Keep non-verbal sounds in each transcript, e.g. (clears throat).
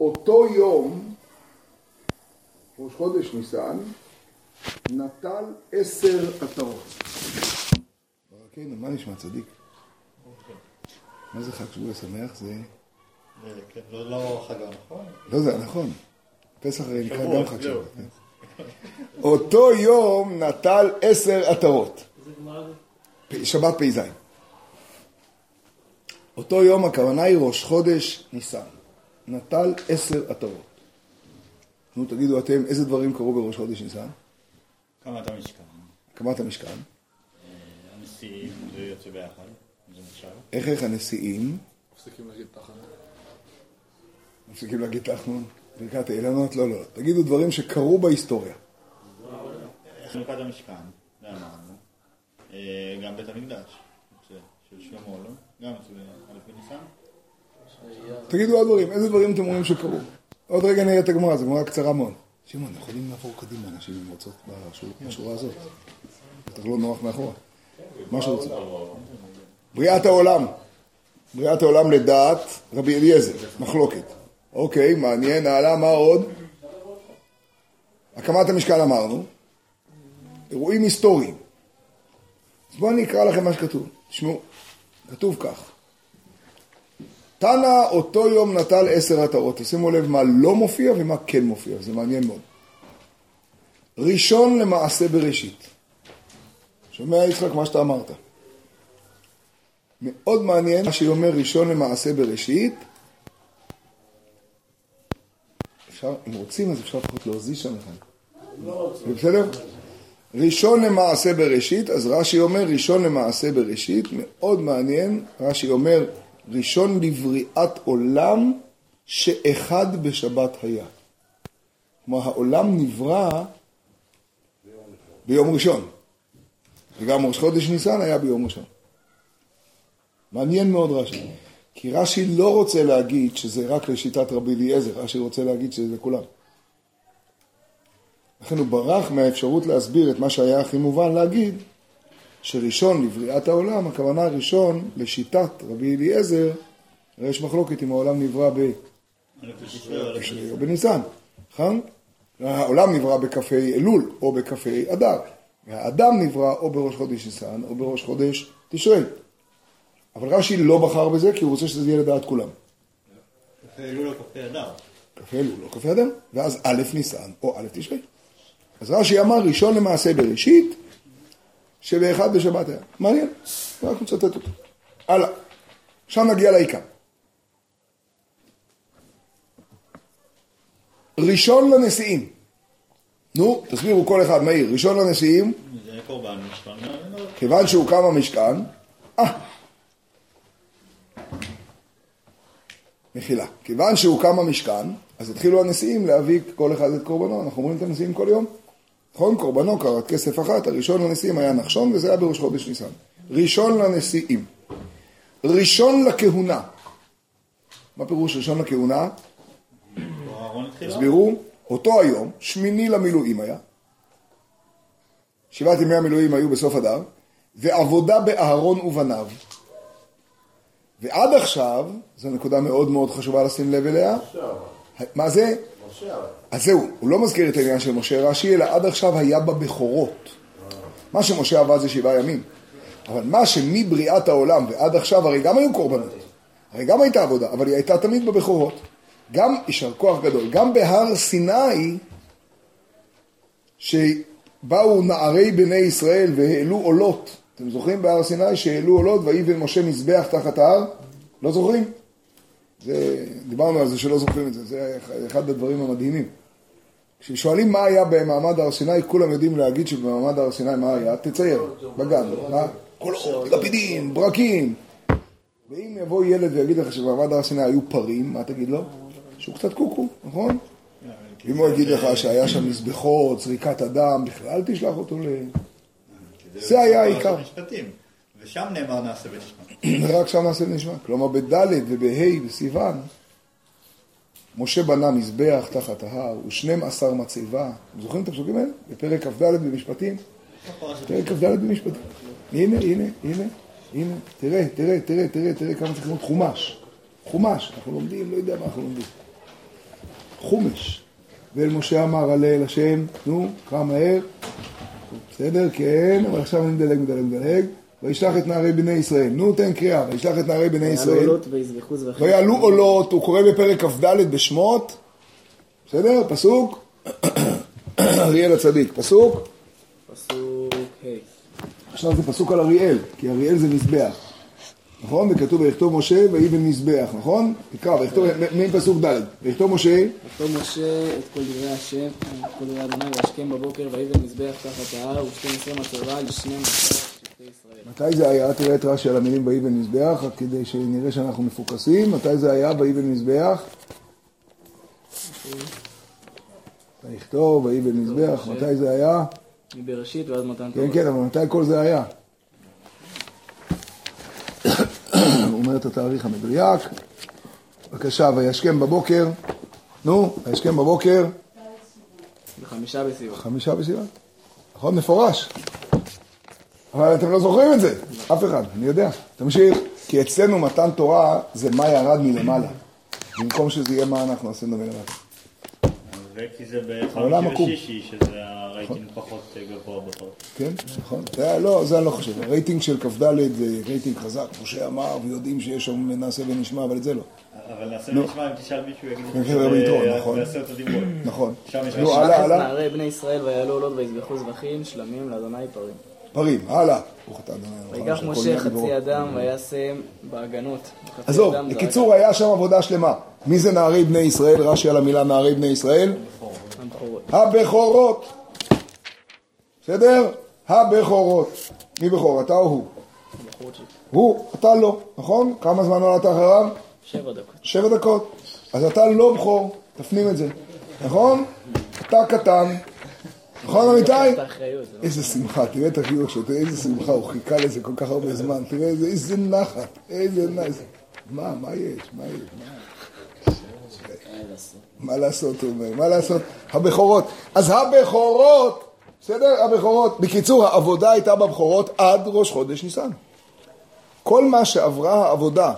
אותו יום, ראש חודש ניסן, נטל עשר עטרות. ברכנו, מה נשמע צדיק? מה זה חג שבוע שמח? זה... כן, לא, לא חג נכון? לא, זה נכון. פסח הרי נקרא גם חג שבוע. כן. אותו יום נטל עשר עטרות. שבת פ"ז. אותו יום הכוונה היא ראש חודש ניסן. נטל עשר עטרות. נו, תגידו אתם, איזה דברים קרו בראש חודש ניסן? הקמת המשכן. הקמת המשכן. הנשיאים, זה יוצא ביחד. איך איך הנשיאים? מפסיקים להגיד תחנה. מפסיקים להגיד תחנון? ברכת האילנות? לא, לא. תגידו דברים שקרו בהיסטוריה. חנוכת המשכן, זה אמרנו. אה, גם בית המקדש, של שלמה, לא? גם א' בניסן. תגידו עוד דברים, איזה דברים אתם רואים שקרו? עוד רגע נראה את הגמרא, זו גמרא קצרה מאוד. שמעון, יכולים לעבור קדימה אנשים עם רוצות בשור- בשורה הזאת. בטח לא נוח מאחורה. מה שרוצים. בריאת העולם. בריאת העולם לדעת רבי אליעזר, מחלוקת. אוקיי, מעניין, הלאה, מה עוד? הקמת המשכן אמרנו. אירועים היסטוריים. אז בואו אני אקרא לכם מה שכתוב. תשמעו, כתוב כך: תנא אותו יום נטל עשר עטרות. תשימו לב מה לא מופיע ומה כן מופיע, זה מעניין מאוד. ראשון למעשה בראשית. שומע יצחק מה שאתה אמרת. מאוד מעניין מה שהיא אומר ראשון למעשה בראשית. אפשר, אם רוצים אז אפשר לפחות להוזיז שם אחד. זה בסדר? ראשון למעשה בראשית, אז רש"י אומר ראשון למעשה בראשית, מאוד מעניין, רש"י אומר ראשון לבריאת עולם שאחד בשבת היה. כלומר העולם נברא ביום ראשון, וגם ראש חודש ניסן היה ביום ראשון. מעניין מאוד רש"י, כי רש"י לא רוצה להגיד שזה רק לשיטת רבי אליעזר, רש"י רוצה להגיד שזה לכולם. לכן הוא ברח מהאפשרות להסביר את מה שהיה הכי מובן להגיד, שראשון לבריאת העולם, הכוונה ראשון לשיטת רבי אליעזר, הרי יש מחלוקת אם העולם נברא ב... או בניסן, נכון? העולם נברא בכ"ה אלול או בכ"ה אדר, והאדם נברא או בראש חודש ניסן או בראש חודש תשרי. אבל רש"י לא בחר בזה כי הוא רוצה שזה יהיה לדעת כולם. אלול או כ"ה אדר. כ"ה אלול או כ"ה אדר, ואז א' ניסן או א' תשרי. אז רש"י אמר ראשון למעשה בראשית, שבאחד בשבת היה. מעניין, רק מצטט אותו. הלאה. עכשיו נגיע לעיקר. ראשון לנשיאים. נו, תסבירו כל אחד, מאיר. ראשון לנשיאים, זה קורבן משכן. כיוון שהוקם המשכן, אה, מחילה. כיוון שהוקם המשכן, אז התחילו הנשיאים להביא כל אחד את קורבנו. אנחנו אומרים את הנשיאים כל יום. נכון? קורבנו קרת כסף אחת, הראשון לנשיאים היה נחשון, וזה היה בראש חודש ניסן. ראשון לנשיאים. ראשון לכהונה. מה פירוש ראשון לכהונה? תסבירו. אותו היום, שמיני למילואים היה. שבעת ימי המילואים היו בסוף אדר, ועבודה באהרון ובניו. ועד עכשיו, זו נקודה מאוד מאוד חשובה לשים לב אליה. מה זה? אז זהו, הוא לא מזכיר את העניין של משה רש"י, אלא עד עכשיו היה בבכורות. מה שמשה עבד זה שבעה ימים. אבל מה שמבריאת העולם ועד עכשיו, הרי גם היו קורבנות. הרי גם הייתה עבודה, אבל היא הייתה תמיד בבכורות. גם, יישר כוח גדול, גם בהר סיני, שבאו נערי בני ישראל והעלו עולות. אתם זוכרים בהר סיני שהעלו עולות ויבן משה מזבח תחת ההר? לא זוכרים? זה, דיברנו על זה שלא זוכרים את זה, זה אחד הדברים המדהימים. כששואלים מה היה במעמד הר סיני, כולם יודעים להגיד שבמעמד הר סיני מה היה? תצייר, בגן, מה? קולות, לפידים, ברקים. ואם יבוא ילד ויגיד לך שבמעמד הר סיני היו פרים, מה תגיד לו? שהוא קצת קוקו, נכון? אם הוא יגיד לך שהיה שם מזבחות, זריקת אדם, בכלל תשלח אותו ל... זה היה העיקר. ושם נאמר נעשה ונשמע. (clears throat) רק שם נעשה ונשמע. כלומר, בד' ובה' בסיוון, משה בנה מזבח תחת ההר, ושנים עשר מצבה. זוכרים את הפסוקים האלה? בפרק כ"ד במשפטים? פרק כ"ד במשפטים. הנה, הנה, הנה, הנה. תראה, תראה, תראה, תראה, תראה כמה צריך ללמוד חומש. חומש. אנחנו לומדים, לא יודע מה אנחנו לומדים. חומש. ואל משה אמר עלה אל השם, נו, קרא מהר. בסדר, כן, אבל עכשיו אני מדלג, מדלג, מדלג. וישלח את נערי בני ישראל. נו, תן קריאה, וישלח את נערי בני ישראל. ויעלו עולות הוא קורא בפרק כ"ד בשמות, בסדר? פסוק, (coughs) אריאל הצדיק, פסוק, פסוק ה'. עכשיו זה פסוק על אריאל, כי אריאל זה מזבח, נכון? וכתוב ויכתוב משה ויבן מזבח, נכון? תקרא, ויכתוב, מי פסוק ד', ויכתוב משה, ויכתוב משה את כל דברי השם, את כל דברי אדוני, וישכם בבוקר, ויבן מזבח תחת ההר, ושתים עשרה מצבה לשנים עשר. מתי זה היה? תראה את רש"י על המילים ויבן מזבח, רק כדי שנראה שאנחנו מפוקסים, מתי זה היה ויבן מזבח? ויכתוב ויבן מזבח, מתי זה היה? מבראשית ועד מתן כן, תורה. כן, אבל מתי כל זה היה? (coughs) הוא אומר את התאריך המדויק. בבקשה, וישכם בבוקר, נו, וישכם בבוקר, בחמישה בסיוון. חמישה בסיוון. נכון? מפורש. אבל אתם לא זוכרים את זה, אף אחד, אני יודע. תמשיך, כי אצלנו מתן תורה זה מה ירד מלמעלה. במקום שזה יהיה מה אנחנו עשינו מלמעלה. וכי זה בחמישי. ושישי, שזה הרייטינג פחות גבוה בחוק. כן, נכון. לא, זה אני לא חושב. הרייטינג של כ"ד זה רייטינג חזק. משה אמר, ויודעים שיש שם נעשה ונשמע, אבל את זה לא. אבל נעשה נו. ונשמע אם תשאל מישהו יגיד כן, לך כן, נכון. בעשרת הדיברות. נכון. שם יש נו. הלאה, הלאה. נערי בני ישראל ויעלו עולות ויזבחו זבחים, שלמים לאדוני פרים. פרים, הלאה. ויקח משה חצי. אדם וישם בהגנות. עזוב, בקיצור היה שם עבודה שלמה. מי זה נערי בני ישראל? רש"י על המילה נערי בני ישראל? הבכורות. בסדר? הבכורות. מי בכור? אתה או הוא? הוא, אתה לא, נכון? כמה זמן נולדת אחריו? שבע דקות. שבע דקות. אז אתה לא בכור, תפנים את זה. נכון? אתה קטן. נכון אמיתי? לא- איזה שמחה, תראה את החיוך שלו, תראה איזה שמחה, הוא חיכה לזה כל כך הרבה זמן, תראה איזה, נחת, איזה נחת. מה, מה יש? מה יש? מה? מה לעשות, הוא אומר, מה לעשות? הבכורות. אז הבכורות, בסדר? הבכורות. בקיצור, העבודה הייתה בבכורות עד ראש חודש ניסן. כל מה שעברה העבודה,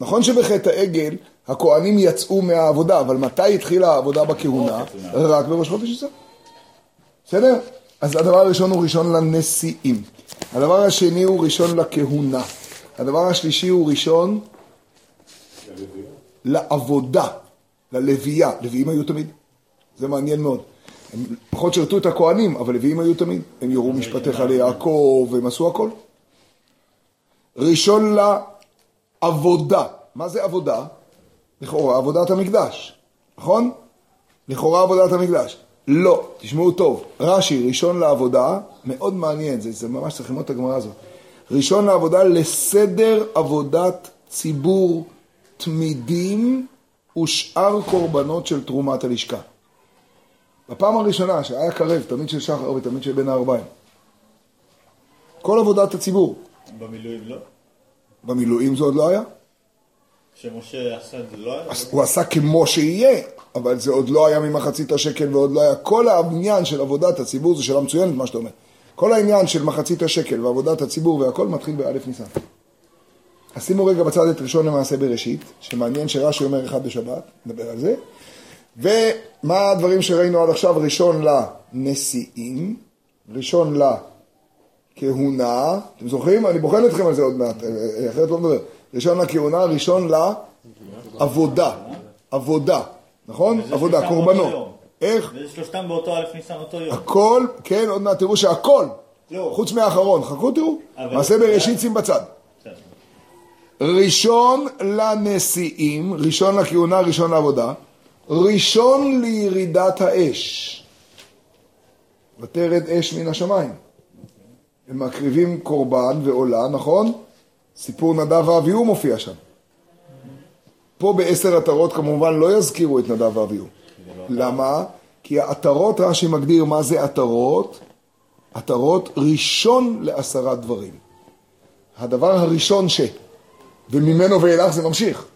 נכון שבחטא העגל הכהנים יצאו מהעבודה, אבל מתי התחילה העבודה בכהונה? רק בראש חודש ניסן. בסדר? אז הדבר הראשון הוא ראשון לנשיאים. הדבר השני הוא ראשון לכהונה. הדבר השלישי הוא ראשון לעבודה, ללוויה. לוויים היו תמיד. זה מעניין מאוד. הם פחות שירתו את הכהנים, אבל לוויים היו תמיד. הם יורו משפטיך ליעקב, והם עשו הכל. ראשון לעבודה. מה זה עבודה? לכאורה עבודת המקדש, נכון? לכאורה עבודת המקדש. לא, תשמעו טוב, רש"י, ראשון לעבודה, מאוד מעניין, זה, זה ממש צריך ללמוד את הגמרא הזאת. ראשון לעבודה לסדר עבודת ציבור תמידים ושאר קורבנות של תרומת הלשכה. בפעם הראשונה שהיה קרב, תמיד של שחר ותמיד של בין הערביים. כל עבודת הציבור. במילואים לא? במילואים זה עוד לא היה. כשמשה עשה את זה לא היה? הוא עשה כמו שיהיה, אבל זה עוד לא היה ממחצית השקל ועוד לא היה. כל העניין של עבודת הציבור, זו שאלה מצוינת מה שאתה אומר. כל העניין של מחצית השקל ועבודת הציבור והכל מתחיל באלף ניסן. אז שימו רגע בצד את ראשון למעשה בראשית, שמעניין שרש"י אומר אחד בשבת, נדבר על זה. ומה הדברים שראינו עד עכשיו? ראשון לנשיאים, ראשון לכהונה, אתם זוכרים? אני בוחן אתכם על זה עוד מעט, אה, אה, אחרת לא מדבר. ראשון לכהונה, ראשון לעבודה, עבודה, נכון? עבודה, קורבנות. איך? וזה שלושתם באותו א' ניסן אותו יום. הכל, כן, עוד מעט תראו שהכל, לא. חוץ מהאחרון, חכו תראו, מעשה בראשית שים בצד. ראשון לנשיאים, ראשון לכהונה, ראשון לעבודה, ראשון לירידת האש. ותרד אש מן השמיים. הם מקריבים קורבן ועולה, נכון? סיפור נדב ואביהו מופיע שם. פה בעשר עטרות כמובן לא יזכירו את נדב ואביהו. למה? כי העטרות, רש"י מגדיר מה זה עטרות. עטרות ראשון לעשרה דברים. הדבר הראשון ש... וממנו ואילך זה ממשיך.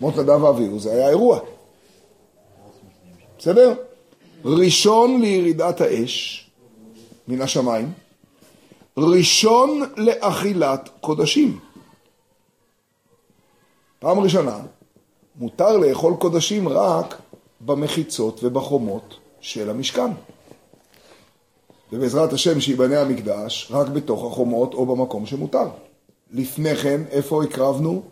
מות נדב ואביהו, זה היה אירוע. בסדר? ראשון לירידת האש מן השמיים, ראשון לאכילת קודשים. פעם ראשונה, מותר לאכול קודשים רק במחיצות ובחומות של המשכן. ובעזרת השם שיבנה המקדש רק בתוך החומות או במקום שמותר. לפני כן, איפה הקרבנו?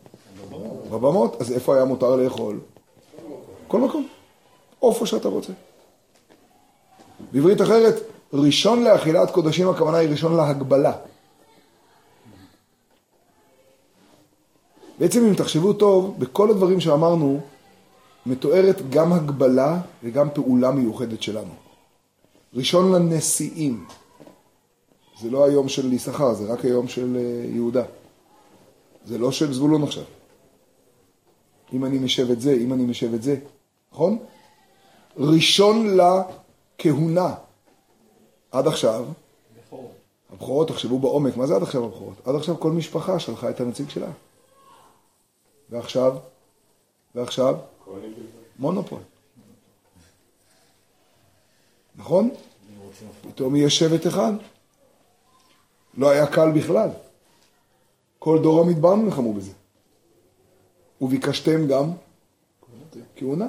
בבמות. אז איפה היה מותר לאכול? כל מקום. איפה שאתה רוצה. בעברית אחרת, ראשון לאכילת קודשים הכוונה היא ראשון להגבלה. בעצם אם תחשבו טוב, בכל הדברים שאמרנו, מתוארת גם הגבלה וגם פעולה מיוחדת שלנו. ראשון לנשיאים, זה לא היום של יששכר, זה רק היום של אה, יהודה. זה לא של זבולון עכשיו. אם אני משב את זה, אם אני משב את זה, נכון? ראשון לכהונה. עד עכשיו, הבכורות, תחשבו בעומק, מה זה עד עכשיו הבכורות? עד עכשיו כל משפחה שלחה את הנציג שלה. ועכשיו? ועכשיו? מונופול. נכון? פתאום יהיה שבט אחד. לא היה קל בכלל. כל דור המדבר נלחמו בזה. וביקשתם גם כהונה.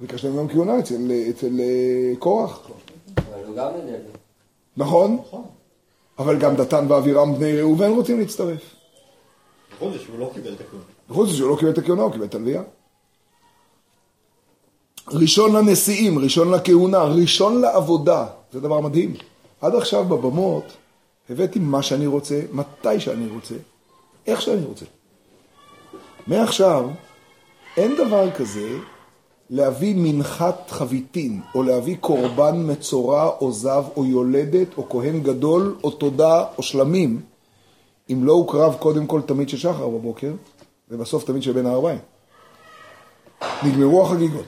ביקשתם גם כהונה אצל, אצל אה, קורח. אבל הוא גם נגד. נכון? אבל גם דתן ואבירם בני ראובן רוצים להצטרף. חוץ מזה שהוא לא קיבל את הכהונה. חוץ מזה שהוא לא קיבל את הכהונה, הוא קיבל את הלוויה. ראשון לנשיאים, ראשון לכהונה, ראשון לעבודה, זה דבר מדהים. עד עכשיו בבמות הבאתי מה שאני רוצה, מתי שאני רוצה, איך שאני רוצה. מעכשיו אין דבר כזה להביא מנחת חביתין, או להביא קורבן מצורע, או זב, או יולדת, או כהן גדול, או תודה, או שלמים, אם לא הוקרב קודם כל תמיד של שחר בבוקר, ובסוף תמיד של בין הערביים. נגמרו החגיגות.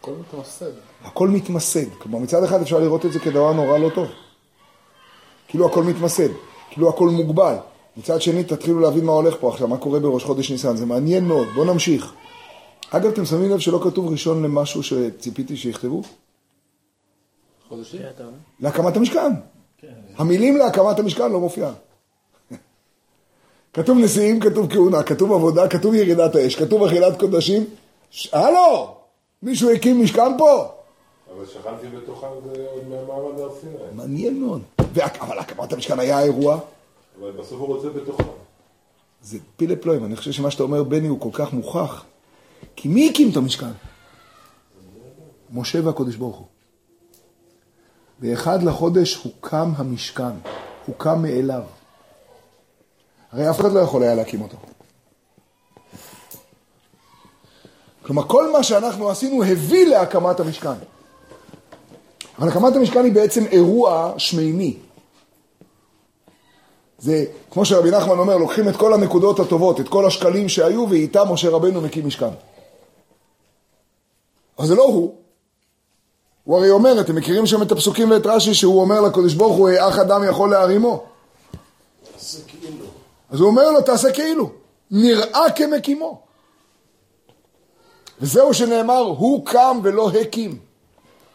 הכל מתמסד. הכל מתמסד. כלומר, מצד אחד אפשר לראות את זה כדבר נורא לא טוב. כאילו הכל מתמסד, כאילו הכל מוגבל. מצד שני, תתחילו להבין מה הולך פה עכשיו, מה קורה בראש חודש ניסן. זה מעניין מאוד, בואו נמשיך. אגב, אתם שמים לב שלא כתוב ראשון למשהו שציפיתי שיכתבו? חודשים? להקמת המשכן. המילים להקמת המשכן לא מופיעה. כתוב נשיאים, כתוב כהונה, כתוב עבודה, כתוב ירידת האש, כתוב אכילת קודשים. ש- הלו! מישהו הקים משכן פה? אבל שכנתי בתוכם זה עוד מהמעמד הר סיני. מעניין מאוד. אבל הקמת המשכן היה האירוע. אבל בסוף הוא רוצה בתוכם. זה פילה פלואים, אני חושב שמה שאתה אומר, בני, הוא כל כך מוכח. כי מי הקים את המשכן? משה והקודש ברוך הוא. באחד לחודש הוקם המשכן, הוקם מאליו. הרי אף אחד לא יכול היה להקים אותו. כלומר, כל מה שאנחנו עשינו הביא להקמת המשכן. אבל הקמת המשכן היא בעצם אירוע שמימי. זה, כמו שרבי נחמן אומר, לוקחים את כל הנקודות הטובות, את כל השקלים שהיו, ואיתם משה רבנו מקים משכן. אבל זה לא הוא. הוא הרי אומר, אתם מכירים שם את הפסוקים ואת רש"י, שהוא אומר לקדוש ברוך הוא, אח אדם יכול להרימו. אז הוא אומר לו, תעשה כאילו. נראה כמקימו. וזהו שנאמר, הוא קם ולא הקים.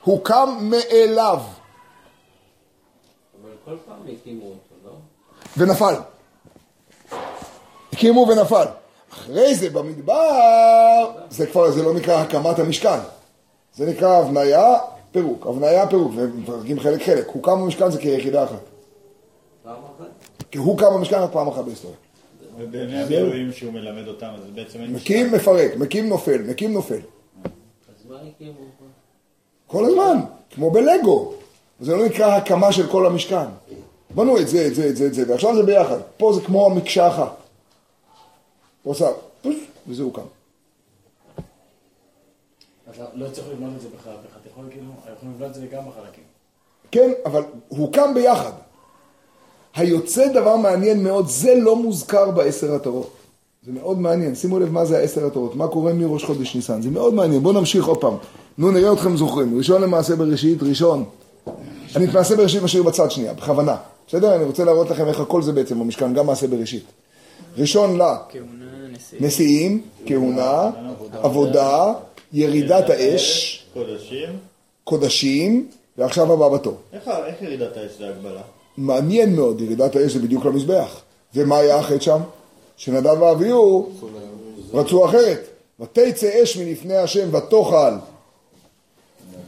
הוא קם מאליו. אבל כל פעם הקימו אותו, לא? ונפל. הקימו ונפל. אחרי זה במדבר, זה כבר, זה לא נקרא הקמת המשכן. זה נקרא הבניה, פירוק. הבניה, פירוק. ומפרקים חלק חלק. הוקם במשכן זה כיחידה אחת. כי הוא קם במשכן רק פעם אחת בהיסטוריה. ובימי המילואים שהוא מלמד אותם, אז בעצם אין מקים, מפרק, מקים, נופל, מקים, נופל. אז מה הקימו פה? כל הזמן, כמו בלגו. זה לא נקרא הקמה של כל המשכן. בנו את זה, את זה, את זה, את זה, ועכשיו זה ביחד. פה זה כמו המקשה אחת. הוא עושה פוש, וזה הוקם. אז לא צריך לבנות את זה בכלל, בכלל. אתה יכול כאילו, יכולים לבנות את זה גם בחלקים. כן, אבל הוא קם ביחד. היוצא דבר מעניין מאוד, זה לא מוזכר בעשר התורות. זה מאוד מעניין, שימו לב מה זה העשר התורות, מה קורה מראש חודש ניסן, זה מאוד מעניין, בואו נמשיך עוד פעם. נו, נראה אתכם זוכרים. ראשון למעשה בראשית, ראשון. אני את מעשה בראשית משאיר בצד שנייה, בכוונה. בסדר? אני רוצה להראות לכם איך הכל זה בעצם במשכן, גם מעשה בראשית. ראשון ל... כהונה, נשיא. נשיאים, כהונה, עבודה, ירידת האש, קודשים. קודשים, ועכשיו הבא בתור. איך ירידת האש זה הגבלה? מעניין מאוד, ירידת האש זה בדיוק למזבח. ומה היה החטא שם? שנדב ואביהו רצו אחרת. ותצא אש מלפני השם ותאכל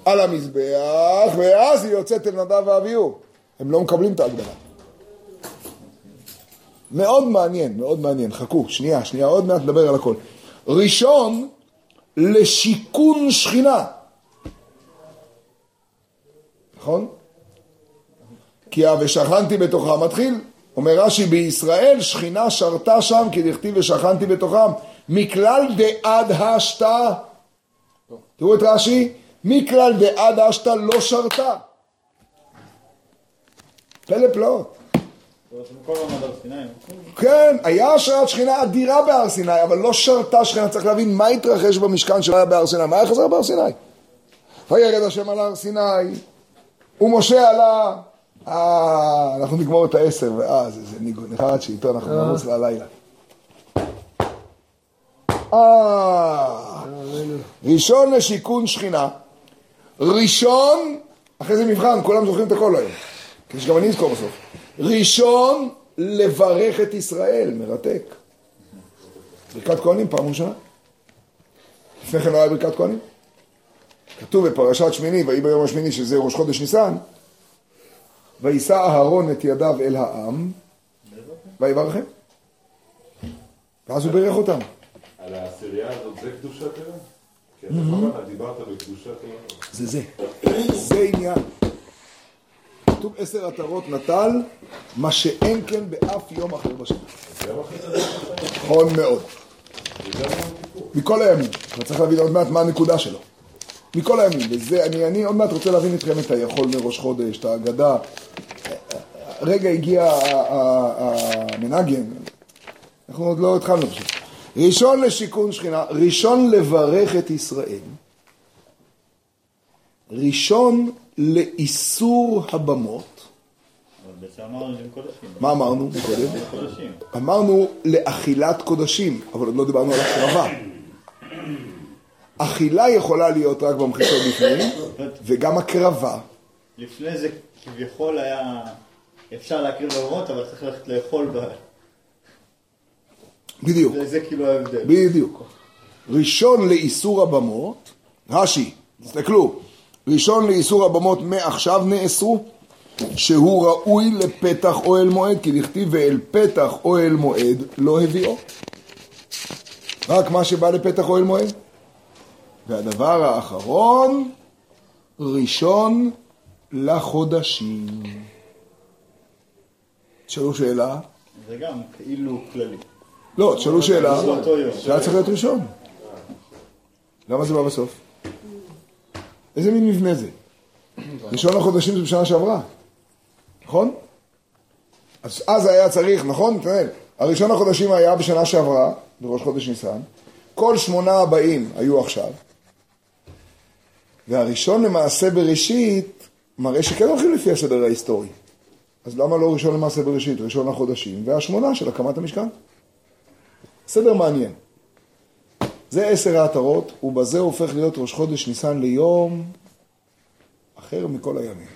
על המזבח, ואז היא יוצאת אל נדב ואביהו. הם לא מקבלים את ההגבלה. מאוד מעניין, מאוד מעניין. חכו, שנייה, שנייה, עוד מעט נדבר על הכל. ראשון, לשיכון שכינה. נכון? כי ושכנתי בתוכם מתחיל. אומר רש"י, בישראל שכינה שרתה שם, כי דכתיב ושכנתי בתוכם. מכלל דעד השתה. תראו את רש"י, מכלל דעד השתה לא שרתה. פלא פלאות. כן, היה השראת שכינה אדירה בהר סיני, אבל לא שרתה שכינה, צריך להבין מה התרחש במשכן שלא היה בהר סיני, מה היה חזר בהר סיני? וירד השם על הר סיני, ומשה עלה, אה, אנחנו נגמור את העשר, ואז ניגוד, נחרד שאיתו אנחנו נרוץ ללילה. אה, ראשון לשיכון שכינה, ראשון, אחרי זה מבחן, כולם זוכרים את הכל היום, כדי שגם אני אזכור בסוף. ראשון לברך את ישראל, מרתק. ברכת כהנים פעם ראשונה. לפני כן לא היה ברכת כהנים. כתוב בפרשת שמיני, ויהי ביום השמיני שזה ראש חודש ניסן, ויישא אהרון את ידיו אל העם, ויברכם. ואז הוא בירך אותם. על העשירייה הזאת זה קדושת היום? כי אתה אמרת, דיברת בקדושת היום. זה זה. זה עניין. כתוב עשר עטרות נטל, מה שאין כן באף יום אחר בשנה. נכון מאוד. מכל הימים. אתה צריך להבין עוד מעט מה הנקודה שלו. מכל הימים. וזה, אני, אני עוד מעט רוצה להבין אתכם את היכול מראש חודש, את ההגדה. רגע הגיע המנגן, אנחנו עוד לא התחלנו פשוט. ראשון לשיכון שכינה, ראשון לברך את ישראל. ראשון לאיסור הבמות. קודשים. מה אמרנו קודם? אמרנו לאכילת קודשים, אבל עוד לא דיברנו על הקרבה. אכילה יכולה להיות רק במחיצות בפנים, וגם הקרבה. לפני זה כביכול היה אפשר להקריב בבמות, אבל צריך ללכת לאכול ב... בדיוק, זה- זה כאילו ההבדל. בדיוק. ראשון לאיסור הבמות, רש"י, תסתכלו, ראשון לאיסור הבמות מעכשיו נאסרו, שהוא ראוי לפתח אוהל מועד, כי דכתיב ואל פתח אוהל מועד לא הביאו. רק מה שבא לפתח אוהל מועד. והדבר האחרון, ראשון לחודשים. תשאלו שאלה. זה גם כאילו כללי. לא, תשאלו שאלה. זה היה צריך להיות ראשון. למה זה בא בסוף? איזה מין מבנה זה? ראשון לחודשים זה בשנה שעברה, נכון? אז אז היה צריך, נכון? נתנאל? הראשון לחודשים היה בשנה שעברה, בראש חודש ניסן, כל שמונה הבאים היו עכשיו, והראשון למעשה בראשית מראה שכן הולכים לפי הסדר ההיסטורי. אז למה לא ראשון למעשה בראשית, ראשון לחודשים, והשמונה של הקמת המשכן? סדר מעניין. זה עשר העטרות, ובזה הופך להיות ראש חודש ניסן ליום אחר מכל הימים.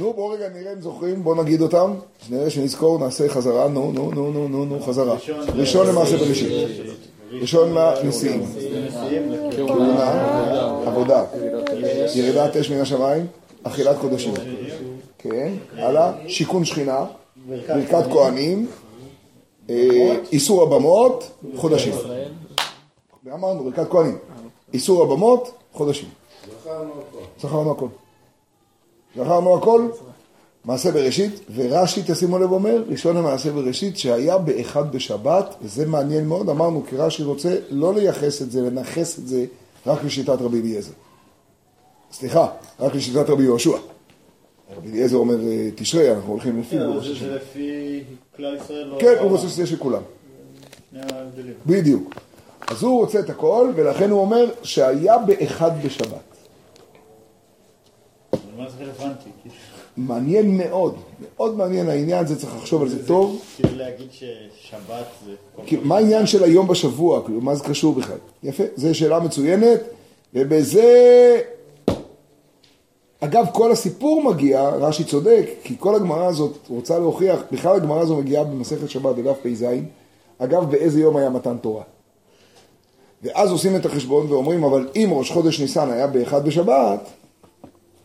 נו, בואו רגע נראה אם זוכרים, בואו נגיד אותם, נראה שנזכור, נעשה חזרה, נו, נו, נו, נו, נו, נו, חזרה. ראשון למעשה בראשית, ראשון לנשיאים, נשיאים, כהונה, עבודה, ירידת אש מן השמיים, אכילת קודשים, כן, הלאה, שיכון שכינה, ברכת כהנים, אה, איסור הבמות, חודשים. ואמרנו, ברכת כהנים. איסור הבמות, חודשים. זכרנו הכל. זכרנו הכל, מעשה בראשית, ורש"י, תשימו לב, אומר, ראשון למעשה בראשית, שהיה באחד בשבת, וזה מעניין מאוד, אמרנו, כי רש"י רוצה לא לייחס את זה, לנכס את זה, רק לשיטת רבי אליעזר. סליחה, רק לשיטת רבי יהושע. רבי אליעזר אומר, אה, תשרי, אנחנו הולכים לפי כן, בראש זה- השנה. זה לפי כלל ישראל. לא- כן, הוא רוצה שזה של כולם. בדיוק. אז הוא רוצה את הכל, ולכן הוא אומר שהיה באחד בשבת. מה זה רלוונטי? כאילו, מעניין מאוד, מאוד מעניין העניין הזה, צריך לחשוב על זה טוב. כאילו להגיד ששבת זה... פעם- מה העניין של היום בשבוע, כאילו, מה זה קשור בכלל? יפה, זו שאלה מצוינת, ובזה... אגב, כל הסיפור מגיע, רש"י צודק, כי כל הגמרא הזאת רוצה להוכיח, בכלל הגמרא הזו מגיעה במסכת שבת בדף פ"ז, אגב, באיזה יום היה מתן תורה? ואז עושים את החשבון ואומרים, אבל אם ראש חודש ניסן היה באחד בשבת,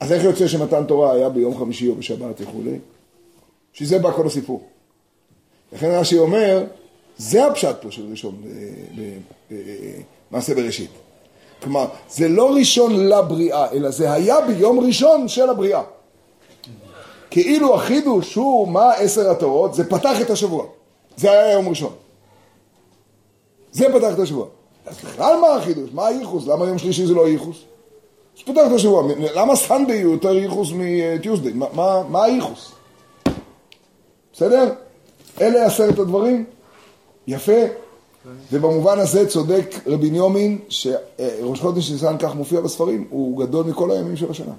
אז איך יוצא שמתן תורה היה ביום חמישי או בשבת וכולי? בשביל זה בא כל הסיפור. לכן רש"י אומר, זה הפשט פה של ראשון במעשה בראשית. כלומר, זה לא ראשון לבריאה, אלא זה היה ביום ראשון של הבריאה. כאילו החידוש הוא מה עשר התורות, זה פתח את השבוע. זה היה יום ראשון. זה פתח את השבוע. אז בכלל מה החידוש? מה הייחוס? למה יום שלישי זה לא הייחוס? פותח את השבוע. למה סנדיי הוא יותר ייחוס מטיוסדיי? מה, מה, מה הייחוס? בסדר? אלה עשרת הדברים. יפה. ובמובן הזה צודק רבי ניומין, שראש חודש ניסן כך מופיע בספרים, הוא גדול מכל הימים של השנה.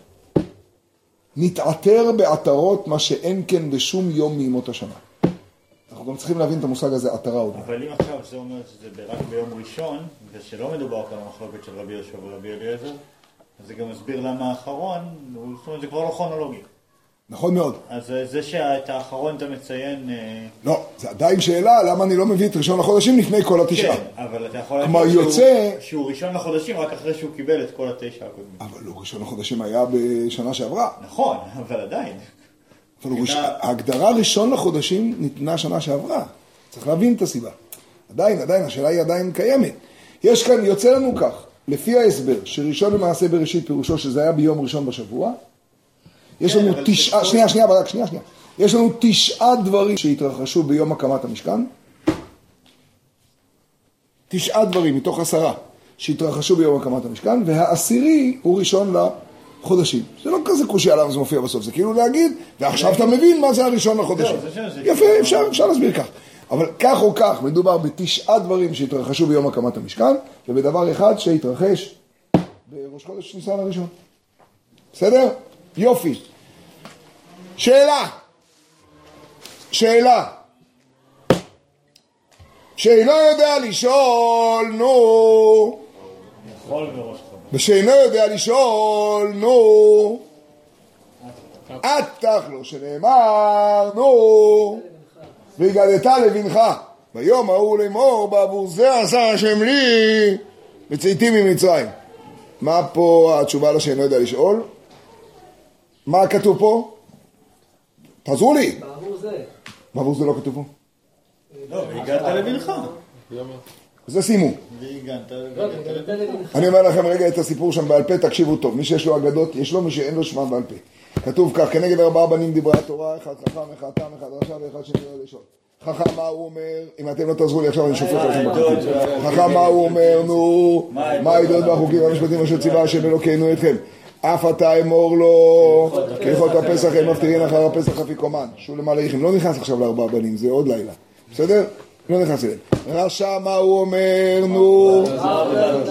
נתעטר בעטרות מה שאין כן בשום יום מימות השנה. אנחנו גם צריכים להבין את המושג הזה, עטרה עוד. אבל אם עכשיו זה אומר שזה רק ביום ראשון, ושלא מדובר כאן על המחלוקת של רבי יהושע ורבי אליעזר, זה גם מסביר למה האחרון, זאת אומרת זה כבר לא כרונולוגי. נכון מאוד. אז זה שאת האחרון אתה מציין... אה, לא, זה עדיין שאלה למה אני לא מביא את ראשון לחודשים לפני כל התשעה. כן, אבל אתה יכול להגיד יוצא- שהוא- שהוא ראשון לחודשים רק אחרי שהוא קיבל את כל התשע הקודמים. אבל לא, ראשון לחודשים היה בשנה שעברה. נכון, אבל עדיין. אבל הוא ראש- ההגדרה ראשון לחודשים ניתנה שנה שעברה. צריך להבין את הסיבה. עדיין, עדיין, השאלה היא עדיין קיימת. יש כאן, יוצא לנו כך, לפי ההסבר, שראשון למעשה בראשית פירושו שזה היה ביום ראשון בשבוע, יש כן, לנו תשעה, שנייה, שנייה, ברק, שנייה, שנייה. יש לנו תשעה דברים שהתרחשו ביום הקמת המשכן. תשעה דברים מתוך עשרה שהתרחשו ביום הקמת המשכן, והעשירי הוא ראשון לחודשים. זה לא כזה קושי למה זה מופיע בסוף, זה כאילו להגיד, ועכשיו אתה מבין מה זה הראשון לחודשים. זה יפה, אפשר, אפשר להסביר כך. אבל כך או כך, מדובר בתשעה דברים שהתרחשו ביום הקמת המשכן, ובדבר אחד שהתרחש בראש חודש ניסן הראשון. בסדר? יופי. שאלה. שאלה. שאינו יודע לשאול, נו. ושאינו יודע לשאול, נו. עטך לו שנאמר, נו. והגדת לבנך. ביום ההוא לאמור, בעבור זה עשה השם לי בצאתי ממצרים. מה פה התשובה לשאינו יודע לשאול? מה כתוב פה? תעזרו לי. בעבור זה. בעבור זה לא כתוב פה. לא, והגעת לבנך. זה סיימו. לא. אני אומר לכם רגע את הסיפור שם בעל פה, תקשיבו טוב. מי שיש לו אגדות, יש לו, מי שאין לו שמע בעל פה. כתוב כך, כנגד ארבעה בנים דיברה התורה, אחד חכם, אחד תם, אחד רשע ואחד שני יודע לשאול. חכם מה הוא אומר, אם אתם לא תעזרו לי עכשיו אני שופט לכם בחוקים. חכם מה הוא אומר, נו, מה העדות והחוקים והמשפטים אשר ציווה השם אלוקינו אתכם. אף אתה אמור לו, כהלכות הפסח הם מבטיחים אחר הפסח אפיקומן. שוב למעלה איכים, לא נכנס עכשיו לארבעה בנים, זה עוד לילה. בסדר? לא נכנס אליהם. רשע מה הוא אומר, נו,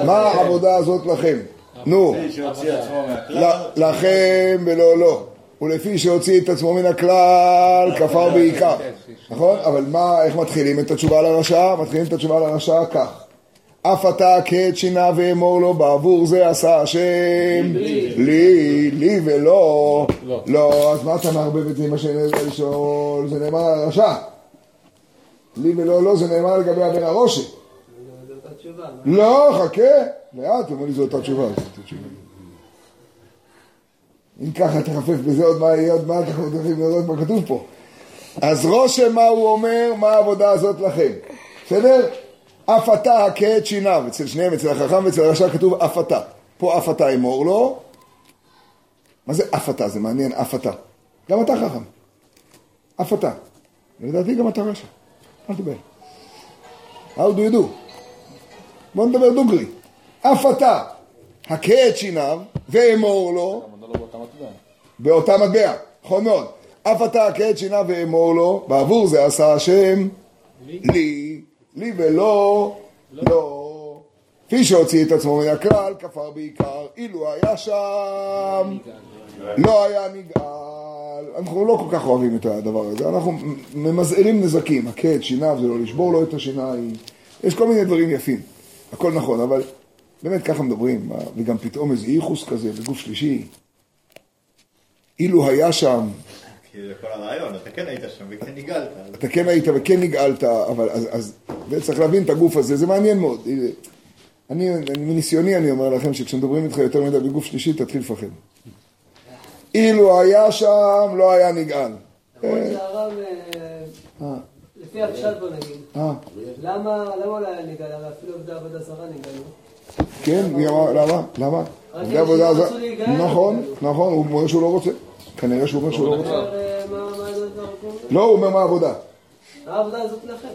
מה העבודה הזאת לכם? נו. לכם ולא לו. ולפי שהוציא את עצמו מן הכלל, כפר בעיקר. נכון? אבל מה, איך מתחילים את התשובה לרשע? מתחילים את התשובה לרשע כך. אף אתה כעת שינה ואמור לו, בעבור זה עשה השם. לי, לי ולא. לא, אז מה אתה מערבב את זה עם השם לשאול? זה נאמר על הרשע. לי ולא, לא, זה נאמר לגבי אבן הראשי. מה? לא, חכה. לאט, אומר לי זו אותה תשובה. אם ככה תחפף בזה עוד מה יהיה, עוד מה אנחנו צריכים לראות מה כתוב פה. אז רושם מה הוא אומר, מה העבודה הזאת לכם. בסדר? אף אתה הכה את שיניו. אצל שניהם, אצל החכם ואצל הרשע כתוב אף אתה. פה אף אתה אמור לו. מה זה אף אתה? זה מעניין, אף אתה. גם אתה חכם. אף אתה. ולדעתי גם אתה רשע. אל תדבר. How do you do? בוא נדבר דוגרי. אף אתה, הכה את שיניו, ואמור לו, באותה מטבע? נכון מאוד. אף אתה הכה את שיניו ואמור לו, בעבור זה עשה השם לי, לי ולא, לא. כפי שהוציא את עצמו מן הכלל, כפר בעיקר, אילו היה שם, לא היה נגאל. אנחנו לא כל כך אוהבים את הדבר הזה, אנחנו ממזערים נזקים, הכה את שיניו זה לא לשבור לו את השיניים, יש כל מיני דברים יפים, הכל נכון, אבל באמת ככה מדברים, וגם פתאום איזה ייחוס כזה בגוף שלישי, אילו היה שם, כי זה כל הרעיון, אתה כן היית שם וכן הגלת. אתה כן היית וכן נגאלת, אבל אז, אז צריך להבין את הגוף הזה, זה מעניין מאוד. אני, אני- מניסיוני אני אומר לכם שכשמדברים איתך יותר מדי בגוף שלישי, תתחיל לפחד. אילו היה שם, לא היה נגאל. למרות שהרב, אה, אה, לפי הפשט בוא נגיד, אה, למה לא נגאל? אפילו עובדי עבודה זרה נגאלו. כן, למה? למה? עובדי עבודה זרה- נכון, נכון, הוא אומר שהוא לא רוצה. כנראה שהוא אומר שהוא לא רוצה. אומר, אה, הרב? לא, הוא אומר מה העבודה. העבודה הזאת לכם.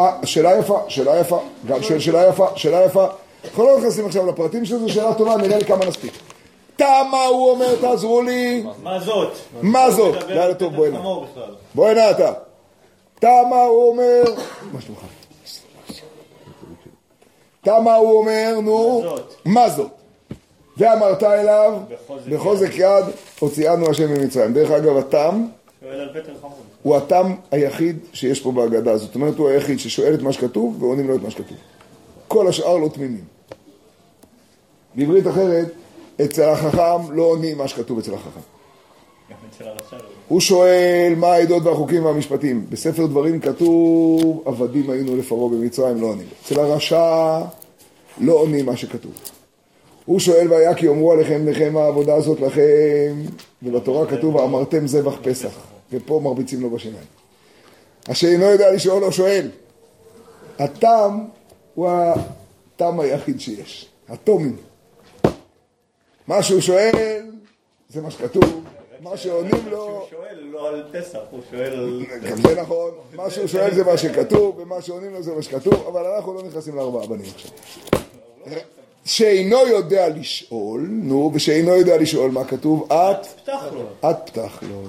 אה, שאלה יפה, שאלה יפה, גם שאלה יפה, שאלה יפה. אנחנו לא נכנסים עכשיו לפרטים של זה, שאלה טובה, נראה לי כמה נספיק. תמה הוא אומר, תעזרו לי, מה זאת? מה זאת? על טוב, פטר בוא הנה. חמור בכלל. בוא הנה אתה. תמה הוא אומר, מה שלומך? תמה הוא אומר, נו, מה זאת? ואמרת אליו, בחוזק יד, הוציאנו השם ממצרים. דרך אגב, התם. הוא התם היחיד שיש פה בהגדה. זאת אומרת, הוא היחיד ששואל את מה שכתוב ועונים לו את מה שכתוב. כל השאר לא תמימים. בעברית אחרת, אצל החכם לא עונים מה שכתוב אצל החכם. גם אצל הרשע לא. הוא שואל מה העדות והחוקים והמשפטים. בספר דברים כתוב, עבדים היינו לפרעה במצרים, לא עונים. אצל הרשע לא עונים מה שכתוב. הוא שואל והיה כי יאמרו עליכם לכם העבודה הזאת לכם, ובתורה כתוב אמרתם זבח פסח, ופה מרביצים לו בשיניים. השאינו יודע לשאול לא שואל. התם הוא התם היחיד שיש, התומים. מה שהוא שואל זה מה שכתוב, מה שעונים לו הוא שואל לא על פסח, הוא שואל על... גם זה נכון, מה שהוא שואל זה מה שכתוב, ומה שעונים לו זה מה שכתוב, אבל אנחנו לא נכנסים לארבעה בנים עכשיו. שאינו יודע לשאול, נו, ושאינו יודע לשאול מה כתוב, את, פתח לו. את פתח לו.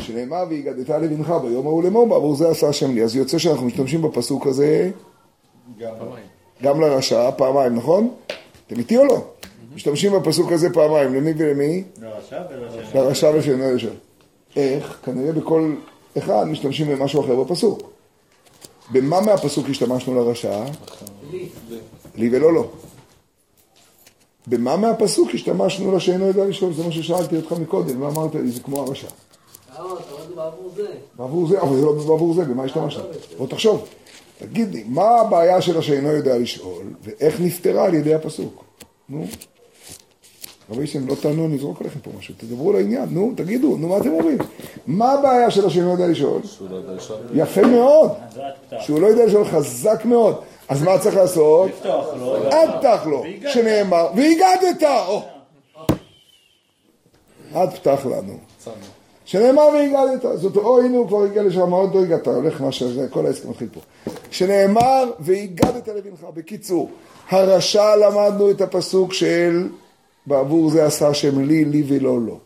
שנאמר והגדת לבנך ביום ההוא לאמור בעבור זה עשה השם לי. אז יוצא שאנחנו משתמשים בפסוק הזה גם לרשע, פעמיים, נכון? אתם איתי או לא? משתמשים בפסוק הזה פעמיים, למי ולמי? לרשע ושאינו יודע לשאול. איך? כנראה בכל אחד משתמשים במשהו אחר בפסוק. במה מהפסוק השתמשנו לרשע? לי. לי ולא לו. במה מהפסוק השתמשנו לשאינו יודע לשאול? זה מה ששאלתי אותך מקודם, מה אמרת לי? זה כמו הרשע. זה בעבור זה. בעבור זה, אבל זה לא בעבור זה, במה השתמשנו? בוא תחשוב. תגיד לי, מה הבעיה של השאינו יודע לשאול, ואיך נפתרה על ידי הפסוק? נו. רבי שם, לא תענו, אני אזרוק עליכם פה משהו, תדברו לעניין, נו, תגידו, נו, מה אתם אומרים? מה הבעיה של לשאול? שהוא לא יודע לשאול. יפה מאוד. שהוא לא יודע לשאול חזק מאוד. אז מה צריך לעשות? לפתוח לו. אל פתח לו, שנאמר, והגדת. אל פתח לנו. שנאמר והגדת, זאת או הנה הוא כבר הגיע לשם, עוד לא הגעת, הולך מה שזה, כל העסק מתחיל פה. שנאמר והגדת לבנך, בקיצור, הרשע למדנו את הפסוק של בעבור זה עשה השם לי, לי ולא לו.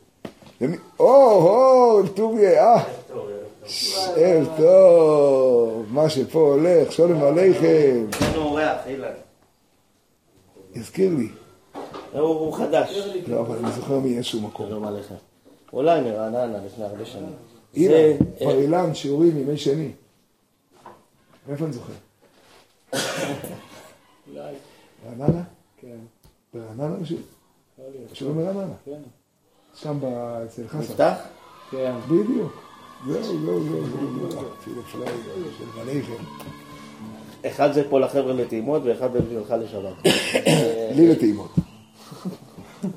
או, או, טוביה, אה, ערב טוב, מה שפה הולך, שולם עליכם, יש אורח, אילן. הזכיר לי. הוא הוא חדש. לא, אבל אני זוכר מאיזשהו מקום. שלום עליך. אולי מרעננה לפני הרבה שנים. אילן, זה, בר אילן, שיעורים ימי שני. מאיפה אני זוכר? (coughs) רעננה? כן. ברעננה רשום? רשום ברעננה. כן. שם אצל חסן. נפתח? כן. בדיוק. זהו, זהו, זהו, זהו. זהו. אחד זה פה לחבר'ה לטעימות ואחד זה בשבילך לשבת. לי לטעימות.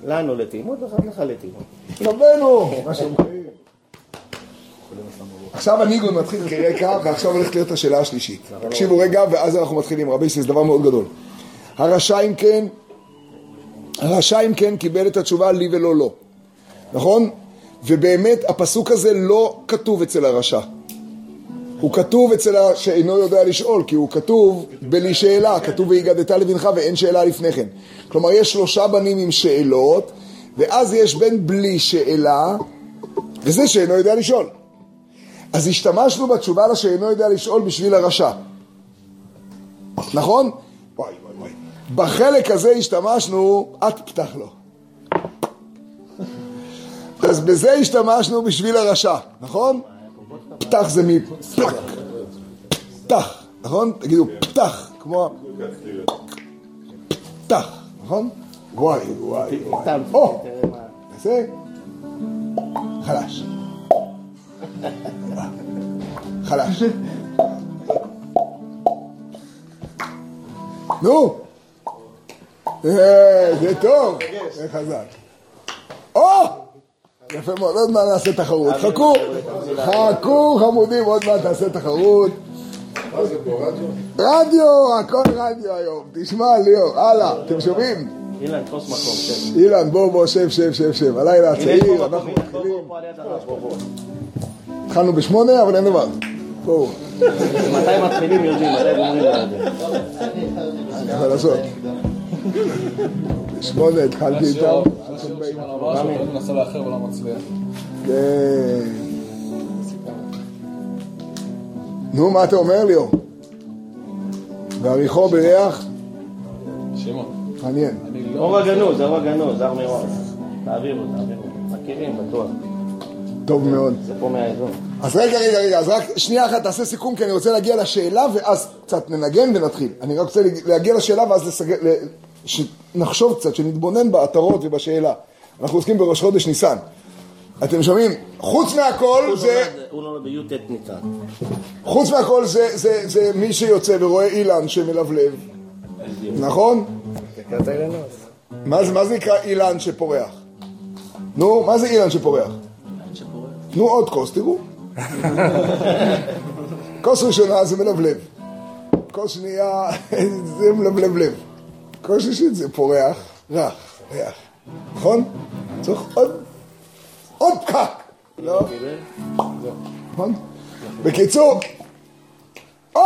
לנו לטעימות ואחד לך לטעימות. רבנו! מה שאומרים. עכשיו הניגון מתחיל כרקע, ועכשיו הולכת להיות השאלה השלישית. תקשיבו רגע, ואז אנחנו מתחילים. רבי זה דבר מאוד גדול. הרשע אם כן, הרשע אם כן קיבל את התשובה לי ולא לא. נכון? ובאמת הפסוק הזה לא כתוב אצל הרשע. הוא כתוב אצל ה... שאינו יודע לשאול, כי הוא כתוב בלי שאלה, כתוב והגדת לבנך ואין שאלה לפני כן. כלומר, יש שלושה בנים עם שאלות, ואז יש בן בלי שאלה, וזה שאינו יודע לשאול. אז השתמשנו בתשובה לשאינו יודע לשאול בשביל הרשע. נכון? וואי. בחלק הזה השתמשנו, את פתח לו. אז בזה השתמשנו בשביל הרשע, נכון? פתח זה מפתח. פתח, נכון? תגידו פתח, כמו... פתח, נכון? וואי וואי או. תעשה. חלש. חלש. (laughs) נו, זה טוב, זה חזק. או! יפה מאוד, עוד מעט נעשה תחרות. חכו, חכו חמודים, עוד מעט נעשה תחרות. רדיו? הכל רדיו היום. תשמע, ליאור, הלאה, אתם שומעים? אילן, תפוס מקום, שב. אילן, בוא, בוא, שב, שב, שב, שב. הלילה הצעיר, אנחנו מתחילים. התחלנו בשמונה, אבל אין דבר. בואו, מתי מתחילים יודעים, מתי גומרים לא יודעים. בשמונה התחלתי איתם. אני מנסה לאחר ולא מצליח. כן. נו, מה אתה אומר, ליאור? ועריכו בריח? שמעון, מעניין. אני לא... אור הגנוז, אור הגנוז, הר מירון. תעבירו, תעבירו. מכירים, בטוח. טוב מאוד. זה פה מהאזור. אז רגע, רגע, רגע, אז רק שנייה אחת תעשה סיכום, כי אני רוצה להגיע לשאלה, ואז קצת ננגן ונתחיל. אני רק רוצה להגיע לשאלה, ואז לסגר, שנחשוב קצת, שנתבונן בעטרות ובשאלה. אנחנו עוסקים בראש חודש ניסן. אתם שומעים? חוץ מהכל הוא זה... הוא נולד בי"ט ניצן. חוץ מהכל זה, זה, זה מי שיוצא ורואה אילן שמלבלב, נכון? מה זה, מה זה נקרא אילן שפורח? נו, מה זה אילן שפורח? נו עוד כוס, תראו. (laughs) כוס ראשונה זה מלבלב. כוס שנייה (laughs) זה מלבלב לב. כוס שלישית זה פורח, רך, ריח. נכון? צריך עוד, עוד פקק. לא? נכון? בקיצור, או!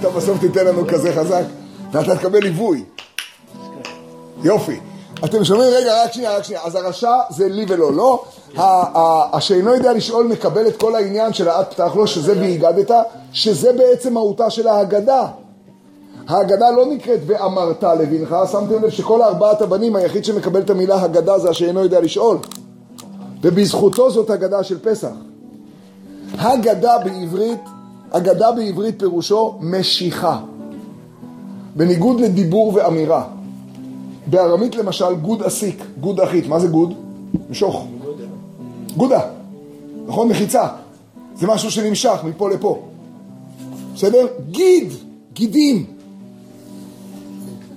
אתה בסוף תיתן לנו כזה חזק, ואתה תקבל ליווי. יופי. אתם שומעים? רגע, רק שנייה, רק שנייה. אז הרשע זה לי ולא לא. השאינו יודע לשאול מקבל את כל העניין של האט פתח לו, שזה והיגדת, שזה בעצם מהותה של ההגדה. ההגדה לא נקראת ואמרת לבנך, שמתם לב שכל ארבעת הבנים, היחיד שמקבל את המילה הגדה זה השאינו יודע לשאול. ובזכותו זאת הגדה של פסח. הגדה בעברית, הגדה בעברית פירושו משיכה. בניגוד לדיבור ואמירה. בארמית למשל גוד אסיק, גוד אחית, מה זה גוד? משוך. גודה, נכון? מחיצה. זה משהו שנמשך מפה לפה. בסדר? גיד, גידים.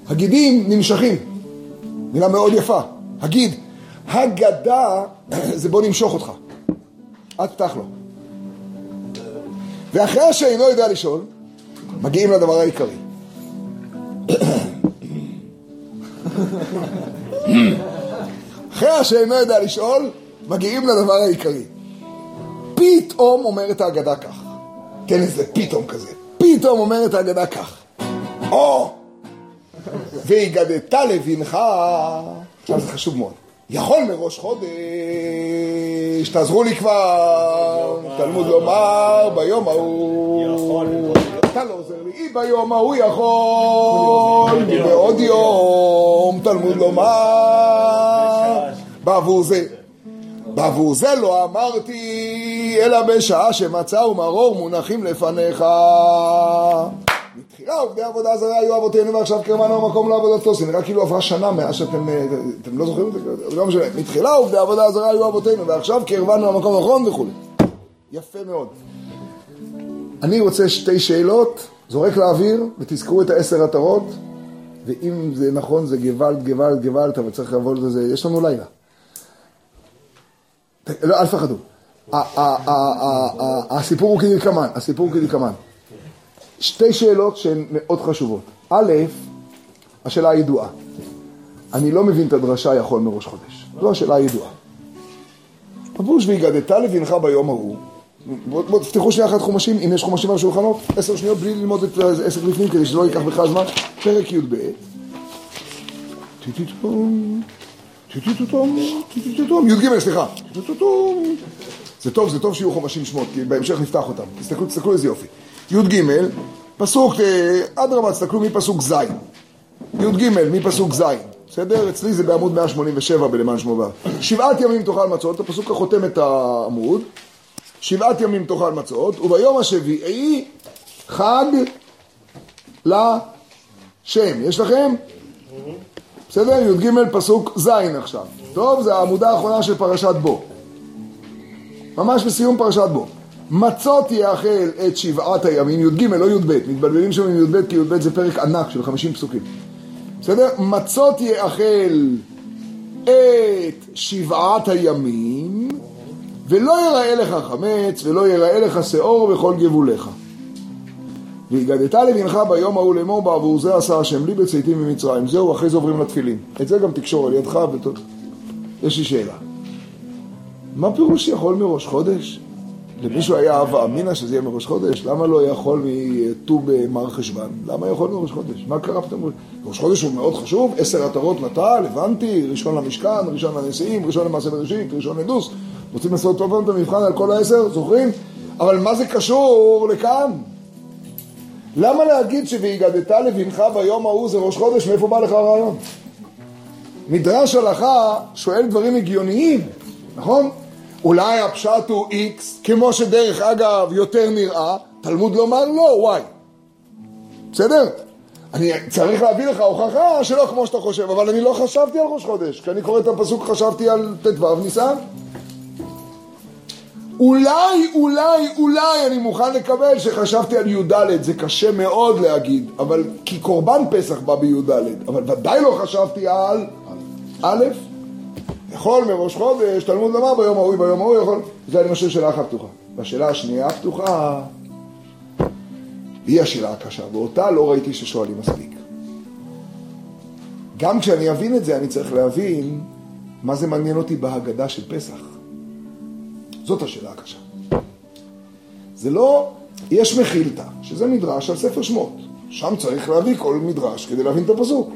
הגידים נמשכים. מילה מאוד יפה. הגיד. הגדה (clears throat) זה בוא נמשוך אותך. אל תפתח לו. ואחרי שאינו יודע לשאול, מגיעים לדבר העיקרי. (clears throat) אחרי שאינו יודע לשאול, מגיעים לדבר העיקרי. פתאום אומרת ההגדה כך. תן איזה פתאום כזה. פתאום אומרת ההגדה כך. או! והגדת לבנך, עכשיו זה חשוב מאוד. יכול מראש חודש, תעזרו לי כבר, תלמוד לומר ביום ההוא. אתה לא עוזר לי, היא ביום ההוא יכול, בעוד יום, תלמוד לומר, בעבור זה. בעבור זה לא אמרתי, אלא בשעה שמצה ומרור מונחים לפניך. בתחילה עובדי עבודה זרה היו אבותינו ועכשיו קרבנו המקום לעבודתו. זה נראה כאילו עברה שנה מאז שאתם, אה, אתם לא זוכרים את זה? לא משנה. מתחילה עובדי עבודה זרה היו אבותינו ועכשיו קרבנו למקום הנכון וכולי. יפה מאוד. אני רוצה שתי שאלות, זורק לאוויר ותזכרו את העשר עטרות ואם זה נכון זה גוואלד, גוואלד, גוואלד, אבל צריך לעבוד על זה, יש לנו לילה. לא, אל תפחדו. הסיפור הוא כדלקמן, הסיפור הוא כדלקמן. שתי שאלות שהן מאוד חשובות. א', השאלה הידועה. אני לא מבין את הדרשה יכול מראש חודש. זו השאלה הידועה. הפירוש והגדת לבנך ביום ההוא. בואו בוא, תפתחו שנייה אחת חומשים, אם יש חומשים על השולחנות, עשר שניות בלי ללמוד את עסק לפנים כדי שלא ייקח בכלל זמן. פרק י"ב. י"ג, סליחה. זה טוב, זה טוב שיהיו חומשים שמות, כי בהמשך נפתח אותם. תסתכלו, תסתכלו איזה יופי. י"ג, פסוק, אה, אדרבה, תסתכלו מפסוק ז'. י"ג, מפסוק ז'. בסדר? אצלי זה בעמוד 187 בלמען שמו בר. שבעת ימים תאכל מצות, הפסוק החותם את העמוד. שבעת ימים תאכל מצות, וביום השביעי חג לשם. יש לכם? בסדר? י"ג פסוק ז' עכשיו. טוב, זה העמודה האחרונה של פרשת בו. ממש בסיום פרשת בו. מצות יאכל את שבעת הימים, י"ג, לא י"ב, מתבלבלים שם עם י"ב כי י"ב זה פרק ענק של 50 פסוקים. בסדר? מצות יאכל את שבעת הימים, ולא יראה לך חמץ, ולא יראה לך שאור בכל גבוליך. והגדת לבנך ביום ההוא לאמור בעבור זה עשה השם לי בצאתים ממצרים. זהו, אחרי זה עוברים לתפילין. את זה גם תקשור על ידך ות... יש לי שאלה. מה פירוש יכול מראש חודש? למישהו היה הווה אמינא שזה יהיה מראש חודש? למה לא יכול מט"ו במר חשוון? למה יכול מראש חודש? מה קרה פתאום? ראש חודש הוא מאוד חשוב, עשר עטרות נטל, הבנתי, ראשון למשכן, ראשון לנשיאים, ראשון למעשה בראשית, ראשון לדוס. רוצים לעשות טוב את המבחן על כל העשר, זוכרים? אבל מה זה קשור לכאן? למה להגיד ש"ויגדת לבנך ביום ההוא" זה ראש חודש? מאיפה בא לך הרעיון? מדרש הלכה שואל דברים הגיוניים, נכון? אולי הפשט הוא X, כמו שדרך אגב יותר נראה, תלמוד לומר לא, Y. בסדר? אני צריך להביא לך הוכחה שלא כמו שאתה חושב, אבל אני לא חשבתי על ראש חודש. כשאני קורא את הפסוק חשבתי על ט"ו ניסן. אולי, אולי, אולי אני מוכן לקבל שחשבתי על י"ד, זה קשה מאוד להגיד, אבל כי קורבן פסח בא בי"ד, אבל ודאי לא חשבתי על א', יכול מראש חודש, תלמוד לומר ביום ההוא, ביום ההוא יכול, זה אני משאיר שאלה אחת פתוחה. והשאלה השנייה הפתוחה, היא השאלה הקשה, ואותה לא ראיתי ששואלים מספיק. גם כשאני אבין את זה, אני צריך להבין מה זה מעניין אותי בהגדה של פסח. זאת השאלה הקשה. זה לא, יש מחילתא, שזה מדרש על ספר שמות. שם צריך להביא כל מדרש כדי להבין את הפסוק.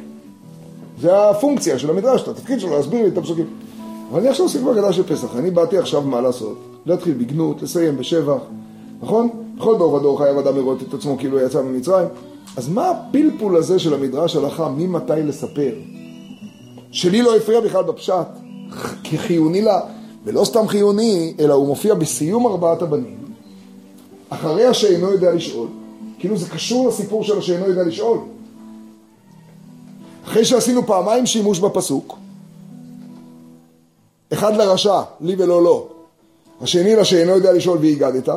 זה הפונקציה של המדרש, את התפקיד שלו להסביר לי את הפסוקים. אבל אני עכשיו עוסק בהגדה של פסח, אני באתי עכשיו מה לעשות? להתחיל בגנות, לסיים בשבח, נכון? בכל דור ודור חייב אדם לראות את עצמו כאילו יצא ממצרים. אז מה הפלפול הזה של המדרש הלכה, ממתי לספר? שלי לא הפריע בכלל בפשט, כחיוני לה, ולא סתם חיוני, אלא הוא מופיע בסיום ארבעת הבנים, אחרי השאינו יודע לשאול, כאילו זה קשור לסיפור של השאינו יודע לשאול. אחרי שעשינו פעמיים שימוש בפסוק, אחד לרשע, לי ולא לו, השני לשאינו יודע לשאול והגדת,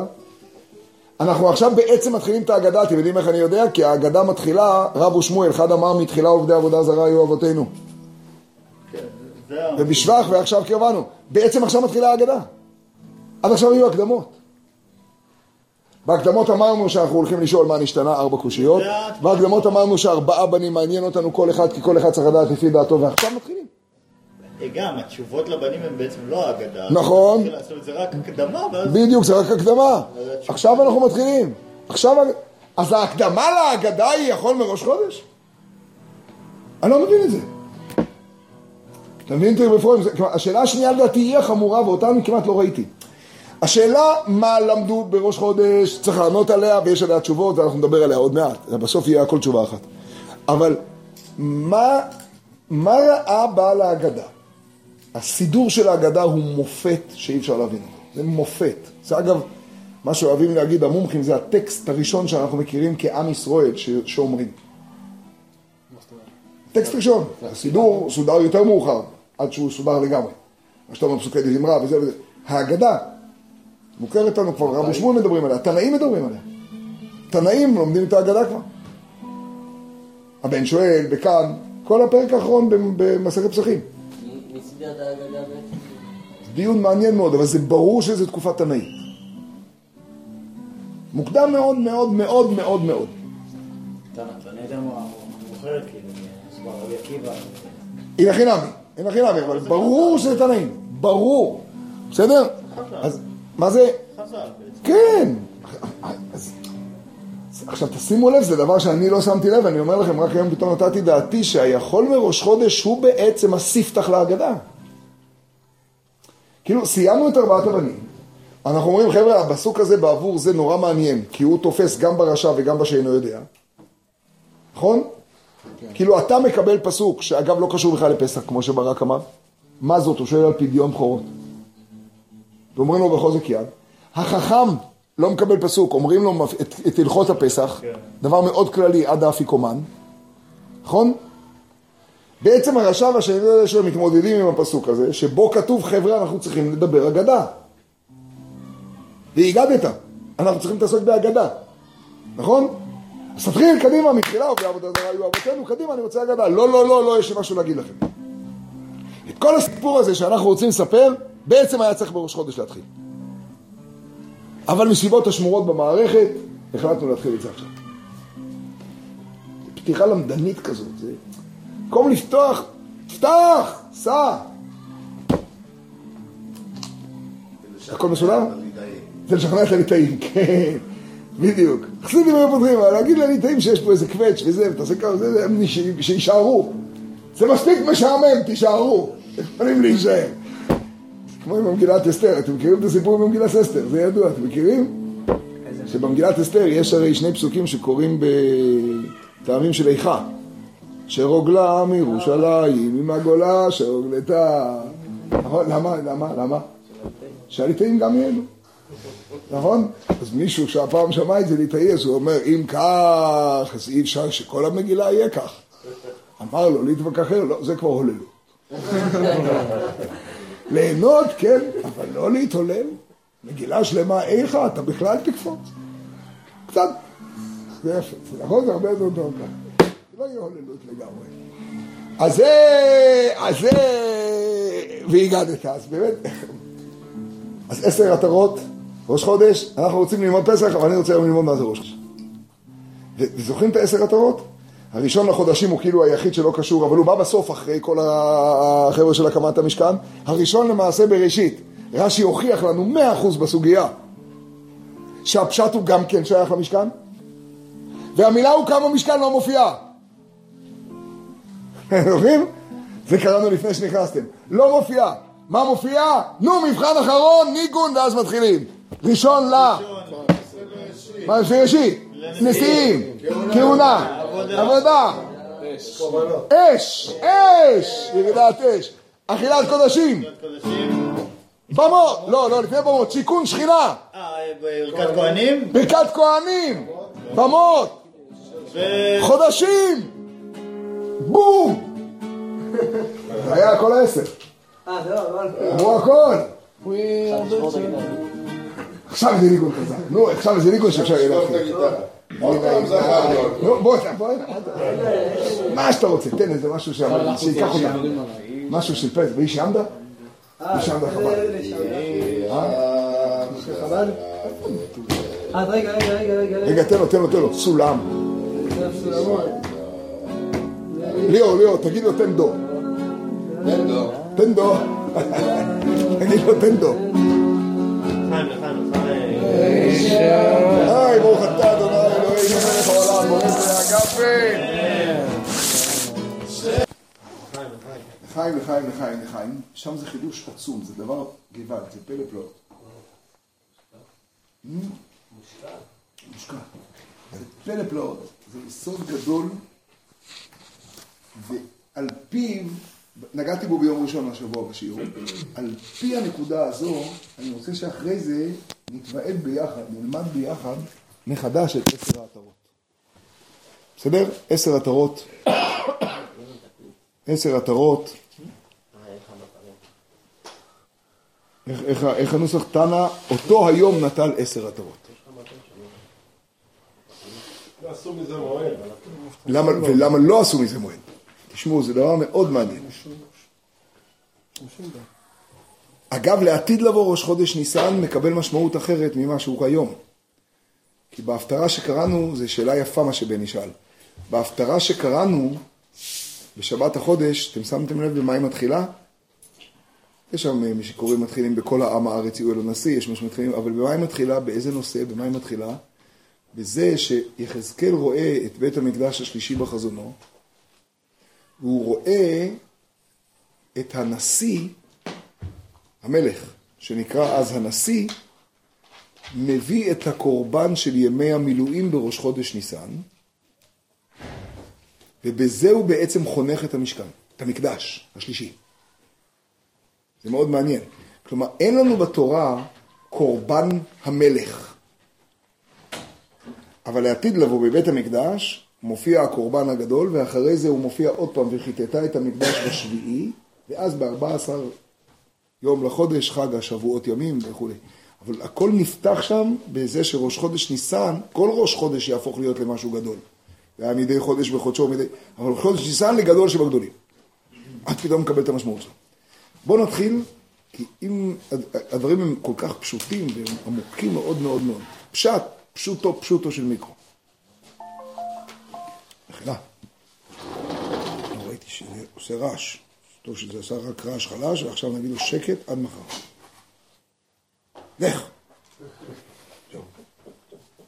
אנחנו עכשיו בעצם מתחילים את ההגדה, אתם יודעים איך אני יודע? כי ההגדה מתחילה, רב ושמואל, אחד אמר מתחילה עובדי עבודה זרה היו אבותינו. ובשבח ועכשיו קרבנו. בעצם עכשיו מתחילה ההגדה. עד עכשיו היו הקדמות. בהקדמות אמרנו שאנחנו הולכים לשאול מה נשתנה, ארבע קושיות. בהקדמות אמרנו שארבעה בנים מעניין אותנו כל אחד, כי כל אחד צריך לדעת לפי דעתו, ועכשיו מתחילים. גם, התשובות לבנים הם בעצם לא ההגדה. נכון. זה רק הקדמה, ואז... בדיוק, זה רק הקדמה. עכשיו אנחנו מתחילים. עכשיו... אז ההקדמה להגדה היא יכול מראש חודש? אני לא מבין את זה. אתה מבין את רפואים? השאלה השנייה לדעתי היא החמורה ואותה אני כמעט לא ראיתי. השאלה מה למדו בראש חודש, צריך לענות עליה ויש עליה תשובות ואנחנו נדבר עליה עוד מעט, בסוף יהיה הכל תשובה אחת. אבל מה, מה ראה בעל ההגדה? הסידור של ההגדה הוא מופת שאי אפשר להבין אותו, זה מופת. זה אגב, מה שאוהבים להגיד המומחים זה הטקסט הראשון שאנחנו מכירים כעם ישראל ש... שאומרים. טקסט ראשון, הסידור סודר יותר מאוחר, עד שהוא סודר לגמרי. מה שאתה אומר פסוקי דזמרה וזה וזה. ההגדה, מוכרת לנו כבר, רבי שמואל מדברים עליה, תנאים מדברים עליה. תנאים לומדים את ההגדה כבר. הבן שואל, בכאן, כל הפרק האחרון במסכת פסחים. ההגדה בעצם? דיון מעניין מאוד, אבל זה ברור שזו תקופה תנאית. מוקדם מאוד מאוד מאוד מאוד מאוד. אין הכי נמי, אין הכי נמי, אבל ברור שזה תנאים, ברור. בסדר? אז מה זה? חז"ל בעצם. כן. עכשיו תשימו לב, זה דבר שאני לא שמתי לב, אני אומר לכם, רק היום פתאום נתתי דעתי שהיכול מראש חודש הוא בעצם הספתח להגדה. כאילו, סיימנו את ארבעת הבנים. אנחנו אומרים, חבר'ה, הפסוק הזה בעבור זה נורא מעניין, כי הוא תופס גם ברשע וגם בשאינו יודע. נכון? כאילו, אתה מקבל פסוק, שאגב לא קשור בכלל לפסח, כמו שברק אמר. מה זאת? הוא שואל על פדיון בכורות. ואומרים לו בחוזק יד. החכם לא מקבל פסוק, אומרים לו את, את הלכות הפסח, דבר מאוד כללי עד האפיקומן, נכון? בעצם הרשע והשני שלו מתמודדים עם הפסוק הזה, שבו כתוב חבר'ה אנחנו צריכים לדבר אגדה. והגדת, אנחנו צריכים להתעסק באגדה, נכון? אז תתחיל קדימה, מתחילה ובעבודה זרה היו אבותינו, קדימה, אני רוצה אגדה. לא, לא, לא, לא, יש לי משהו להגיד לכם. את כל הסיפור הזה שאנחנו רוצים לספר, בעצם היה צריך בראש חודש להתחיל. אבל מסיבות השמורות במערכת, החלטנו להתחיל את זה עכשיו. פתיחה למדנית כזאת, זה... במקום לפתוח, פתח, סע. הכל מסודר? זה לשכנע את הליטאים, (laughs) כן, בדיוק. חסידים היו פותחים, אבל להגיד לליטאים שיש פה איזה קווץ' וזה, ותעשה ככה, זה, הם שיישארו. זה מספיק משעמם, תישארו. יכולים להישאר. כמו עם מגילת אסתר, אתם מכירים את הסיפור במגילת אסתר, זה ידוע, אתם מכירים? שבמגילת אסתר יש הרי שני פסוקים שקוראים בטעמים של איכה. שרוגלה מירושלים, עם הגולה שרוגלתה. נכון? למה? למה? למה? שהליטאים גם יהיו. נכון? אז מישהו שהפעם שמע את זה ליטאי, אז הוא אומר, אם כך, אז אי אפשר שכל המגילה יהיה כך. אמר לו, להתווכח, לא, זה כבר הוללות. ליהנות, כן, אבל לא להתהולל. מגילה שלמה איכה, אתה בכלל תקפוץ. קצת. זה יפה, זה נכון, זה הרבה יותר טוב לא יהיה הוללות לגמרי. אז זה, אז זה, והגדת, אז באמת, (laughs) אז עשר עטרות, ראש חודש, אנחנו רוצים ללמוד פסח, אבל אני רוצה היום ללמוד מה זה ראש חודש. וזוכרים את העשר עטרות? הראשון לחודשים הוא כאילו היחיד שלא קשור, אבל הוא בא בסוף אחרי כל החבר'ה של הקמת המשכן. הראשון למעשה בראשית. רש"י הוכיח לנו מאה אחוז בסוגיה שהפשט הוא גם כן שייך למשכן, והמילה הוא כמה משכן לא מופיעה. זוכרים? זה קראנו לפני שנכנסתם. לא מופיעה. מה מופיע? נו, מבחן אחרון, ניגון, ואז מתחילים. ראשון ל... מה זה ראשית? נשיאים, כהונה, עבודה, אש, אש, ירידת אש, אכילת קודשים. במות, לא, לא, לפני במות, שיכון שכינה, אה, ברכת כהנים? ברכת כהנים, במות. חודשים, בום. זה היה כל העשר, אה, זהו, אבל... אמרו הכל. עכשיו זה ניגון חזק, נו, עכשיו זה ניגון שאפשר יהיה זה החלטות. נו, בוא, בוא, מה שאתה רוצה, תן איזה משהו שם, שייקח אותך. משהו של פרס, באיש ימדה? איש ימדה חבל. חבל? אז רגע, רגע, רגע, רגע, רגע. תן לו, תן לו, תן לו, סולם. ליאור, ליאור, תגיד לו תן דו. תן דו. תן דו. תגיד לו תן דו. חיים, לחיים, לחיים. היי, ברוך אתה אדוני אלוהינו מלך העולם, בורא והאגפים. לחיים, לחיים, לחיים, לחיים. שם זה חידוש עצום, זה דבר גוואלד, זה פלא פלאות. מושקע. מושקע. זה פלא פלאות, זה יסוד גדול, ועל פיו, נגעתי בו ביום ראשון השבוע בשיעור, על פי הנקודה הזו, אני רוצה שאחרי זה נתוועד ביחד, נלמד ביחד מחדש את עשר העטרות. בסדר? עשר עטרות. עשר עטרות. איך, איך, איך הנוסח תנא, אותו היום נטל עשר עטרות. למה, ולמה לא עשו מזה מועד? תשמעו, זה דבר מאוד מעניין. אגב, לעתיד לבוא ראש חודש ניסן מקבל משמעות אחרת ממה שהוא כיום. כי בהפטרה שקראנו, זו שאלה יפה מה שבן ישאל. בהפטרה שקראנו בשבת החודש, אתם שמתם לב במה היא מתחילה? יש שם מי שקוראים מתחילים בכל העם הארץ יהיו אלו נשיא, יש מי שמתחילים, אבל במה היא מתחילה? באיזה נושא? במה היא מתחילה? בזה שיחזקאל רואה את בית המקדש השלישי בחזונו, והוא רואה את הנשיא, המלך, שנקרא אז הנשיא, מביא את הקורבן של ימי המילואים בראש חודש ניסן, ובזה הוא בעצם חונך את המשכן, את המקדש השלישי. זה מאוד מעניין. כלומר, אין לנו בתורה קורבן המלך. אבל לעתיד לבוא בבית המקדש, מופיע הקורבן הגדול, ואחרי זה הוא מופיע עוד פעם, וחיטטה את המקדש בשביעי, ואז ב-14 יום לחודש, חג השבועות ימים וכו'. אבל הכל נפתח שם בזה שראש חודש ניסן, כל ראש חודש יהפוך להיות למשהו גדול. זה היה מדי חודש בחודשו, מדי... אבל חודש ניסן לגדול שבגדולים. את פתאום מקבל את המשמעות שלו. בואו נתחיל, כי אם הדברים הם כל כך פשוטים והם עמוקים מאוד מאוד מאוד. פשט, פשוטו פשוטו של מיקרו. מחילה. לא ראיתי שזה עושה רעש. טוב שזה עשה רק רעש חלש, ועכשיו נגיד לו שקט עד מחר. לך.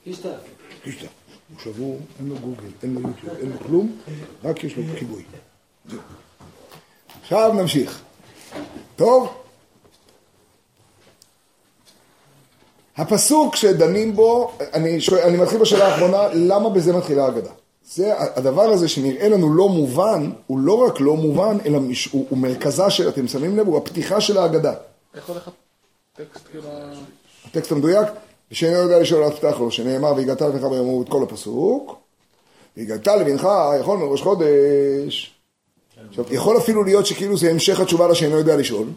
קישטה. קישטה. הוא שבור, אין לו גוגל, אין לו יוטיוב, אין לו כלום, רק יש לו כיבוי. עכשיו נמשיך. טוב? הפסוק שדנים בו, אני, שואל, אני מתחיל בשאלה האחרונה, למה בזה מתחילה ההגדה? זה, הדבר הזה שנראה לנו לא מובן, הוא לא רק לא מובן, אלא מש, הוא, הוא מרכזה של, אתם שמים לב, הוא הפתיחה של ההגדה. איך הולך הטקסט כאילו... הטקסט המדויק, ושאינו יודע לשאול אל תפתח לו, שנאמר, והגעת לבנך ביום את כל הפסוק, והגעת לבנך יכול מראש חודש. עכשיו, יכול אפילו להיות שכאילו זה המשך התשובה לשאינו יודע לשאול,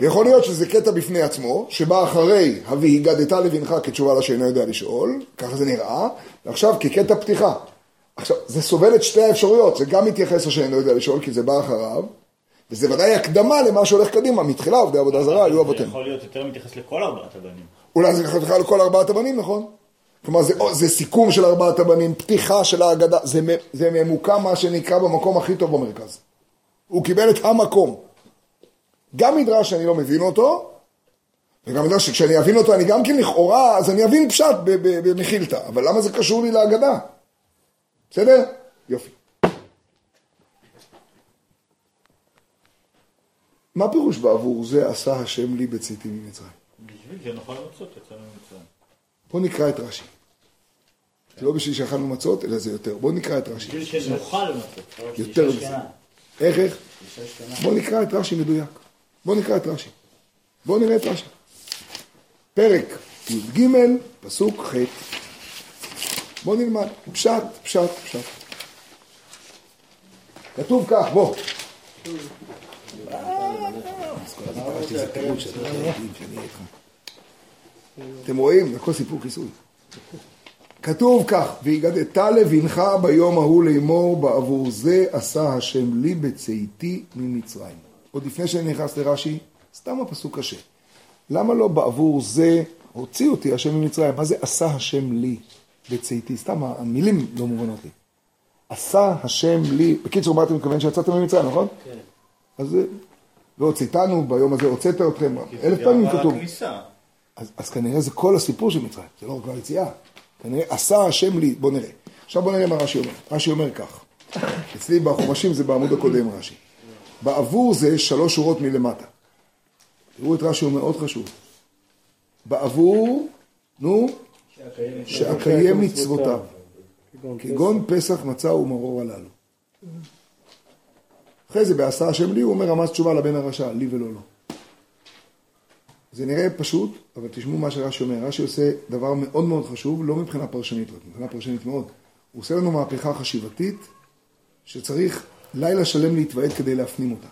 ויכול להיות שזה קטע בפני עצמו, שבא אחרי ה"והיגדת לבנך" כתשובה לשאינו יודע לשאול, ככה זה נראה, ועכשיו כקטע פתיחה. עכשיו, זה סובל את שתי האפשרויות, זה גם מתייחס לשאינו יודע לשאול, כי זה בא אחריו, וזה ודאי הקדמה למה שהולך קדימה, מתחילה עובדי עבודה זרה היו זה אבותינו. יכול להיות יותר מתייחס לכל ארבעת הבנים. אולי זה יכול בכלל לכל ארבעת הבנים, נכון? כלומר, זה, זה סיכום של ארבעת הבנים, פתיחה של ההגדה, זה, זה ממוקם מה שנקרא במקום הכי טוב במרכז. הוא קיבל את המקום. גם מדרש שאני לא מבין אותו, וגם מדרש שכשאני אבין אותו אני גם כן לכאורה, אז אני אבין פשט במחילתא, אבל למה זה קשור לי להגדה? בסדר? יופי. מה פירוש בעבור זה עשה השם לי בצאתי ממצרים? בשביל שנוכל למצות יצאנו ממצרים. בואו נקרא את רש"י. זה לא בשביל שאכלנו מצות, אלא זה יותר. בואו נקרא את רש"י. בשביל. לא בשביל יותר מזה. איך, איך? בואו נקרא את רש"י מדויק. בואו נקרא את רש"י. בואו נראה את רש"י. פרק י"ג, פסוק ח'. בואו נלמד. פשט, פשט, פשט. כתוב כך, בוא. אתם רואים? זה הכל סיפור כיסוי. כתוב כך, והגדת לבנך ביום ההוא לאמור בעבור זה עשה השם לי בצאתי ממצרים. עוד לפני שאני נכנס לרש"י, סתם הפסוק קשה. למה לא בעבור זה הוציא אותי השם ממצרים? מה זה עשה השם לי בצאתי? סתם המילים לא מובנות לי. עשה השם לי, בקיצור, מה אתה מתכוון שיצאתם ממצרים, נכון? כן. אז והוצאתנו ביום הזה, הוצאת אתכם, אלף פעמים כתוב. אז, אז כנראה זה כל הסיפור של מצרים, זה לא רק היציאה. כנראה עשה השם לי, בוא נראה. עכשיו בוא נראה מה רש"י אומר. רש"י אומר כך, אצלי בחומשים זה בעמוד הקודם רש"י. בעבור זה שלוש שורות מלמטה. תראו את רש"י, הוא מאוד חשוב. בעבור, נו, שאקיים מצוותיו, כגון פסח, מצה ומרור הללו. אחרי זה, בעשה השם לי, הוא אומר רמז תשובה לבן הרשע, לי ולא לו. זה נראה פשוט, אבל תשמעו מה שרש"י אומר. רש"י עושה דבר מאוד מאוד חשוב, לא מבחינה פרשנית, רק מבחינה פרשנית מאוד. הוא עושה לנו מהפכה חשיבתית, שצריך לילה שלם להתוועד כדי להפנים אותה.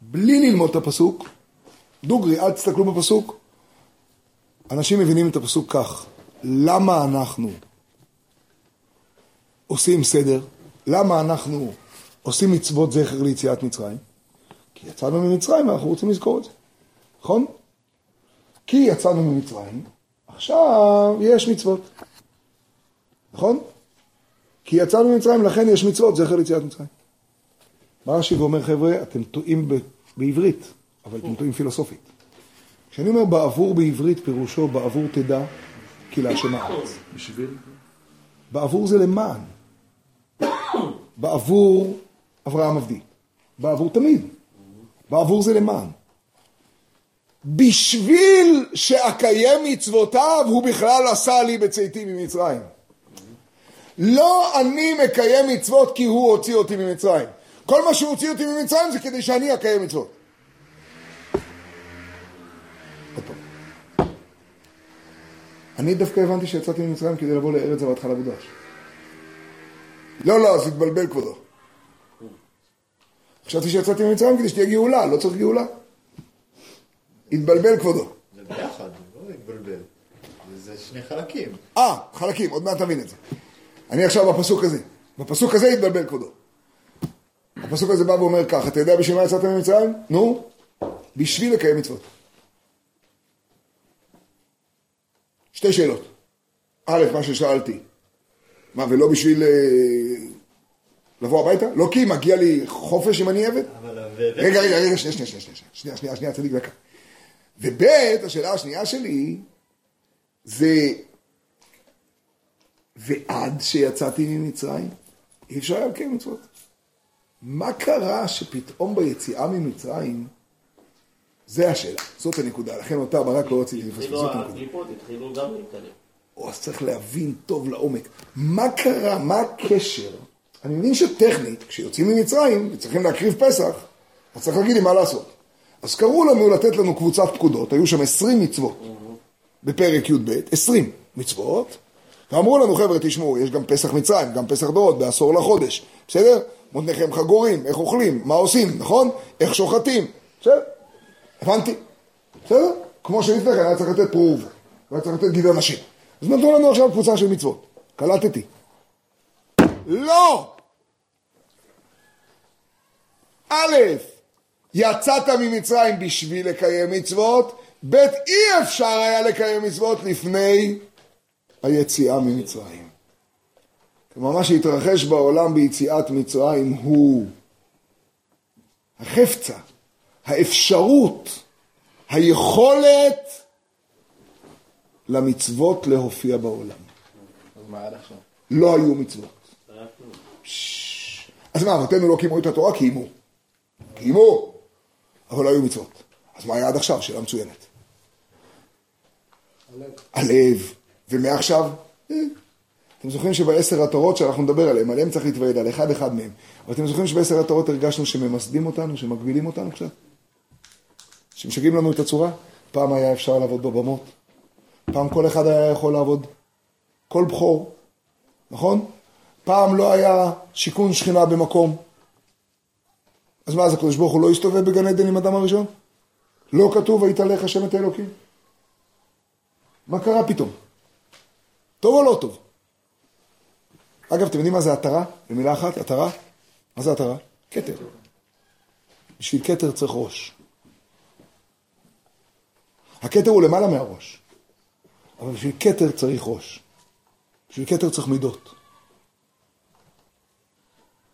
בלי ללמוד את הפסוק, דוגרי, אל תסתכלו בפסוק. אנשים מבינים את הפסוק כך, למה אנחנו עושים סדר? למה אנחנו עושים מצוות זכר ליציאת מצרים? כי יצאנו ממצרים ואנחנו רוצים לזכור את זה, נכון? כי יצאנו ממצרים, עכשיו יש מצוות, נכון? כי יצאנו ממצרים, לכן יש מצוות, זכר ליציאת מצרים. בא רש"י ואומר, חבר'ה, אתם טועים ב- בעברית, אבל אתם טועים פילוסופית. כשאני אומר בעבור בעברית, פירושו בעבור תדע, כי להשם הארץ. בשביל? בעבור זה למען. בעבור אברהם עבדי. בעבור תמיד. בעבור זה למען. בשביל שאקיים מצוותיו, הוא בכלל עשה לי בצאתי ממצרים. לא אני מקיים מצוות כי הוא הוציא אותי ממצרים. כל מה שהוא הוציא אותי ממצרים זה כדי שאני אקיים מצוות. אני דווקא הבנתי שיצאתי ממצרים כדי לבוא לארץ זבת חלב ודבש. לא, לא, אז התבלבל כבודו. חשבתי שיצאתי ממצרים כדי שתהיה גאולה, לא צריך גאולה. התבלבל כבודו. זה ביחד, לא להתבלבל. זה- זה שני חלקים. אה, חלקים, עוד מעט תבין את זה. אני עכשיו בפסוק הזה. בפסוק הזה התבלבל כבודו. הפסוק הזה בא ואומר כך, אתה יודע בשביל מה יצאת ממצרים? נו, בשביל לקיים מצוות. שתי שאלות. א', מה ששאלתי, מה, ולא בשביל אה, לבוא הביתה? לא כי מגיע לי חופש אם אני עבד? רגע, רגע, רגע, שנייה, שנייה, שנייה, שנייה, שנייה, שנייה, צדיק דקה. וב', השאלה השנייה שלי, זה, ועד שיצאתי ממצרים, אי אפשר היה לקיים מצוות. מה קרה שפתאום ביציאה ממצרים, זה השאלה, זאת הנקודה, לכן אותה ברק לא רציתי לפספס, זאת הנקודה. הקליפות, התחילו גם להתקדם. או, אז צריך להבין טוב לעומק. מה קרה, מה הקשר? אני מבין שטכנית, כשיוצאים ממצרים וצריכים להקריב פסח, אז צריך להגיד לי מה לעשות. אז קראו לנו לתת לנו קבוצת פקודות, היו שם 20 מצוות בפרק י"ב, 20 מצוות, ואמרו לנו, חבר'ה, תשמעו, יש גם פסח מצרים, גם פסח דורות, בעשור לחודש, בסדר? מותניכם חגורים, איך אוכלים, מה עושים, נכון? איך שוחטים, בסדר? הבנתי, בסדר? כמו שלפני כן היה צריך לתת פרו ורבו, והיה צריך לתת גידי נשים. אז נתנו לנו עכשיו קבוצה של מצוות. קלטתי. לא! א', יצאת ממצרים בשביל לקיים מצוות, ב', אי אפשר היה לקיים מצוות לפני היציאה ממצרים. כלומר, מה שהתרחש בעולם ביציאת מצרים הוא החפצה, האפשרות, היכולת למצוות להופיע בעולם. אז מה עד עכשיו? לא היו מצוות. אז מה, אבותינו לא קיימו את התורה? קיימו. קיימו, אבל לא היו מצוות. אז מה היה עד עכשיו? שאלה מצוינת. הלב. ומעכשיו? אה. אתם זוכרים שבעשר התורות שאנחנו נדבר עליהן, עליהן צריך להתוועד, על אחד אחד מהם. אבל אתם זוכרים שבעשר התורות הרגשנו שממסדים אותנו, שמגבילים אותנו קצת? שמשגעים לנו את הצורה? פעם היה אפשר לעבוד בבמות. פעם כל אחד היה יכול לעבוד. כל בכור, נכון? פעם לא היה שיכון שכינה במקום. אז מה, אז הקדוש ברוך הוא לא הסתובב בגן עדן עם אדם הראשון? לא כתוב ויתהלך השם את האלוקים? מה קרה פתאום? טוב או לא טוב? אגב, אתם יודעים מה זה עטרה? במילה אחת, עטרה? מה זה עטרה? כתר. בשביל כתר צריך ראש. הכתר הוא למעלה מהראש, אבל בשביל כתר צריך ראש. בשביל כתר צריך מידות.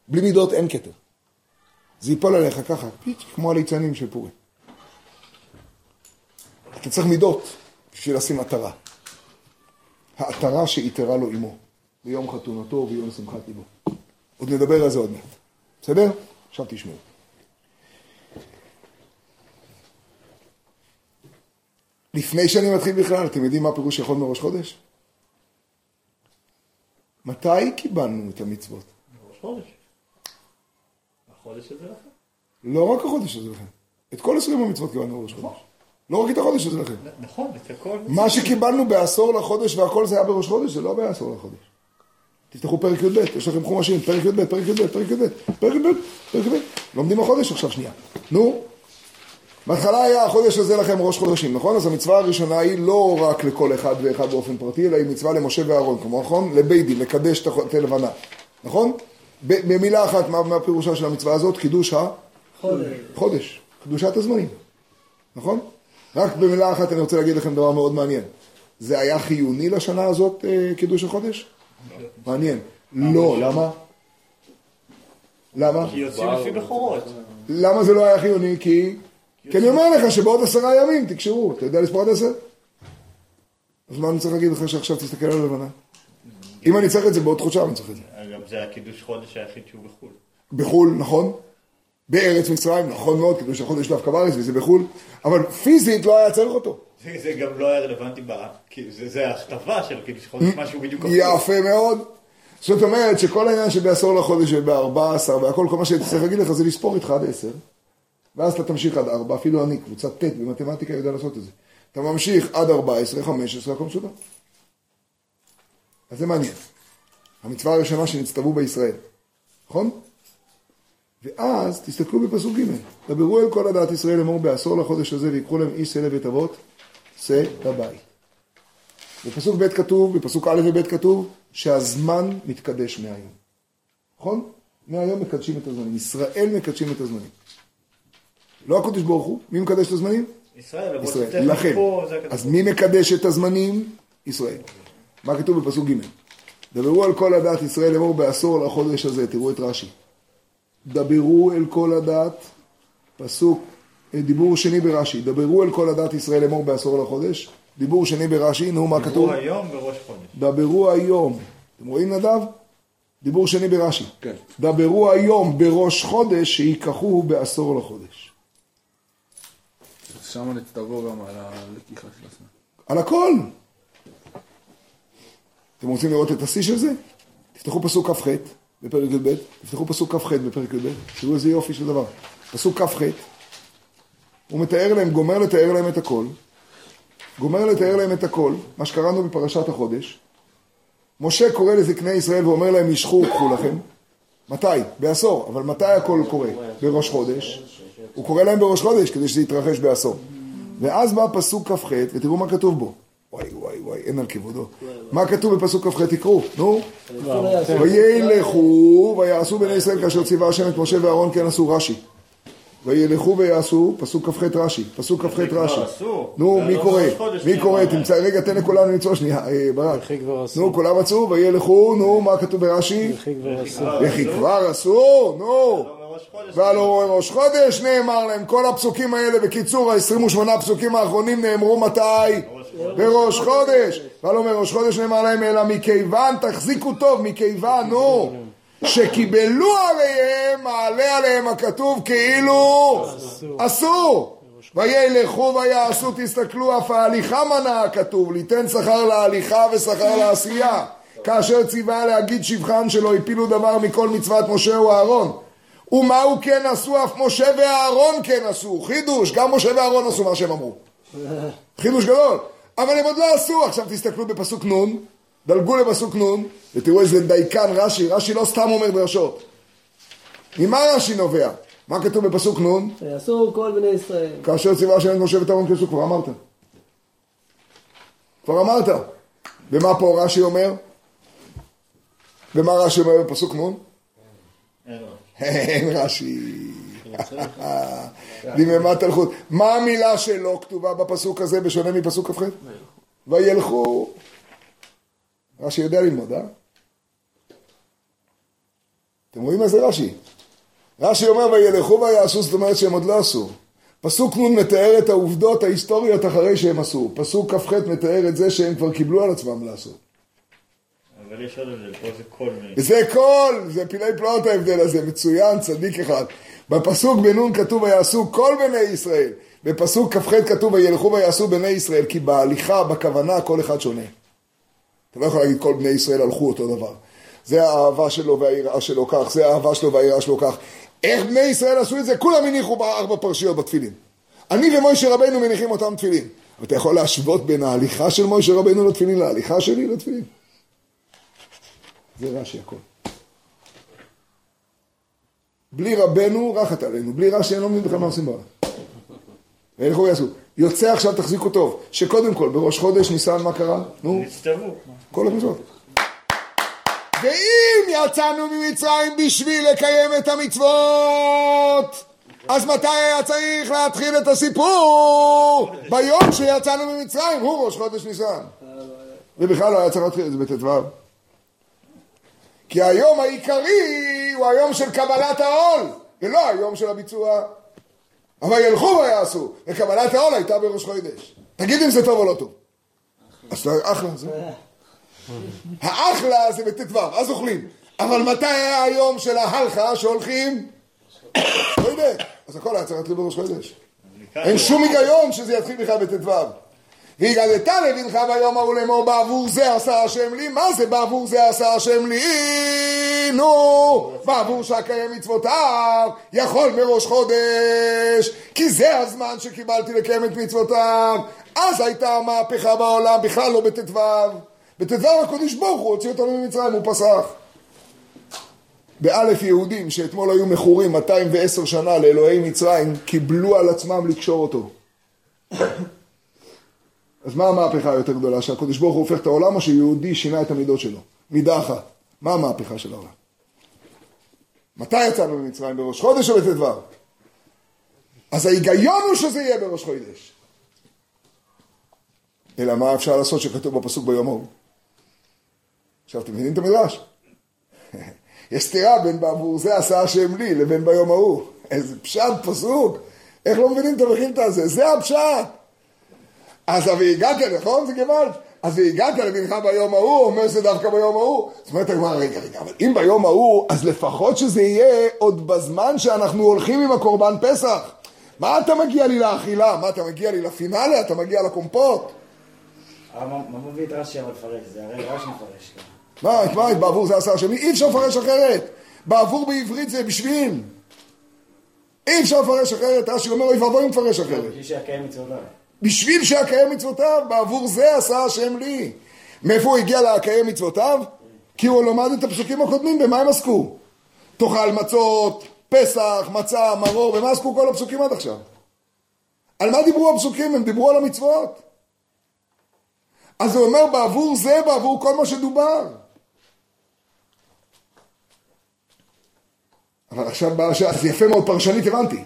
בלי מידות אין כתר. זה ייפול עליך ככה, כמו הליצנים של פורים. אתה צריך מידות בשביל לשים עטרה. העטרה שאיתרה לו אמו ביום חתונתו וביום שמחת ליבו. עוד נדבר על זה עוד מעט. בסדר? עכשיו תשמעו. לפני שאני מתחיל בכלל, אתם יודעים מה פירוש יכול מראש חודש? מתי קיבלנו את המצוות? ראש חודש. החודש הזה לכם. לא רק החודש הזה לכם. את כל עשרים המצוות קיבלנו בראש חודש. לא רק את החודש הזה לכם. נכון, את הכל. מה שקיבלנו בעשור לחודש והכל זה היה בראש חודש, זה לא בעשור לחודש. תפתחו פרק י"ב, יש לכם חומשים, פרק י"ב, פרק י"ב, פרק י"ב, פרק י"ב, פרק י"ב. לומדים החודש עכשיו שנייה. נו, בהתחלה היה החודש הזה לכם ראש חודשים, נכון? אז המצווה הראשונה היא לא רק לכל אחד ואחד באופן פרטי, אלא היא מצווה למשה ואהרון, כמו נכון? לבית דין, לקדש את את הלבנה, נכון? במילה אחת, מה, מה פירושה של המצווה הזאת? קידוש חודש. החודש, קדושת הזמנים, נכון? רק במילה אחת אני רוצה להגיד לכם דבר מאוד מעניין. זה היה חיוני לשנה הזאת, אה, קידוש החודש? מעניין. לא, למה? למה? כי יוצאים לפי בכורות. למה זה לא היה חיוני? כי... כי אני אומר לך שבעוד עשרה ימים תקשרו, אתה יודע לספור עד עשר? אז מה אני צריך להגיד לך שעכשיו תסתכל על הלבנה? אם אני צריך את זה בעוד חודשיים אני צריך את זה. אגב, זה הקידוש חודש היחיד שהוא בחו"ל. בחו"ל, נכון? בארץ מצרים, נכון מאוד, קידוש החודש דווקא בארץ וזה בחו"ל, אבל פיזית לא היה צריך אותו. זה, זה גם לא היה רלוונטי ב... כי זה, זה ההכתבה של קידוש חודש, משהו בדיוק. יפה מאוד. זאת אומרת שכל העניין שבעשור לחודש ובארבע עשר והכל, כל מה שהייתי צריך להגיד לך זה לספור איתך עד עשר, ואז אתה תמשיך עד ארבע, אפילו אני, קבוצת ט' במתמטיקה יודע לעשות את זה. אתה ממשיך עד ארבע עשרה, חמש עשרה, הכל מסודר. אז זה מעניין. המצווה הראשונה שנצטוו בישראל, נכון? ואז תסתכלו בפסוק ג', דברו אל כל עדת ישראל לאמור בעשור לחודש הזה ויקחו להם איש שא לבית אבות, שא לבית. בפסוק ב' כתוב, בפסוק א' וב' כתוב, שהזמן מתקדש מהיום. נכון? מהיום מקדשים את הזמנים. ישראל מקדשים את הזמנים. לא הקדוש ברוך הוא, מי מקדש את הזמנים? ישראל, ישראל. לכן. אז מי מקדש את הזמנים? ישראל. מה כתוב בפסוק ג'? דברו על כל הדת ישראל לאמור בעשור לחודש הזה, תראו את רש"י. דברו אל כל הדת, פסוק, אה, דיבור שני ברש"י, דברו אל כל הדת ישראל לאמור בעשור לחודש, דיבור שני ברש"י, נו מה כתוב? דיברו היום בראש חודש. דברו היום, אתם רואים נדב? דיבור שני ברש"י. כן. דברו היום בראש חודש שייקחו בעשור לחודש. שם נצטוו גם על הלקיחה של הזמן. על הכל. אתם רוצים לראות את השיא של זה? תפתחו פסוק כ"ח בפרק י"ב, תפתחו פסוק כ"ח בפרק י"ב, תראו איזה יופי של דבר. פסוק כ"ח, הוא מתאר להם, גומר לתאר להם את הכל, גומר לתאר להם את הכל, מה שקראנו בפרשת החודש. משה קורא לזקני ישראל ואומר להם, משכו וקחו לכם. מתי? בעשור. אבל מתי הכל קורה? בראש חודש. הוא קורא להם בראש חודש כדי שזה יתרחש בעשור. ואז בא פסוק כ"ח, ותראו מה כתוב בו. וואי וואי וואי, אין על כבודו. מה כתוב בפסוק כ"ח? תקראו, נו. וילכו ויעשו בני ישראל כאשר ציווה השם את משה ואהרון כן עשו רש"י. וילכו ויעשו, פסוק כ"ח רש"י, פסוק כ"ח רש"י. נו, מי לא קורא? מי קורא? תמצא, רגע, תן לכולנו למצוא שנייה, אה, ברק. נו, כולם מצאו, וילכו, נו, מה כתוב ברש"י? וכי כבר עשו. נו. והלא ראש חודש נאמר להם, כל הפסוקים האלה, בקיצור, ה-28 הפסוקים האחרונים נאמרו מתי? בראש חודש. והלא מראש חודש נאמר להם, אלא מכיוון, תחזיקו טוב, מכיוון, נו, שקיבלו עליהם, מעלה עליהם הכתוב כאילו עשו. וילכו ויעשו, תסתכלו, אף ההליכה מנה הכתוב, ליתן שכר להליכה ושכר לעשייה. כאשר ציווה להגיד שבחן שלא הפילו דבר מכל מצוות משה ואהרון. ומה הוא כן עשו, אף משה ואהרון כן עשו. חידוש, גם משה ואהרון עשו מה שהם אמרו. חידוש גדול. אבל הם עוד לא עשו. עכשיו תסתכלו בפסוק נ', דלגו לפסוק נ', ותראו איזה דייקן רש"י, רש"י לא סתם אומר דרשות. ממה רש"י נובע? מה כתוב בפסוק נ'? ויעשו כל בני ישראל. כאשר ציווה השם את משה ואת אהרון כעשו, כבר אמרת. כבר אמרת. ומה פה רש"י אומר? ומה רש"י אומר בפסוק נ'? אין רש"י. (laughs) (laughs) דממת הלכות. מה המילה שלא כתובה בפסוק הזה בשונה מפסוק כ"ח? וילכו. רש"י יודע ללמוד, אה? אתם רואים מה זה רש"י? רש"י אומר וילכו ויעשו, זאת אומרת שהם עוד לא עשו. פסוק נ' מתאר את העובדות ההיסטוריות אחרי שהם עשו. פסוק כ"ח מתאר את זה שהם כבר קיבלו על עצמם לעשות. אבל יש עוד הבדל, פה זה כל מיני. וזה כל, זה פילי פלאות ההבדל הזה, מצוין, צדיק אחד. בפסוק בנון כתוב ויעשו כל בני ישראל. בפסוק כ"ח כתוב וילכו ויעשו בני ישראל, כי בהליכה, בכוונה, כל אחד שונה. אתה לא יכול להגיד כל בני ישראל הלכו אותו דבר. זה האהבה שלו והיראה שלו כך, זה האהבה שלו והיראה שלו כך. איך בני ישראל עשו את זה? כולם הניחו בארבע פרשיות בתפילין. אני ומוישה רבנו מניחים אותם תפילין. אבל אתה יכול להשוות בין ההליכה של מוישה רבנו לתפילין להליכה שלי לתפילין? זה רש"י הכל. בלי רבנו רחת עלינו, בלי רש"י אני לא מבין בכלל מה עושים בעולם. וילכו ויעשו. יוצא עכשיו, תחזיקו טוב, שקודם כל, בראש חודש ניסן, מה קרה? נו. כל המצוות. ואם יצאנו ממצרים בשביל לקיים את המצוות, אז מתי היה צריך להתחיל את הסיפור? ביום שיצאנו ממצרים, הוא ראש חודש ניסן. ובכלל לא היה צריך להתחיל את זה בט"ו. כי היום העיקרי הוא היום של קבלת העול, ולא היום של הביצוע. אבל ילכו ויעשו, וקבלת העול הייתה בראש חודש. תגיד אם זה טוב או לא טוב. אז אחלה, זה. האחלה זה בט"ו, אז אוכלים. אבל מתי היה היום של ההלכה שהולכים? (coughs) לא יודע. אז הכל היה צריך להתחיל בראש חודש. אין שום היגיון שזה יתחיל בכלל בט"ו. והגדת לבנך ביום ההוא לאמור בעבור זה עשה השם לי, מה זה בעבור זה עשה השם לי? נו, בעבור שאקיים מצוותיו, יכול מראש חודש, כי זה הזמן שקיבלתי לקיים את מצוותיו. אז הייתה המהפכה בעולם, בכלל לא בט"ו. בט"ו הקדוש ברוך הוא הוציא אותנו ממצרים, הוא פסח. באלף יהודים שאתמול היו מכורים 210 שנה לאלוהי מצרים, קיבלו על עצמם לקשור אותו. אז מה המהפכה היותר גדולה? שהקדוש ברוך הוא הופך את העולם או שיהודי שינה את המידות שלו? מידה אחת. מה המהפכה של העולם? מתי יצאנו ממצרים? בראש חודש או בט"ו? אז ההיגיון הוא שזה יהיה בראש חודש. אלא מה אפשר לעשות שכתוב בפסוק ביום ההוא? עכשיו, אתם מבינים את המדרש? (laughs) יש סתירה בין בעבור זה עשה השם לי לבין ביום ההוא. איזה פשט פסוק. איך לא מבינים את המכילתא הזה? זה הפשט. אז והגעת, נכון? זה גוואלד. אז והגעת לבנך ביום ההוא, אומר שזה דווקא ביום ההוא. זאת אומרת הגמרא, רגע, רגע, אבל אם ביום ההוא, אז לפחות שזה יהיה עוד בזמן שאנחנו הולכים עם הקורבן פסח. מה אתה מגיע לי לאכילה? מה אתה מגיע לי לפינאלה? אתה מגיע לקומפוט? מה מה מביא את רש"י אבל לפרש? זה הרי רש"י מפרש ככה. מה, מה, בעבור זה עשה השני? אי אפשר לפרש אחרת. בעבור בעברית זה בשביל. אי אפשר לפרש אחרת. רש"י אומר, אוי ואבוי אם מפרש אחרת. בשביל שאקיים מצוותיו, בעבור זה עשה השם לי. מאיפה הוא הגיע לאקיים מצוותיו? כי הוא למד את הפסוקים הקודמים, במה הם עסקו? תאכל מצות, פסח, מצה, מרור, במה עסקו כל הפסוקים עד עכשיו? על מה דיברו הפסוקים? הם דיברו על המצוות. אז הוא אומר, בעבור זה, בעבור כל מה שדובר. אבל עכשיו בא השעה, זה יפה מאוד, פרשנית הבנתי.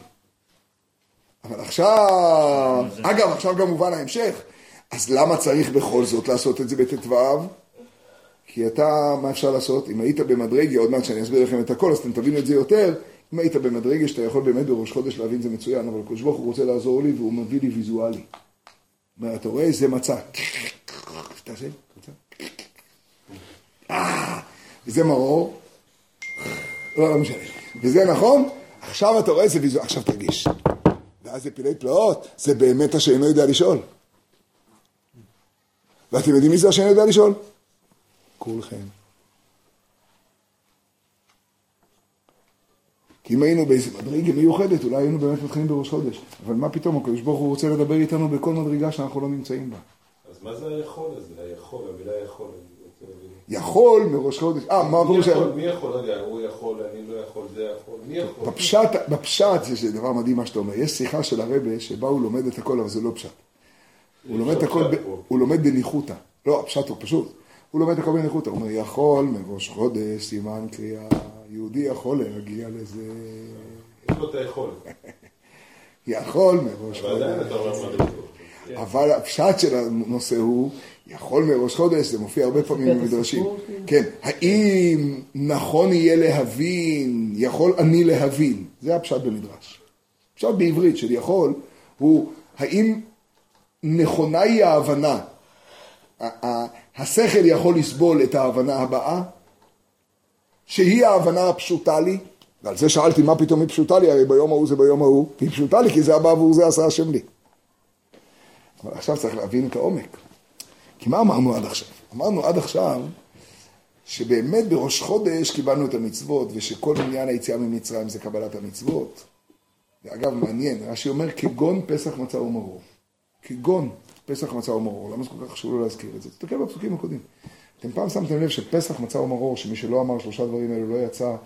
אבל עכשיו, אגב, עכשיו גם מובן ההמשך. אז למה צריך בכל זאת לעשות את זה בט"ו? כי אתה, מה אפשר לעשות? אם היית במדרגה, עוד מעט שאני אסביר לכם את הכל, אז אתם תבינו את זה יותר. אם היית במדרגה שאתה יכול באמת בראש חודש להבין זה מצוין, אבל הקדוש ברוך הוא רוצה לעזור לי והוא מביא לי ויזואלי. אתה רואה? זה מצה. תעשה, מצה. אה, וזה מרור. לא, לא משנה. וזה נכון? עכשיו אתה רואה זה ויזואלי. עכשיו תרגיש. ואז זה פילי פלאות, זה באמת השאינו יודע לשאול. ואתם יודעים מי זה השאינו יודע לשאול? כולכם. כי אם היינו באיזה מדרגה מיוחדת, אולי היינו באמת מתחילים בראש חודש. אבל מה פתאום, הקדוש ברוך הוא רוצה לדבר איתנו בכל מדרגה שאנחנו לא נמצאים בה. אז מה זה היכול הזה? היכול, המילה יכול. יכול מראש חודש, אה, מה אמרו ש... יכול? מי יכול? לא יודע, הוא יכול, אני לא יכול, זה יכול. מי יכול? בפשט, בפשט יש דבר מדהים מה שאתה אומר, יש שיחה של הרבה שבה הוא לומד את הכל, אבל זה לא פשט. הוא לומד את הכל, הוא לומד בניחותא. לא, הפשט הוא פשוט. הוא לומד את הכל בניחותא. הוא אומר, יכול מראש חודש, סימן קריאה, יהודי יכול להגיע לזה. יש לו את היכולת. (laughs) יכול מראש חודש. אתה מדרגות. אבל הפשט של הנושא הוא, יכול מראש חודש, זה מופיע הרבה פעמים במדרשים. כאילו? כן, האם נכון יהיה להבין, יכול אני להבין? זה הפשט במדרש. פשט בעברית של יכול, הוא האם נכונה היא ההבנה, השכל יכול לסבול את ההבנה הבאה, שהיא ההבנה הפשוטה לי, ועל זה שאלתי מה פתאום היא פשוטה לי, הרי ביום ההוא זה ביום ההוא, היא פשוטה לי כי זה הבא עבור זה עשה השם לי. אבל עכשיו צריך להבין את העומק. כי מה אמרנו עד עכשיו? אמרנו עד עכשיו שבאמת בראש חודש קיבלנו את המצוות, ושכל עניין היציאה ממצרים זה קבלת המצוות. ואגב, מעניין, רש"י אומר כגון פסח מצה ומרור. כגון פסח מצה ומרור. למה זה כל כך חשוב לו להזכיר את זה? תסתכל בפסוקים הקודמים. אתם פעם שמתם לב שפסח מצה ומרור, שמי שלא אמר שלושה דברים האלו לא יצא,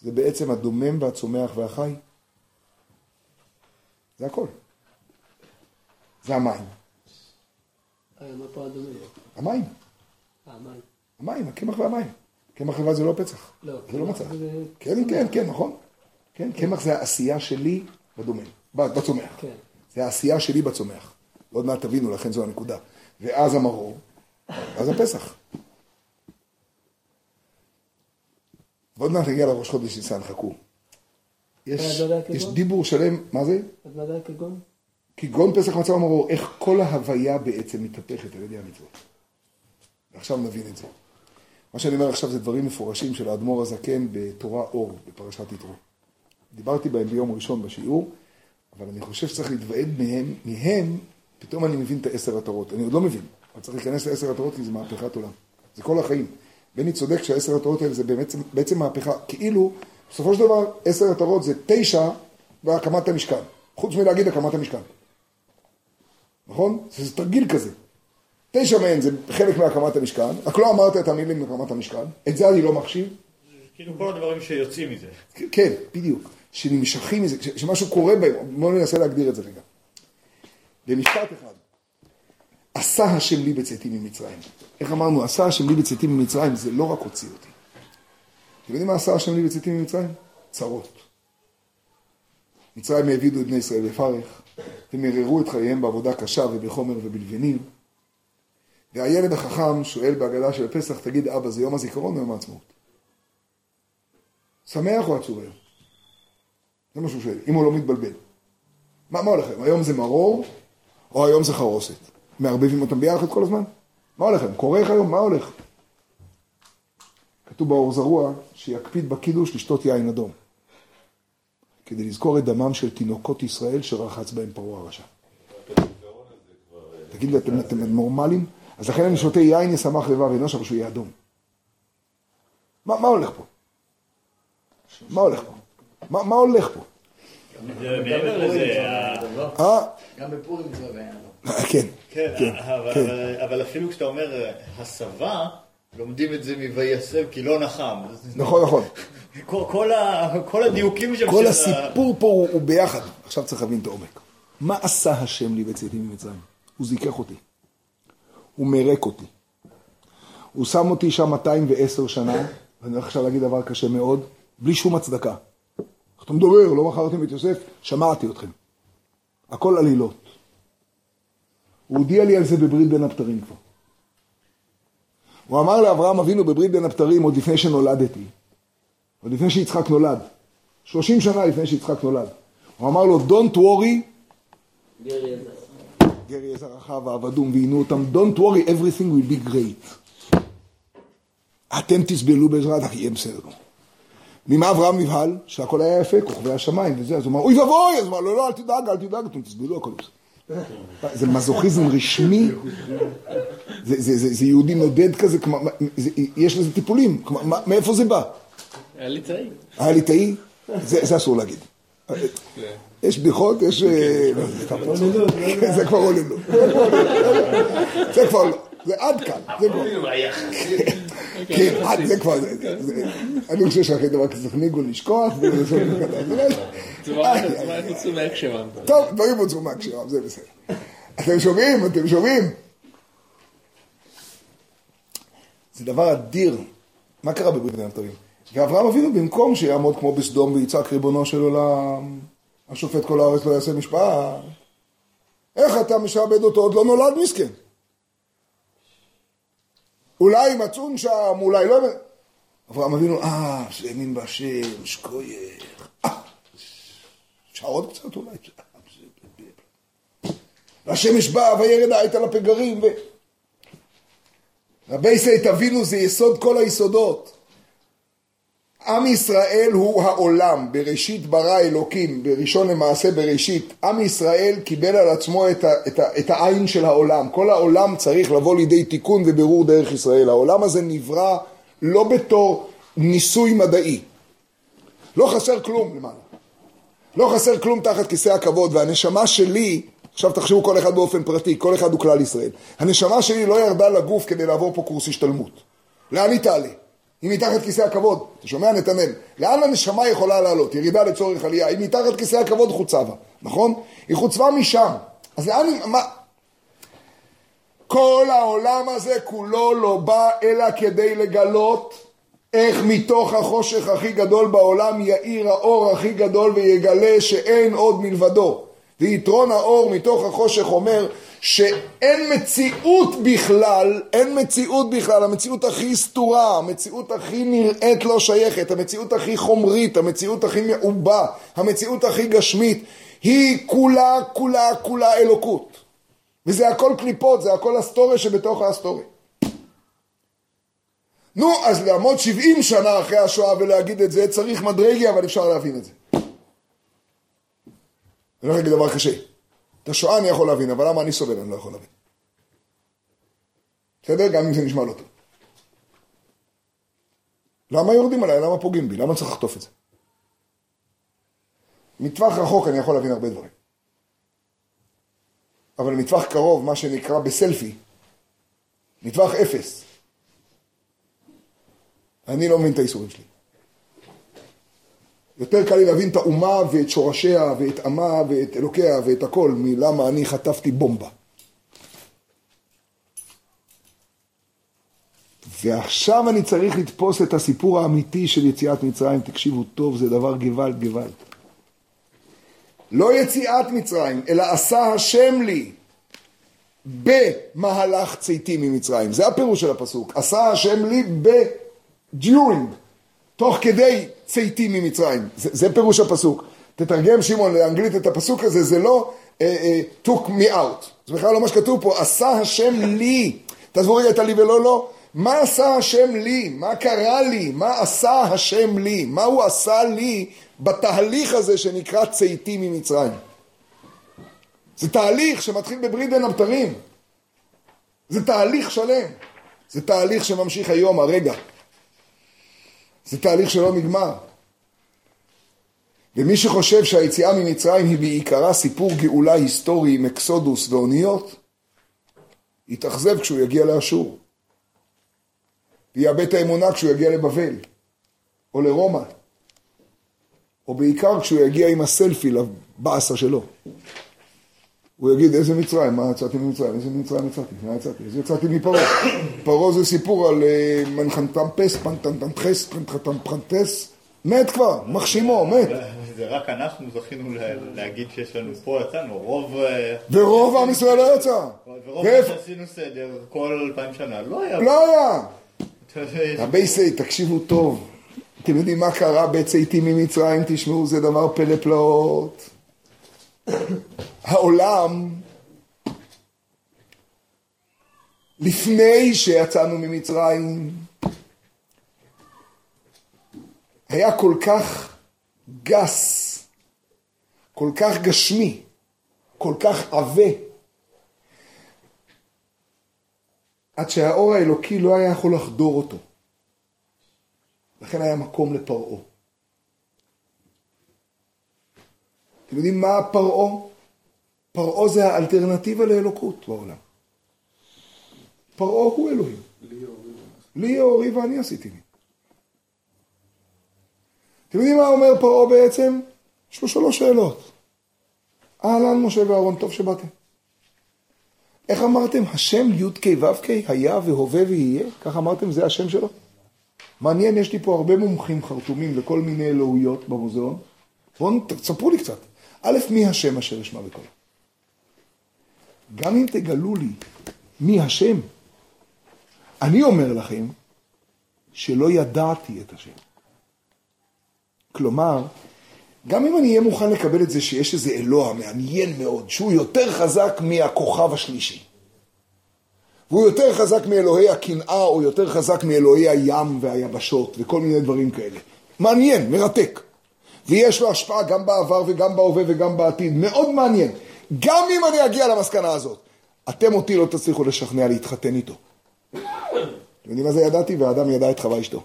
זה בעצם הדומם והצומח והחי? זה הכל. זה המים. אה, מה פה אדוני? המים. אה, מים. המים, הקמח והמים. קמח לבד זה לא פצח. לא. זה לא מצה. כן, כן, כן, נכון. כן, קמח זה העשייה שלי בדומה, ב- בצומח. כן. זה העשייה שלי בצומח. עוד מעט תבינו, לכן זו הנקודה. ואז המרור, אז הפסח. ועוד מעט נגיע לראש חודש ניסן, חכו. יש? יש דיבור שלם, מה זה? מה זה כגון? כגון פסח מצה ומרור, איך כל ההוויה בעצם מתהפכת על ידי המצוות. ועכשיו נבין את זה. מה שאני אומר עכשיו זה דברים מפורשים של האדמו"ר הזקן בתורה אור, בפרשת יתרו. דיברתי בהם ביום ראשון בשיעור, אבל אני חושב שצריך להתוועד מהם, מהם פתאום אני מבין את העשר התורות. אני עוד לא מבין, אבל צריך להיכנס לעשר התורות כי זה מהפכת עולם. זה כל החיים. בני צודק שהעשר התורות האלה זה בעצם, בעצם מהפכה. כאילו, בסופו של דבר, עשר התורות זה תשע בהקמת המשכן. חוץ מלהגיד הקמת המשכן. נכון? זה תרגיל כזה. תשע מהן זה חלק מהקמת המשכן, רק לא אמרת את המילים בהקמת המשכן, את זה אני לא מחשיב, כאילו כל הדברים שיוצאים מזה. כן, בדיוק. שנמשכים מזה, שמשהו קורה בהם. בואו ננסה להגדיר את זה רגע. במשפט אחד. עשה השם לי בצאתי ממצרים. איך אמרנו, עשה השם לי בצאתי ממצרים, זה לא רק הוציא אותי. אתם יודעים מה עשה השם לי בצאתי ממצרים? צרות. מצרים העבידו את בני ישראל בפרך, ומררו את חייהם בעבודה קשה ובחומר ובלבנים. והילד החכם שואל בהגדה של פסח, תגיד אבא, זה יום הזיכרון או יום העצמאות? שמח או עצוב היום? זה מה שהוא שואל, אם הוא לא מתבלבל. מה, מה הולך היום? היום זה מרור, או היום זה חרוסת? מערבבים אותם ביחד כל הזמן? מה הולך היום? כורך היום? מה הולך? כתוב באור זרוע שיקפיד בקידוש לשתות יין אדום. כדי לזכור את דמם של תינוקות ישראל שרחץ בהם פרעה הרשע. תגיד לי, אתם, נורמלים? אז לכן אני שותה יין ישמח לבב אנוש, אבל שהוא יהיה אדום. מה, הולך פה? מה הולך פה? מה, הולך פה? אה? גם בפורים זה היה. (laughs) כן. כן, כן, אבל- כן. אבל- אפילו כשאתה אומר הסבה, לומדים את זה מויסב כי לא נחם. נכון, נכון. כל- כל ה- כל הדיוקים שם כל של ה- הסיפור פה הוא הוא ביחד. עכשיו צריך להבין את העומק. מה עשה השם לי בצאתי ממצרים? הוא זיכך אותי. הוא מרק אותי. הוא שם אותי שם 210 שנה, ואני הולך עכשיו להגיד דבר קשה מאוד, בלי שום הצדקה. אתה מדבר, לא מכרתם את יוסף? שמעתי אתכם. הכל עלילות. הוא הודיע לי על זה בברית בין הבתרים כבר. הוא אמר לאברהם אבינו בברית בין הבתרים עוד לפני שנולדתי, עוד לפני שיצחק נולד, 30 שנה לפני שיצחק נולד. הוא אמר לו, Don't worry, גרי עזר אחיו ועבדום ועינו אותם, Don't worry, everything will be great. אתם תסבלו בעזרת אחי, יהיה בסדר. ממה אברהם נבהל? שהכל היה יפה, כוכבי השמיים וזה, אז הוא אמר, אוי ואבוי, אז הוא אמר, לא, לא, אל תדאג, אל תדאג, אתם תסבלו, הכל בסדר. זה מזוכיזם רשמי, זה, זה, זה, זה יהודי נודד כזה, זה, יש לזה טיפולים, מאיפה זה בא? היה לי צעיר. היה לי טעי? זה, אסור להגיד. יש בדיחות, יש... אה, כן, זה כבר עוללות. זה כבר לא. זה עד כאן. זה כבר... כן, עד זה כבר... זה- זה- זה- אני חושב שאחרי דבר כזה ניגון לשכוח. ולעשות לא- הוצאו מהקשרם. טוב, דברים הוצאו מהקשרם, זה בסדר. אתם שומעים? אתם שומעים? זה דבר אדיר. מה קרה בברית בין הבתרים? ואברהם אבינו במקום שיעמוד כמו בסדום ויצעק ריבונו של עולם, השופט כל הארץ לא יעשה משפט. איך אתה משעבד אותו? עוד לא נולד מסכן. אולי מצאון שם, אולי לא... אברהם אבינו, אה, שלמים בהשם, שקוייך. אה, עוד קצת אולי? והשמש באה וירד העית על הפגרים ו... רבי ישראל, תבינו, זה יסוד כל היסודות. עם ישראל הוא העולם, בראשית ברא אלוקים, בראשון למעשה בראשית. עם ישראל קיבל על עצמו את, ה, את, ה, את העין של העולם. כל העולם צריך לבוא לידי תיקון ובירור דרך ישראל. העולם הזה נברא לא בתור ניסוי מדעי. לא חסר כלום למעלה. לא חסר כלום תחת כיסא הכבוד, והנשמה שלי, עכשיו תחשבו כל אחד באופן פרטי, כל אחד הוא כלל ישראל. הנשמה שלי לא ירדה לגוף כדי לעבור פה קורס השתלמות. לאן היא תעלה? היא מתחת כיסא הכבוד. אתה שומע נתנאל? לאן הנשמה יכולה לעלות? ירידה לצורך עלייה. היא מתחת כיסא הכבוד חוצבה, נכון? היא חוצבה משם. אז לאן היא... מה... כל העולם הזה כולו לא בא אלא כדי לגלות איך מתוך החושך הכי גדול בעולם יאיר האור הכי גדול ויגלה שאין עוד מלבדו. ויתרון האור מתוך החושך אומר שאין מציאות בכלל, אין מציאות בכלל, המציאות הכי סתורה, המציאות הכי נראית לא שייכת, המציאות הכי חומרית, המציאות הכי מעובה, המציאות הכי גשמית, היא כולה, כולה, כולה אלוקות. וזה הכל קליפות, זה הכל הסטוריה שבתוך ההסטוריה. נו, אז לעמוד 70 שנה אחרי השואה ולהגיד את זה, צריך מדרגי, אבל אפשר להבין את זה. אני הולך להגיד דבר קשה. את השואה אני יכול להבין, אבל למה אני סובל אני לא יכול להבין. בסדר? גם אם זה נשמע לא טוב. למה יורדים עליי? למה פוגעים בי? למה צריך לחטוף את זה? מטווח רחוק אני יכול להבין הרבה דברים. אבל מטווח קרוב, מה שנקרא בסלפי, מטווח אפס, אני לא מבין את האיסורים שלי. יותר קל לי להבין את האומה ואת שורשיה ואת עמה ואת אלוקיה ואת הכל, מלמה אני חטפתי בומבה. ועכשיו אני צריך לתפוס את הסיפור האמיתי של יציאת מצרים. תקשיבו טוב, זה דבר גוואלד גוואלד. לא יציאת מצרים, אלא עשה השם לי במהלך צאתי ממצרים. זה הפירוש של הפסוק. עשה השם לי ב-during, תוך כדי צאתי ממצרים. זה, זה פירוש הפסוק. תתרגם שמעון לאנגלית את הפסוק הזה, זה לא uh, uh, took me out. זה בכלל לא מה שכתוב פה, עשה השם לי. תעזבו רגע את הלי ולא לא. מה עשה השם לי? מה קרה לי? מה עשה השם לי? מה הוא עשה לי בתהליך הזה שנקרא צאתי ממצרים? זה תהליך שמתחיל בברית בין הבתרים. זה תהליך שלם. זה תהליך שממשיך היום, הרגע. זה תהליך שלא נגמר. ומי שחושב שהיציאה ממצרים היא בעיקרה סיפור גאולה היסטורי עם אקסודוס ואוניות, יתאכזב כשהוא יגיע לאשור. ויאבד את האמונה כשהוא יגיע לבבל, או לרומא, או בעיקר כשהוא יגיע עם הסלפי לבאסה שלו. הוא יגיד, איזה מצרים? מה יצאתי ממצרים? איזה מצרים יצאתי? מה יצאתי? אז יצאתי מפרעה. פרעה זה סיפור על אה, מנחנטמפס, פנטנטמפס, פנטנטמפס, מת כבר, מחשימו, מת. זה רק אנחנו זכינו לה- להגיד שיש לנו פה יצאנו, רוב... אה, ורוב עם ישראל לא יצא. ורוב שעשינו סדר כל אלפיים שנה, לא היה... לא היה. הבייסי, תקשיבו טוב. אתם יודעים מה קרה בצאתי ממצרים? תשמעו, זה דבר פלא פלאות. העולם, לפני שיצאנו ממצרים, היה כל כך גס, כל כך גשמי, כל כך עבה, עד שהאור האלוקי לא היה יכול לחדור אותו. לכן היה מקום לפרעה. אתם יודעים מה פרעה? פרעה זה האלטרנטיבה לאלוקות בעולם. פרעה הוא אלוהים. לי אורי ואני עשיתי לי. אתם יודעים מה אומר פרעה בעצם? יש לו שלוש שאלות. אהלן משה ואהרון, טוב שבאתם. איך אמרתם? השם י"ק ו"ק היה והווה ויהיה? כך אמרתם? זה השם שלו? מעניין, יש לי פה הרבה מומחים חרטומים לכל מיני אלוהויות במוזיאון. בואו תספרו לי קצת. א', מי השם אשר אשמע בקולו? גם אם תגלו לי מי השם, אני אומר לכם שלא ידעתי את השם. כלומר, גם אם אני אהיה מוכן לקבל את זה שיש איזה אלוה מעניין מאוד, שהוא יותר חזק מהכוכב השלישי, והוא יותר חזק מאלוהי הקנאה, או יותר חזק מאלוהי הים והיבשות, וכל מיני דברים כאלה. מעניין, מרתק. ויש לו השפעה גם בעבר וגם בהווה וגם בעתיד, מאוד מעניין. גם אם אני אגיע למסקנה הזאת, אתם אותי לא תצליחו לשכנע להתחתן איתו. אתם יודעים מה זה ידעתי? והאדם ידע את חווה אשתו.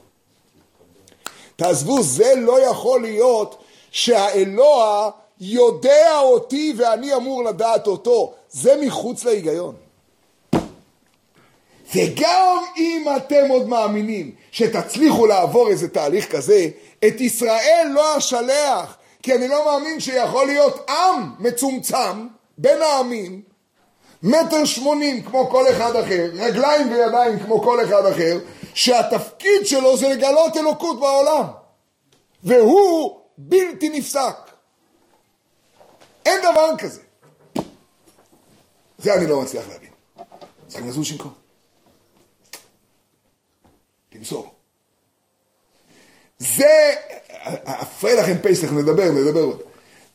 תעזבו, זה לא יכול להיות שהאלוה יודע אותי ואני אמור לדעת אותו. זה מחוץ להיגיון. וגם אם אתם עוד מאמינים שתצליחו לעבור איזה תהליך כזה, את ישראל לא אשלח, כי אני לא מאמין שיכול להיות עם מצומצם בין העמים, מטר שמונים כמו כל אחד אחר, רגליים וידיים כמו כל אחד אחר, שהתפקיד שלו זה לגלות אלוקות בעולם. והוא בלתי נפסק. אין דבר כזה. זה אני לא מצליח להבין. צריכים לזוז שינקום. תמסור. זה, אפרי לכם פסח, נדבר, נדבר עוד.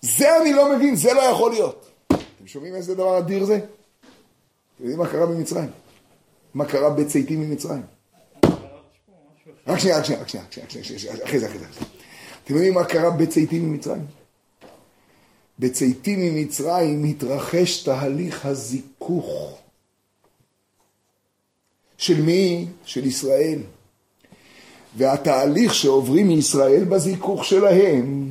זה אני לא מבין, זה לא יכול להיות. אתם שומעים איזה דבר אדיר זה? אתם יודעים מה קרה במצרים? מה קרה בצאתי ממצרים? רק שנייה, רק שנייה, רק שנייה, אחרי זה, אחרי זה. אתם יודעים מה קרה בצאתי ממצרים? בצאתי ממצרים התרחש תהליך הזיכוך. של מי? של ישראל. והתהליך שעוברים מישראל בזיכוך שלהם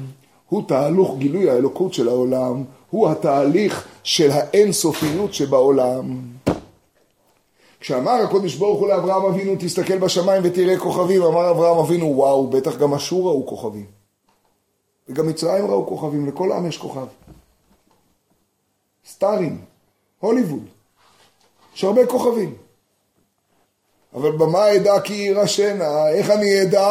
הוא תהליך גילוי האלוקות של העולם, הוא התהליך של האינסופיות שבעולם. כשאמר הקודש ברוך הוא לאברהם אבינו, תסתכל בשמיים ותראה כוכבים, אמר אברהם אבינו, וואו, בטח גם אשור ראו כוכבים. וגם מצרים ראו כוכבים, לכל עם יש כוכב. סטארים, הוליווד, יש הרבה כוכבים. אבל במה אדע כי יירשנה? איך אני אדע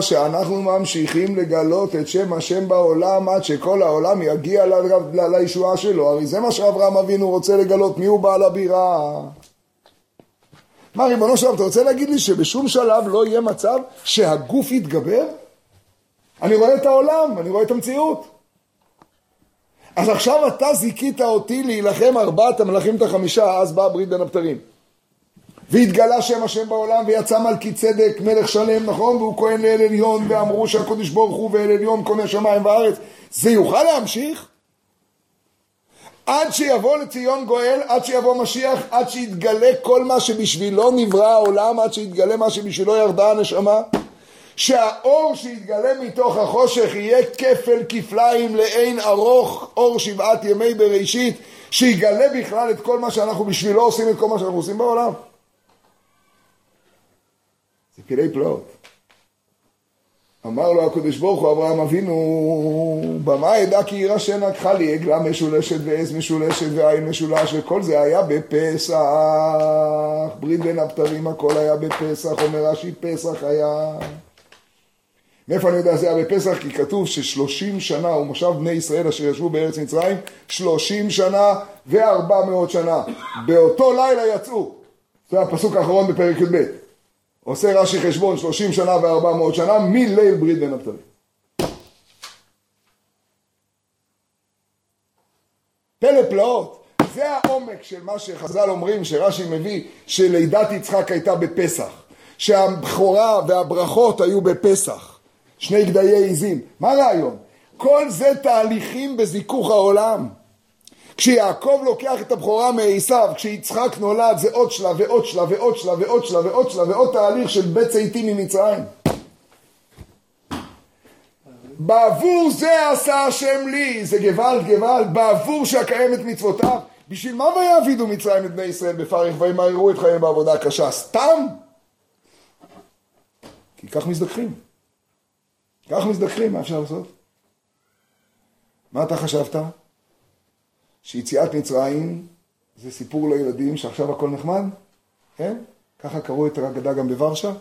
שאנחנו ממשיכים לגלות את שם השם בעולם עד שכל העולם יגיע לישועה שלו? הרי זה מה שאברהם אבינו רוצה לגלות, מי הוא בעל הבירה? מה ריבונו שלום, אתה רוצה להגיד לי שבשום שלב לא יהיה מצב שהגוף יתגבר? אני רואה את העולם, אני רואה את המציאות. אז עכשיו אתה זיכית אותי להילחם ארבעת המלכים את החמישה, אז באה ברית בין הבתרים. והתגלה שם השם בעולם ויצא מלכי צדק מלך שלם, נכון? והוא כהן לאל עליון ואמרו שהקדוש ברוך הוא ואל עליון קונה שמיים וארץ. זה יוכל להמשיך? עד שיבוא לציון גואל, עד שיבוא משיח, עד שיתגלה כל מה שבשבילו נברא העולם, עד שיתגלה מה שבשבילו ירדה הנשמה? שהאור שיתגלה מתוך החושך יהיה כפל כפליים לאין ארוך, אור שבעת ימי בראשית, שיגלה בכלל את כל מה שאנחנו בשבילו עושים את כל מה שאנחנו עושים בעולם. פלאי פלאות. אמר לו הקדוש ברוך הוא, אברהם אבינו, במה אדע כי יירשנה קחה לי עגלה משולשת ועז משולשת ועין משולש וכל זה היה בפסח, ברית בין הבתרים הכל היה בפסח, אומר רש"י פסח היה. מאיפה אני יודע זה היה בפסח? כי כתוב ששלושים שנה הוא מושב בני ישראל אשר ישבו בארץ מצרים, שלושים שנה וארבע מאות שנה. באותו לילה יצאו. זה הפסוק האחרון בפרק י"ב. עושה רש"י חשבון שלושים שנה וארבע מאות שנה מליל ברית בין הבתרים. פלא פלאות. זה העומק של מה שחז"ל אומרים, שרש"י מביא, שלידת יצחק הייתה בפסח. שהבכורה והברכות היו בפסח. שני גדיי עיזים. מה הרעיון? כל זה תהליכים בזיכוך העולם. כשיעקב לוקח את הבכורה מעשיו, כשיצחק נולד זה עוד שלב ועוד שלב ועוד שלב ועוד שלב ועוד שלב ועוד תהליך של בית צאתים ממצרים. בעבור זה עשה השם לי, זה גוואלד גוואלד, בעבור שאקיים את מצוותיו. בשביל מה ויעבידו מצרים את בני ישראל בפרך וימהרו את חייהם בעבודה קשה? סתם? כי כך מזדככים. כך מזדככים, מה אפשר לעשות? מה אתה חשבת? שיציאת מצרים זה סיפור לילדים שעכשיו הכל נחמד? כן? ככה קראו את ההגדה גם בוורשה?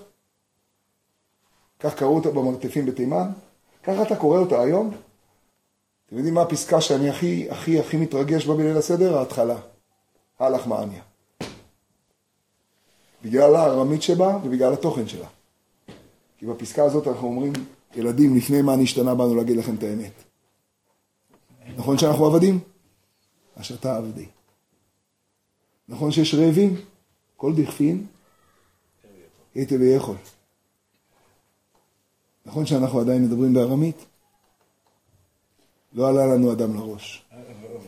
כך קראו אותה במרתפים בתימן? ככה אתה קורא אותה היום? אתם יודעים מה הפסקה שאני הכי הכי הכי מתרגש בה בליל הסדר? ההתחלה. הלך מעניה. בגלל הארמית שבה ובגלל התוכן שלה. כי בפסקה הזאת אנחנו אומרים, ילדים, לפני מה נשתנה באנו להגיד לכם את האמת. נכון שאנחנו עבדים? אשר אתה עבדי. נכון שיש רעבים? כל דכפין, הייתי ויכול. נכון שאנחנו עדיין מדברים בארמית? לא עלה לנו אדם לראש.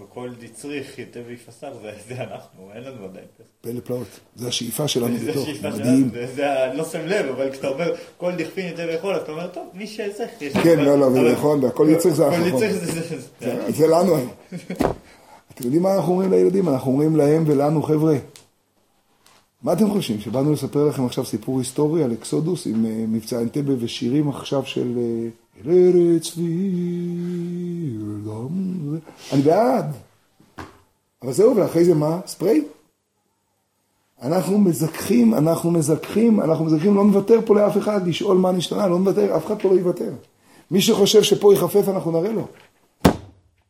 וכל דצריך ייטב ויפסח, זה אנחנו, אין לנו עדיין כזה. פלא פלאות. זה השאיפה שלנו בתוך, מדהים. זה- לא שם לב, אבל כשאתה אומר כל דכפין ייטב ויכול, אתה אומר, טוב, מי שצריך. כן, לא, לא, זה נכון, והכל יצריך זה נכון. יצריך זה- לנו היום. אתם יודעים מה אנחנו אומרים לילדים? אנחנו אומרים להם ולנו, חבר'ה, מה אתם חושבים? שבאנו לספר לכם עכשיו סיפור היסטורי על אקסודוס עם אה, מבצע אנטבה ושירים עכשיו של אה, אל ארץ וירדם. אני בעד. אבל זהו, ואחרי זה מה? ספרי. אנחנו מזכחים, אנחנו מזכחים, אנחנו מזכחים, לא נוותר פה לאף אחד לשאול מה נשתנה, לא נוותר, אף אחד פה לא יוותר. מי שחושב שפה יחפף, אנחנו נראה לו.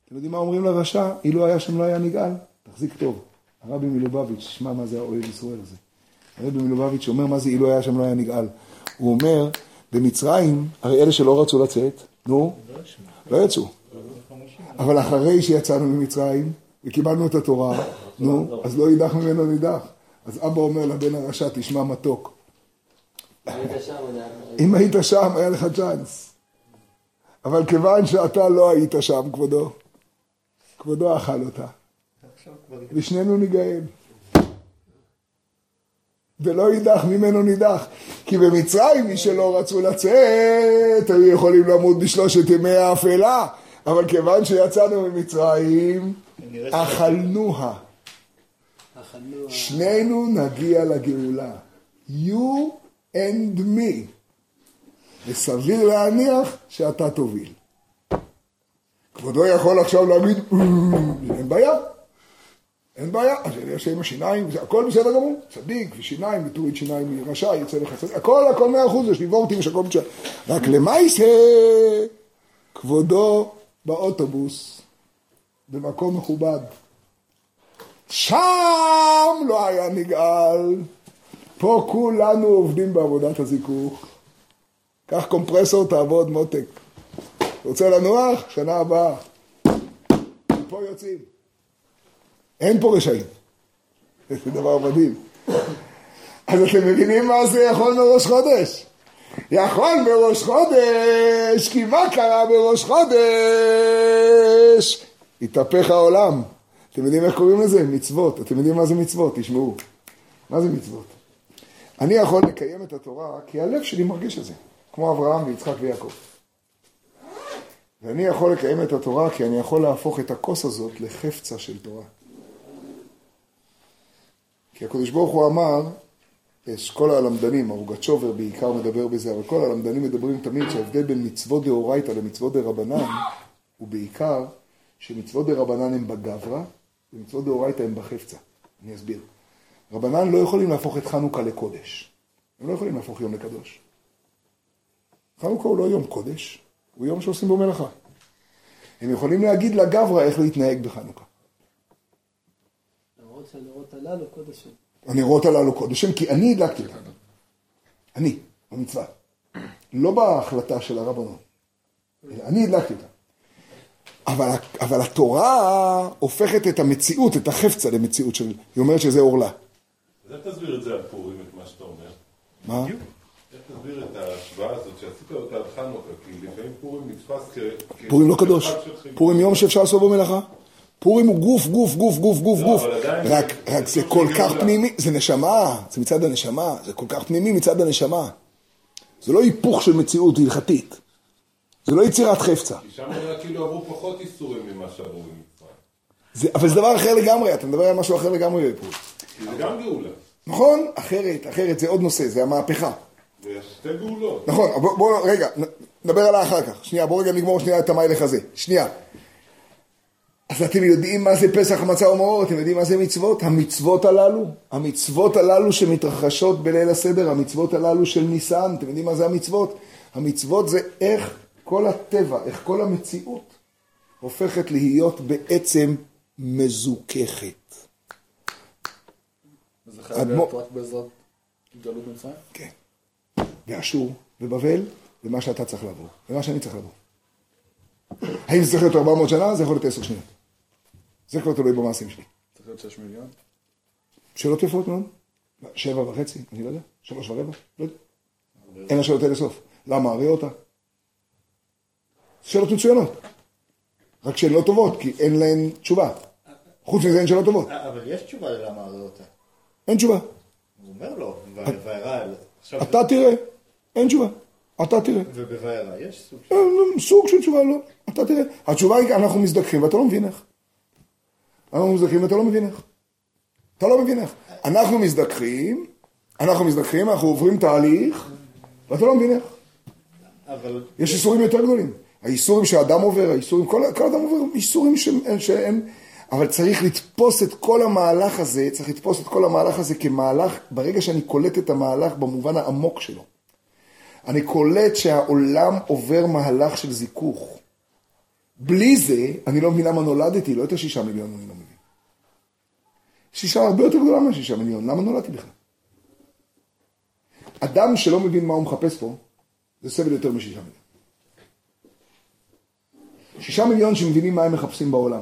אתם יודעים מה אומרים לרשע? אילו היה שם לא היה נגאל. תחזיק טוב. הרבי מלובביץ', שמע מה זה האוהב ישראל הזה. הרבי מלובביץ' אומר מה זה אילו היה שם לא היה נגאל. הוא אומר, במצרים, הרי אלה שלא רצו לצאת, נו, לא יצאו. אבל אחרי שיצאנו ממצרים וקיבלנו את התורה, נו, אז לא יידח ממנו נידח. אז אבא אומר לבן הרשע, תשמע מתוק. אם היית שם, היה לך צ'אנס. אבל כיוון שאתה לא היית שם, כבודו, כבודו אכל אותה. ושנינו ניגאל. ולא יידח ממנו נידח. כי במצרים, מי שלא רצו לצאת, היו יכולים למות בשלושת ימי האפלה. אבל כיוון שיצאנו ממצרים, אכלנוה. אכלנו... שנינו נגיע לגאולה. You and me. וסביר להניח שאתה תוביל. כבודו יכול עכשיו להגיד, "אה, אין בעיה, אין בעיה, אז יש עם השיניים, הכל בסדר גמור, צדיק ושיניים, ותוריד שיניים מרשע, יצא לך צדיק, הכל, הכל מאה אחוז, יש לי וורטים, יש הכל מצוין. רק למעשה, כבודו באוטובוס, במקום מכובד. שם לא היה נגאל, פה כולנו עובדים בעבודת הזיכוך. קח קומפרסור, תעבוד מותק. רוצה לנוח? שנה הבאה. מפה יוצאים. אין פה רשעים. (laughs) זה דבר מדהים. אז אתם מבינים מה זה יכול בראש חודש? יכול בראש חודש, כי מה קרה בראש חודש? התהפך העולם. אתם יודעים איך קוראים לזה? מצוות. אתם יודעים מה זה מצוות? תשמעו. מה זה מצוות? אני יכול לקיים את התורה כי הלב שלי מרגיש את זה, כמו אברהם ויצחק ויעקב. ואני יכול לקיים את התורה כי אני יכול להפוך את הכוס הזאת לחפצה של תורה. כי הקדוש ברוך הוא אמר, יש כל הלמדנים, ארוגצ'ובר בעיקר מדבר בזה, אבל כל הלמדנים מדברים תמיד שההבדל בין מצוות דאורייתא למצוות דרבנן הוא בעיקר שמצוות דרבנן הם בגברא ומצוות דאורייתא הם בחפצה. אני אסביר. רבנן לא יכולים להפוך את חנוכה לקודש. הם לא יכולים להפוך יום לקדוש. חנוכה הוא לא יום קודש, הוא יום שעושים בו מלאכה. הם יכולים להגיד לגברא איך להתנהג בחנוכה. למרות שהנרות הללו קודש הם. הנרות הללו קודש הם כי אני הדלקתי אותם. אני, במצווה. לא בהחלטה של הרבנות. אלא אני הדלקתי אותם. אבל, אבל התורה הופכת את המציאות, את החפצה למציאות של... היא אומרת שזה עורלה. אז איך תסביר את זה על פורים, את מה שאתה אומר? מה? תסביר את ההשוואה הזאת שעשית אותה על חנוכה? כי לפעמים פורים נתפס כ... פורים לא קדוש. פורים יום שאפשר לעשות בו מלאכה. פורים הוא גוף, גוף, גוף, גוף, גוף, לא, גוף. רק, זה- רק כל כך גאולה. פנימי, זה נשמה, זה מצד הנשמה, זה כל כך פנימי מצד הנשמה. זה לא היפוך של מציאות הלכתית. זה לא יצירת חפצה. כי שם היה כאילו עברו פחות איסורים ממה שעברו במצרים. אבל זה דבר אחר לגמרי, אתה מדבר על משהו אחר לגמרי. כי זה גם גאולה. נכון? אחרת, אחרת, זה עוד נושא, זה המהפכה. ויש שתי גאולות. נכון, בוא, בוא רגע, נדבר עליה אחר כך. שנייה, בוא רגע נגמור שנייה את המיילך הזה. שנייה. אז אתם יודעים מה זה פסח, מצה ומאור? אתם יודעים מה זה מצוות? המצוות הללו, המצוות הללו שמתרחשות בליל הסדר, המצוות הללו של ניסן, אתם יודעים מה זה המצוות? המצוות זה איך כל הטבע, איך כל המציאות הופכת להיות בעצם מזוככת. וזה חייב להיות רק בעזרת גלות מצרים? כן. ואשור ובבל, ומה שאתה צריך לעבור, ומה שאני צריך לעבור. האם זה צריך להיות 400 שנה? זה יכול להיות 10 שניות. זה כבר תלוי במעשים שלי. צריך להיות 6 מיליון? שאלות יפות מאוד. שבע וחצי, אני לא יודע. שלוש ורבע, לא יודע. אין לשאלות האלה סוף. למה? הרי אותה. שאלות מצוינות. רק שהן לא טובות, כי אין להן תשובה. חוץ מזה אין שאלות טובות. אה, אבל יש תשובה ללמה הרי אותה. אין תשובה. הוא אומר לו, וירא אתה תראה, אין תשובה. אתה תראה. ובווירא יש סוג של... סוג של תשובה לא. אתה תראה. התשובה היא, אנחנו מזדככים ואתה לא מבין איך. אנחנו מזדככים ואתה לא מבין איך. אתה לא מבין איך. אנחנו מזדככים, אנחנו מזדככים, אנחנו עוברים תהליך, ואתה לא מבין איך. אבל יש איסורים יותר גדולים. האיסורים שהאדם עובר, האיסורים, כל, כל אדם עובר איסורים שהם, שהם, אבל צריך לתפוס את כל המהלך הזה, צריך לתפוס את כל המהלך הזה כמהלך, ברגע שאני קולט את המהלך במובן העמוק שלו. אני קולט שהעולם עובר מהלך של זיכוך. בלי זה, אני לא מבין למה נולדתי, לא את השישה מיליון אני לא מבין. שישה הרבה יותר גדולה מהשישה מיליון, למה נולדתי בכלל? אדם שלא מבין מה הוא מחפש פה, זה סבל יותר משישה מיליון. שישה מיליון שמבינים מה הם מחפשים בעולם.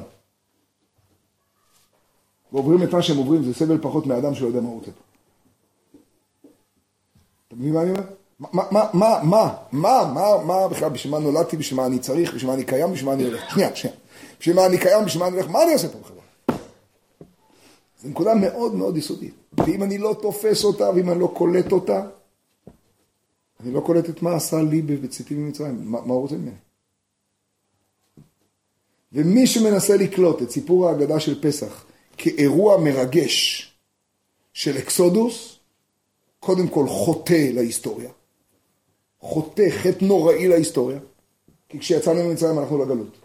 ועוברים את מה שהם עוברים, זה סבל פחות מאדם שלא יודע מה הוא רוצה פה. אתה מבין מה אני אומר? מה, מה, מה, מה, מה, מה, מה בכלל, בשביל מה נולדתי, בשביל מה אני צריך, בשביל מה אני קיים, בשביל מה אני הולך? שנייה, שנייה. בשביל מה אני קיים, בשביל מה אני הולך, מה אני עושה פה בחברה? זו נקודה מאוד מאוד יסודית. ואם אני לא תופס אותה, ואם אני לא קולט אותה, אני לא קולט את מה עשה לי בצאתי ממצרים, מה, מה הוא רוצה ממני. ומי שמנסה לקלוט את סיפור ההגדה של פסח כאירוע מרגש של אקסודוס, קודם כל חוטא להיסטוריה. חוטא חטא נוראי להיסטוריה, כי כשיצאנו ממצרים הלכנו לגלות,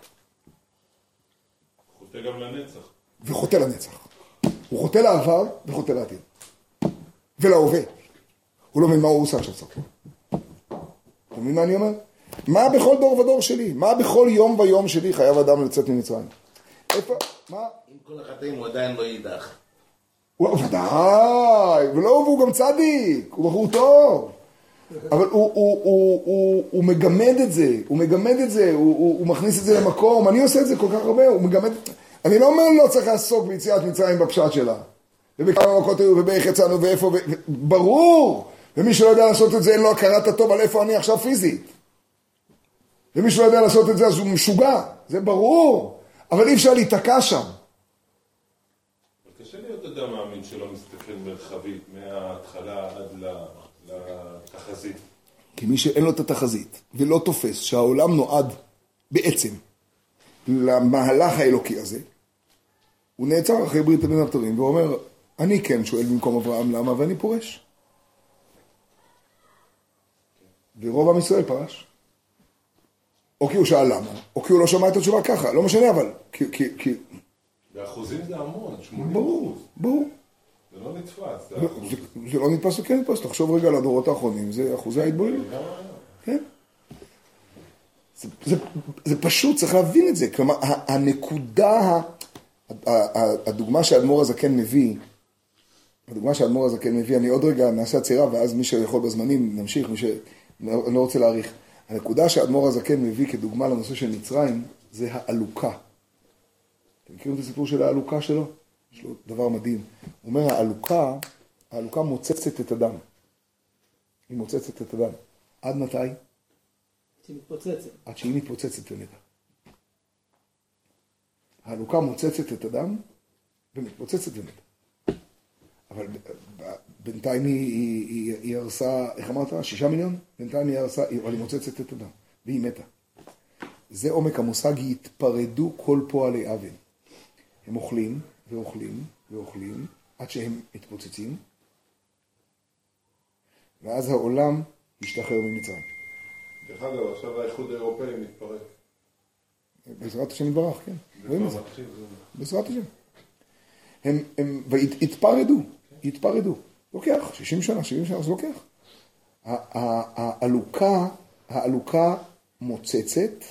חוטא גם לנצח. וחוטא לנצח. הוא חוטא לעבר וחוטא לעתיד. ולהווה. הוא לא מבין מה הוא עושה עכשיו צריך. אתה מבין מה אני אומר? מה בכל דור ודור שלי? מה בכל יום ויום שלי חייב אדם לצאת ממצרים? איפה? מה? עם כל החטאים הוא עדיין לא יידח. הוא ודאי, ולא, והוא גם צדיק, הוא בחור טוב. אבל הוא, הוא, הוא, הוא, הוא מגמד את זה, הוא מגמד את זה, הוא, הוא, הוא מכניס את זה למקום, אני עושה את זה כל כך הרבה, הוא מגמד... אני לא אומר לא צריך לעסוק ביציאת מצרים בפשט שלה. ובכמה מכות היו, ובאיך יצאנו, ואיפה, ו... ברור! ומי שלא יודע לעשות את זה, אין לו הכרת הטוב על איפה אני עכשיו פיזית. ומי שלא יודע לעשות את זה, אז הוא משוגע, זה ברור. אבל אי אפשר להיתקע שם. קשה להיות אדם מאמין שלא מסתכל מרחבית מההתחלה עד לתחזית. כי מי שאין לו את התחזית ולא תופס שהעולם נועד בעצם למהלך האלוקי הזה, הוא נעצר אחרי ברית בין הבתרים ואומר, אני כן שואל במקום אברהם למה ואני פורש. ורוב עם ישראל פרש. או כי הוא שאל למה, או כי הוא לא שמע את התשובה ככה, לא משנה אבל, כי, כי, כי באחוזים זה המון, 80 ברור. ברור. זה לא נתפס. זה זה. זה- זה לא נתפס וכן נתפס, תחשוב רגע על הדורות האחרונים, זה אחוזי ההתבוללות. כן. זה, זה, זה פשוט, צריך להבין את זה. כלומר, הנקודה, הדוגמה שהאדמו"ר הזקן מביא, הדוגמה שהאדמו"ר הזקן מביא, אני עוד רגע נעשה עצירה, ואז מי שיכול בזמנים נמשיך, מי ש... אני לא רוצה להאריך. הנקודה שהאדמו"ר הזקן מביא כדוגמה לנושא של מצרים, זה העלוקה. אתם מכירים את הסיפור של העלוקה שלו? יש לו דבר מדהים. הוא אומר, העלוקה, העלוקה מוצצת את הדם. היא מוצצת את הדם. עד מתי? שהיא מתפוצצת. עד שהיא מתפוצצת ומתה. העלוקה מוצצת את הדם ומתפוצצת ומתה. אבל בינתיים היא, היא, היא, היא הרסה, איך אמרת? שישה מיליון? בינתיים היא הרסה, היא- אבל היא מוצצת את הדם, והיא מתה. זה עומק המושג, יתפרדו כל פועלי אוון. הם אוכלים ואוכלים ואוכלים עד שהם מתפוצצים, ואז העולם ישתחרר ממצרים. דרך אגב, עכשיו האיחוד האירופאי מתפרק. בעזרת השם יתברך, כן. רואים את. זה- בעזרת השם. הם, הם, והתפרדו, התפרדו. לוקח, 60 שנה, 70 שנה, זה לוקח. העלוקה, העלוקה מוצצת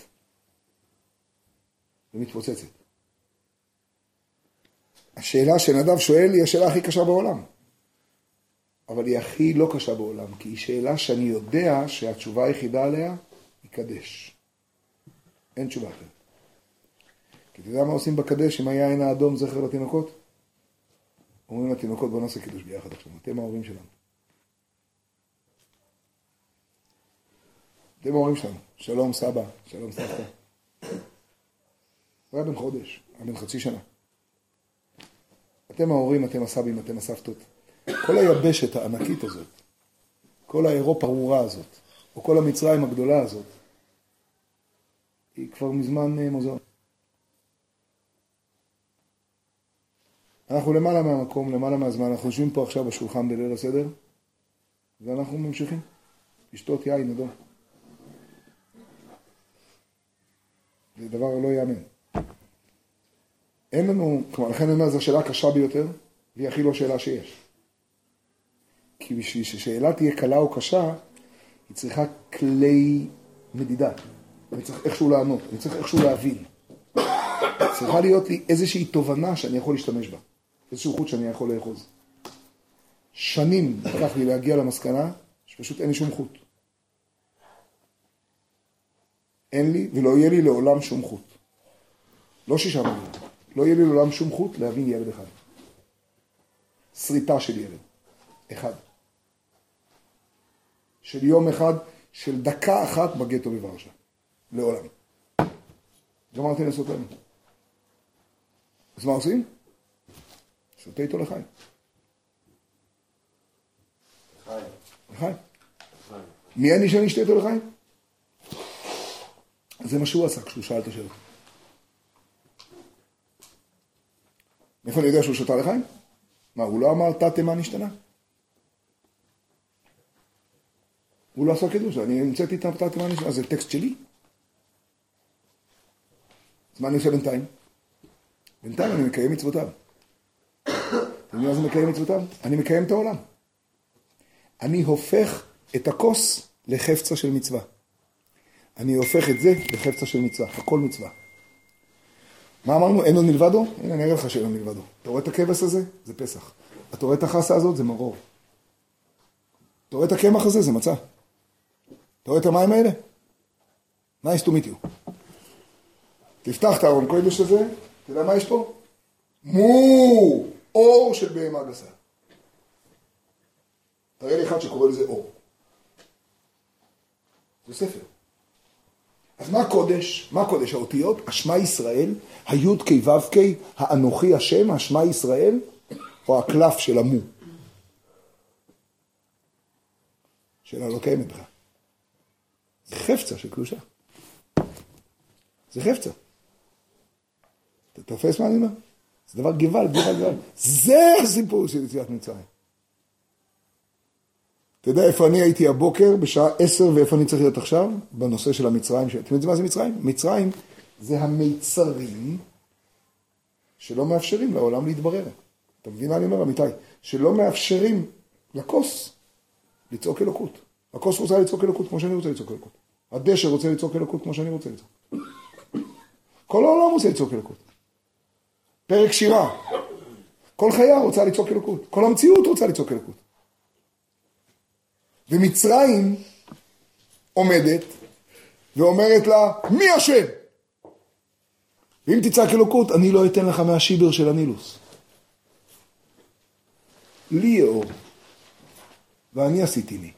ומתפוצצת. השאלה שנדב שואל היא השאלה הכי קשה בעולם. אבל היא הכי לא קשה בעולם, כי היא שאלה שאני יודע שהתשובה היחידה עליה היא קדש. אין תשובה אחרת. כי אתה יודע מה עושים בקדש עם היין האדום זכר לתינוקות? אומרים לתינוקות בוא נעשה קידוש ביחד עכשיו, אתם ההורים שלנו. אתם ההורים שלנו, שלום סבא, שלום סבתא. הוא היה בן חודש, היה בן חצי שנה. אתם ההורים, אתם הסבים, אתם הסבתות. כל היבשת הענקית הזאת, כל האירופה הארורה הזאת, או כל המצרים הגדולה הזאת, היא כבר מזמן אה, מוזיאון. אנחנו למעלה מהמקום, למעלה מהזמן, אנחנו יושבים פה עכשיו בשולחן בליל הסדר, ואנחנו ממשיכים לשתות יין אדום. זה דבר לא ייאמן. אין לנו, כלומר, לכן אני אומר, זו השאלה הקשה ביותר, והיא הכי לא שאלה שיש. כי בשביל ששאלה תהיה קלה או קשה, היא צריכה כלי מדידה. אני צריך איכשהו לענות, אני צריך איכשהו להבין. צריכה להיות לי איזושהי תובנה שאני יכול להשתמש בה. איזשהו חוט שאני יכול לאחוז. שנים לקח לי להגיע למסקנה שפשוט אין לי שום חוט. אין לי ולא יהיה לי לעולם שום חוט. לא שישה מיליון. לא יהיה לי לעולם שום חוט להבין ילד אחד. שריטה של ילד. אחד. של יום אחד, של דקה אחת בגטו בוורשה. לעולם. גמרתי לעשות להם. אז מה עושים? שותה איתו לחיים. חיים. לחיים. מי אני שאני אשתה איתו לחיים? זה מה שהוא עשה כשהוא שאל את השאלה. מאיפה אני יודע שהוא שתה לחיים? מה, הוא לא אמר תתה מה נשתנה? הוא לא עשה קידוש, אני המצאתי את הפתעת מה נשמע, זה טקסט שלי? אז מה אני עושה בינתיים? בינתיים אני מקיים מצוותיו. יודעים מה זה מקיים מצוותיו? אני מקיים את העולם. אני הופך את הכוס לחפצה של מצווה. אני הופך את זה לחפצה של מצווה, הכל מצווה. מה אמרנו? אין עוד מלבדו? הנה, אני אראה לך שאין עוד מלבדו. אתה רואה את הכבש הזה? זה פסח. אתה רואה את החסה הזאת? זה מרור. אתה רואה את הקמח הזה? זה מצה. אתה רואה את המים האלה? nice to meet you. תפתח את הארון קודש הזה, אתה יודע מה יש פה? מו! אור של בהמה גסה. תראה לי אחד שקורא לזה אור. זה ספר. אז מה קודש? מה קודש? האותיות? השמע ישראל, היוד קי וו קי, האנוכי השם, השמע ישראל, או הקלף של המו? שאלה לא קיימת בכלל. זה חפצה של קדושה. זה חפצה. אתה תופס מה אני אומר? זה דבר גוואלד, גוואלד, גוואלד. זה הסיפור של יציאת מצרים. אתה יודע איפה אני הייתי הבוקר בשעה עשר ואיפה אני צריך להיות עכשיו? בנושא של המצרים. אתם יודעים מה זה מצרים? מצרים זה המיצרים שלא מאפשרים לעולם להתברר. אתה מבין מה אני אומר, אמיתי? שלא מאפשרים לכוס לצעוק אלוקות. הכוס רוצה לצעוק אלוקות כמו שאני רוצה לצעוק אלוקות. הדשא רוצה לצעוק אלוקות כמו שאני רוצה לצעוק. כל העולם רוצה לצעוק אלוקות. פרק שירה. כל חיה רוצה לצעוק אלוקות. כל המציאות רוצה לצעוק אלוקות. ומצרים עומדת ואומרת לה, מי השם? ואם תצעק אלוקות, אני לא אתן לך מהשיבר של הנילוס. לי יאור, ואני עשיתי לי.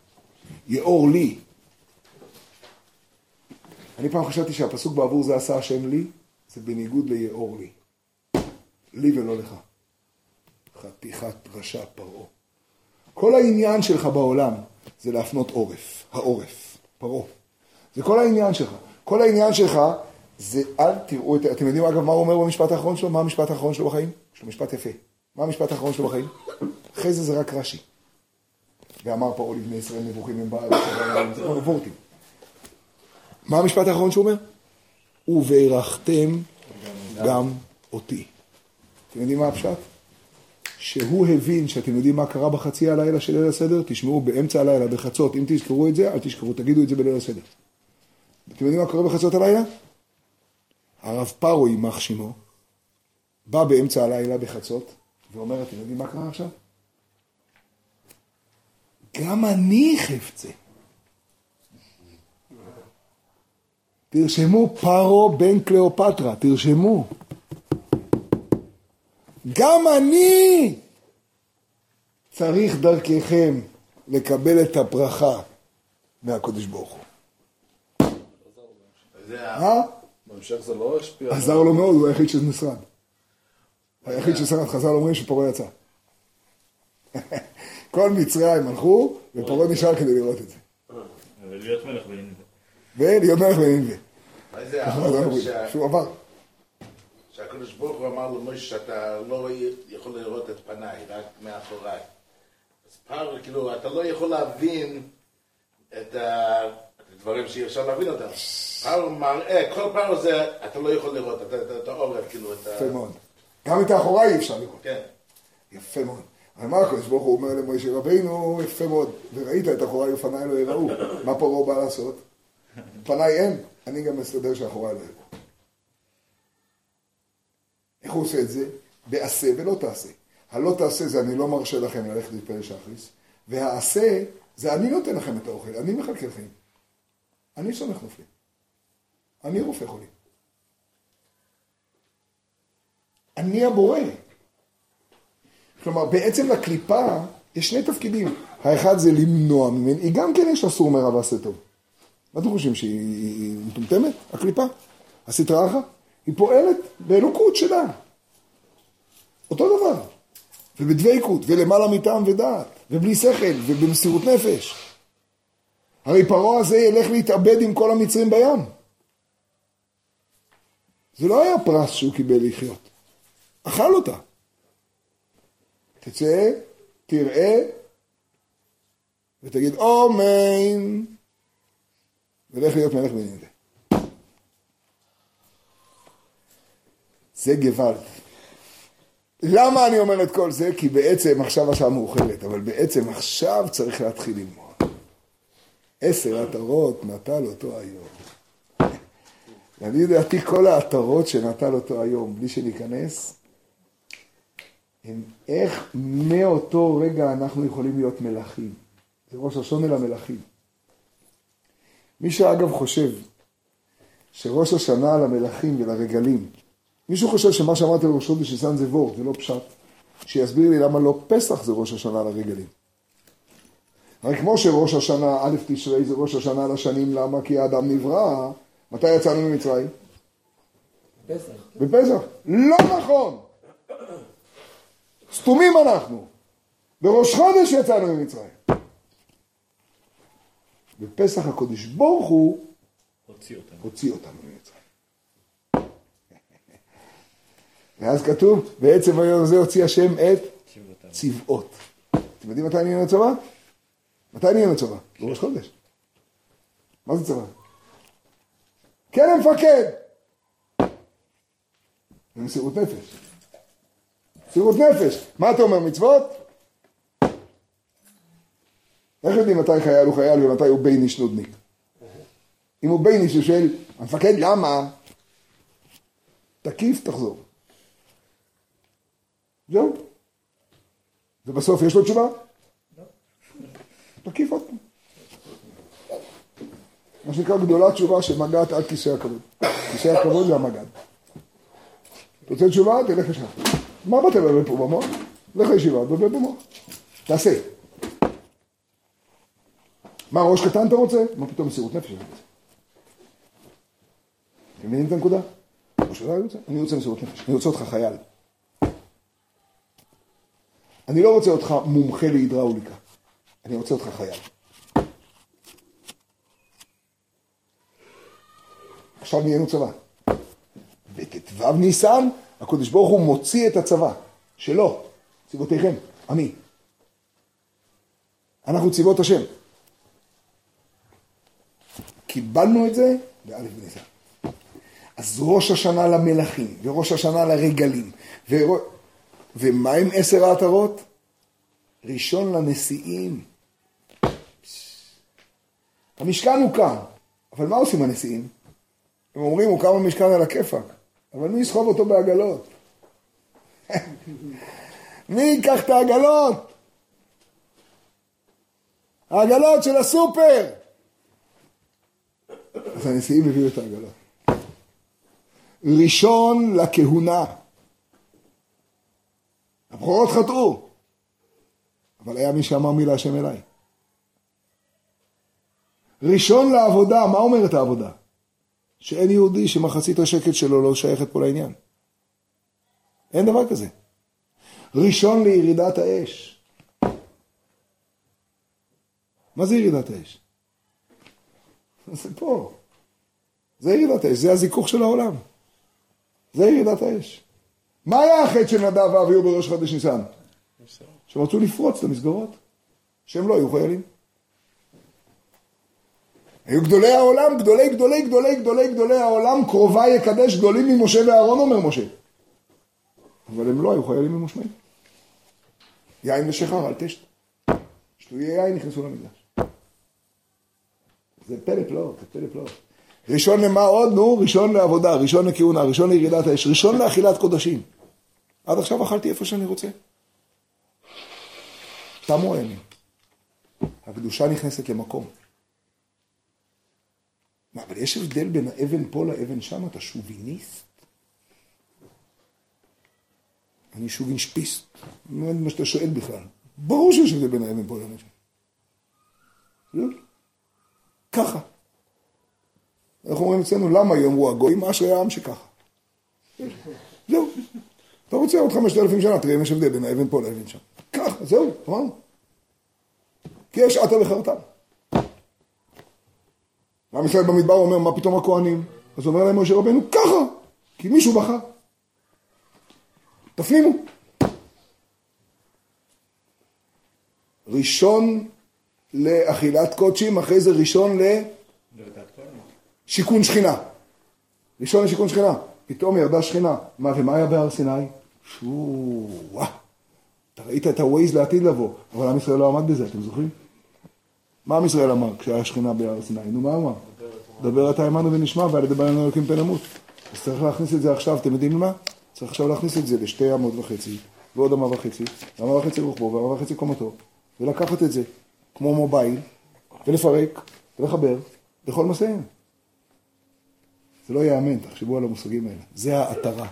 יאור לי. אני פעם חשבתי שהפסוק בעבור זה עשה השם לי, זה בניגוד ליאור לי. לי ולא לך. חתיכת רשע פרעה. כל העניין שלך בעולם זה להפנות עורף, העורף, פרעה. זה כל העניין שלך. כל העניין שלך זה אל תראו את... אתם יודעים אגב מה הוא אומר במשפט האחרון שלו? מה המשפט האחרון שלו בחיים? יש לו משפט יפה. מה המשפט האחרון שלו בחיים? אחרי זה זה רק רש"י. ואמר פרעה לבני ישראל נבוכים הם בארץ, זה כמו וורטים. מה המשפט האחרון שהוא אומר? וברכתם גם אותי. אתם יודעים מה הפשט? שהוא הבין שאתם יודעים מה קרה בחצי הלילה של ליל הסדר, תשמעו באמצע הלילה, בחצות, אם תזכרו את זה, אל תזכרו, תגידו את זה בליל הסדר. אתם יודעים מה קורה בחצות הלילה? הרב פארו, יימח שמו, בא באמצע הלילה בחצות, ואומר, אתם יודעים מה קרה עכשיו? גם אני חפצה. תרשמו פארו בן קליאופטרה, תרשמו. גם אני צריך דרככם לקבל את הברכה מהקודש ברוך הוא. אה? בהמשך זה לא השפיע. עזר לו מאוד, הוא היחיד שנשרד. היחיד ששרד, חז"ל אומרים שפרעה יצא. (laughs) כל מצרים הלכו, ופרעה נשאר כדי לראות את זה. ולהיות מלך בנינווה. ולהיות מלך בנינווה. מה זה שהוא עבר. שהקדוש ברוך הוא אמר למשה שאתה לא יכול לראות את פניי, רק מאחוריי. אז פעם, כאילו, אתה לא יכול להבין את הדברים שאי אפשר להבין אותם. פעם מראה, כל פעם זה, אתה לא יכול לראות, את העורף, כאילו, את ה... יפה מאוד. גם את האחוריי אי אפשר לראות. כן. יפה מאוד. אבל מה הקדוש ברוך הוא אומר למשה רבינו, יפה מאוד, וראית את אחוריי ופניי לא יראו. מה פרעה בא לעשות? פניי אין, אני גם אסתדר שאחוריי לא יראו. איך הוא עושה את זה? בעשה ולא תעשה. הלא תעשה זה אני לא מרשה לכם ללכת להתפלל שחריס, והעשה זה אני נותן לכם את האוכל, אני מחלקל חיים. אני סומך נופלים. אני רופא חולים. אני הבורא. כלומר, בעצם לקליפה יש שני תפקידים. האחד זה למנוע ממני, היא גם כן יש לה סור מרע ועשה טוב. מה אתם חושבים, שהיא היא- היא מטומטמת, הקליפה? הסטרא אחא? היא פועלת באלוקות שלה. אותו דבר. ובדבקות, ולמעלה מטעם ודעת, ובלי שכל, ובמסירות נפש. הרי פרעה הזה ילך להתאבד עם כל המצרים בים. זה לא היה פרס שהוא קיבל לחיות. אכל אותה. תצא, תראה, ותגיד אומן, ולך להיות מלך בנינווה. זה גוואלד. למה אני אומר את כל זה? כי בעצם עכשיו השעה מאוחרת, אבל בעצם עכשיו צריך להתחיל ללמוד. עשר עטרות נטל אותו היום. ואני לדעתי כל העטרות שנטל אותו היום, בלי שניכנס, הם איך מאותו רגע אנחנו יכולים להיות מלכים. זה ראש השונה למלכים. מי שאגב חושב שראש השנה למלכים ולרגלים, מישהו חושב שמה שאמרתי לראש חודש ניסן זה וורט, זה לא פשט, שיסביר לי למה לא פסח זה ראש השנה לרגלים. הרי כמו שראש השנה, א' תשרי זה ראש השנה לשנים, למה? כי האדם נברא, מתי יצאנו ממצרים? פסח. בפסח. לא נכון! סתומים אנחנו. בראש חודש יצאנו ממצרים. בפסח הקודש ברוך הוא הוציא אותנו. הוציא אותנו ממצרים. ואז כתוב, בעצם היום הזה הוציא השם את צבאות. אתם יודעים מתי נהיינו צבא? מתי נהיינו צבא? בראש חודש. מה זה צבא? כן המפקד! במסירות נפש. מסירות נפש. מה אתה אומר, מצוות? איך יודעים מתי חייל הוא חייל ומתי הוא בייניש נודניק? אם הוא בייניש הוא שואל, המפקד למה? תקיף, תחזור. זהו. ובסוף יש לו תשובה? תקיף עוד פעם. מה שנקרא גדולה תשובה שמגעת עד כיסא הכבוד. כיסא הכבוד זה המגד. אתה רוצה תשובה? תלך לשם. מה באת לבלבל פה במוח? לך לישיבה, תבלבל במוח. תעשה. מה, ראש קטן אתה רוצה? מה פתאום מסירות נפש אני רוצה? אתם מבינים את הנקודה? אני רוצה מסירות נפש. אני רוצה אותך חייל. אני לא רוצה אותך מומחה להידראוליקה. אני רוצה אותך חייל. עכשיו נהיינו צבא. בט"ו ניסן, הקדוש ברוך הוא מוציא את הצבא שלו, צבאותיכם, עמי. אנחנו צבאות השם. קיבלנו את זה באלף בניסן. אז ראש השנה למלכים, וראש השנה לרגלים, ורו... ומה עם עשר העטרות? ראשון לנשיאים. המשכן הוקם, אבל מה עושים הנשיאים? הם אומרים, הוקם המשכן על הכיפאק, אבל מי יסחוב אותו בעגלות? (laughs) מי ייקח את העגלות? העגלות של הסופר! אז הנשיאים הביאו את העגלות. ראשון לכהונה. הבכורות חטאו, אבל היה מי שאמר מילה השם אליי. ראשון לעבודה, מה אומרת העבודה? שאין יהודי שמחצית השקט שלו לא שייכת פה לעניין. אין דבר כזה. ראשון לירידת האש. מה זה ירידת האש? זה פה. זה ירידת האש, זה הזיכוך של העולם. זה ירידת האש. מה היה החטא של נדב ואביהו בראש חודש ניסן? שהם רצו לפרוץ את המסגרות, שהם לא היו חיילים. היו גדולי העולם, גדולי גדולי גדולי גדולי גדולי העולם, קרובה יקדש גדולים ממשה ואהרון, אומר משה. אבל הם לא היו חיילים ממושמעים. יין ושחר, אל תשת. שטויי יין נכנסו למקדש. זה פלא פלאות, זה פלא פלאות. ראשון למה עוד? נו, ראשון לעבודה, ראשון לכהונה, ראשון לירידת האש, ראשון לאכילת קודשים. עד עכשיו אכלתי איפה שאני רוצה. תמו הימים. הקדושה נכנסת למקום. מה, אבל יש הבדל בין האבן פה לאבן שם? אתה שוביניסט? אני שובינשפיסט. לא יודע מה שאתה שואל בכלל. ברור שיש הבדל בין האבן פה לאבן שם. לא. ככה. איך אומרים אצלנו, למה יאמרו הגויים? אשרי העם שככה. זהו. אתה רוצה עוד חמשת אלפים שנה, תראה אם יש הבדל בין האבן פה לאבן שם. ככה, זהו, אמרנו. כי יש עתה וחרתם. עם ישראל במדבר אומר, מה פתאום הכהנים? אז אומר להם משה רבנו, ככה, כי מישהו בחר. תפנימו. ראשון לאכילת קודשים, אחרי זה ראשון לשיכון שכינה. ראשון לשיכון שכינה. פתאום ירדה שכינה. מה, ומה היה בהר סיני? שו, וואה. אתה ראית את הווייז לעתיד לבוא, אבל עם ישראל לא עמד בזה, אתם זוכרים? מה עם ישראל אמר כשהיה שכינה בהר סיני? נו, מה אמר? דבר אתה עמנו ונשמע, ועל ידי בנו אלוקים פן נמות. אז צריך להכניס את זה עכשיו, אתם יודעים מה? צריך עכשיו להכניס את זה לשתי אמות וחצי, ועוד אמה וחצי, ואמה וחצי רוחבו, ואמה וחצי קומתו, ולקחת את זה, כמו מובייל, ולפרק, ולחבר, לכל מסעיהם. זה לא ייאמן, תחשבו על המושגים האלה. זה העטרה.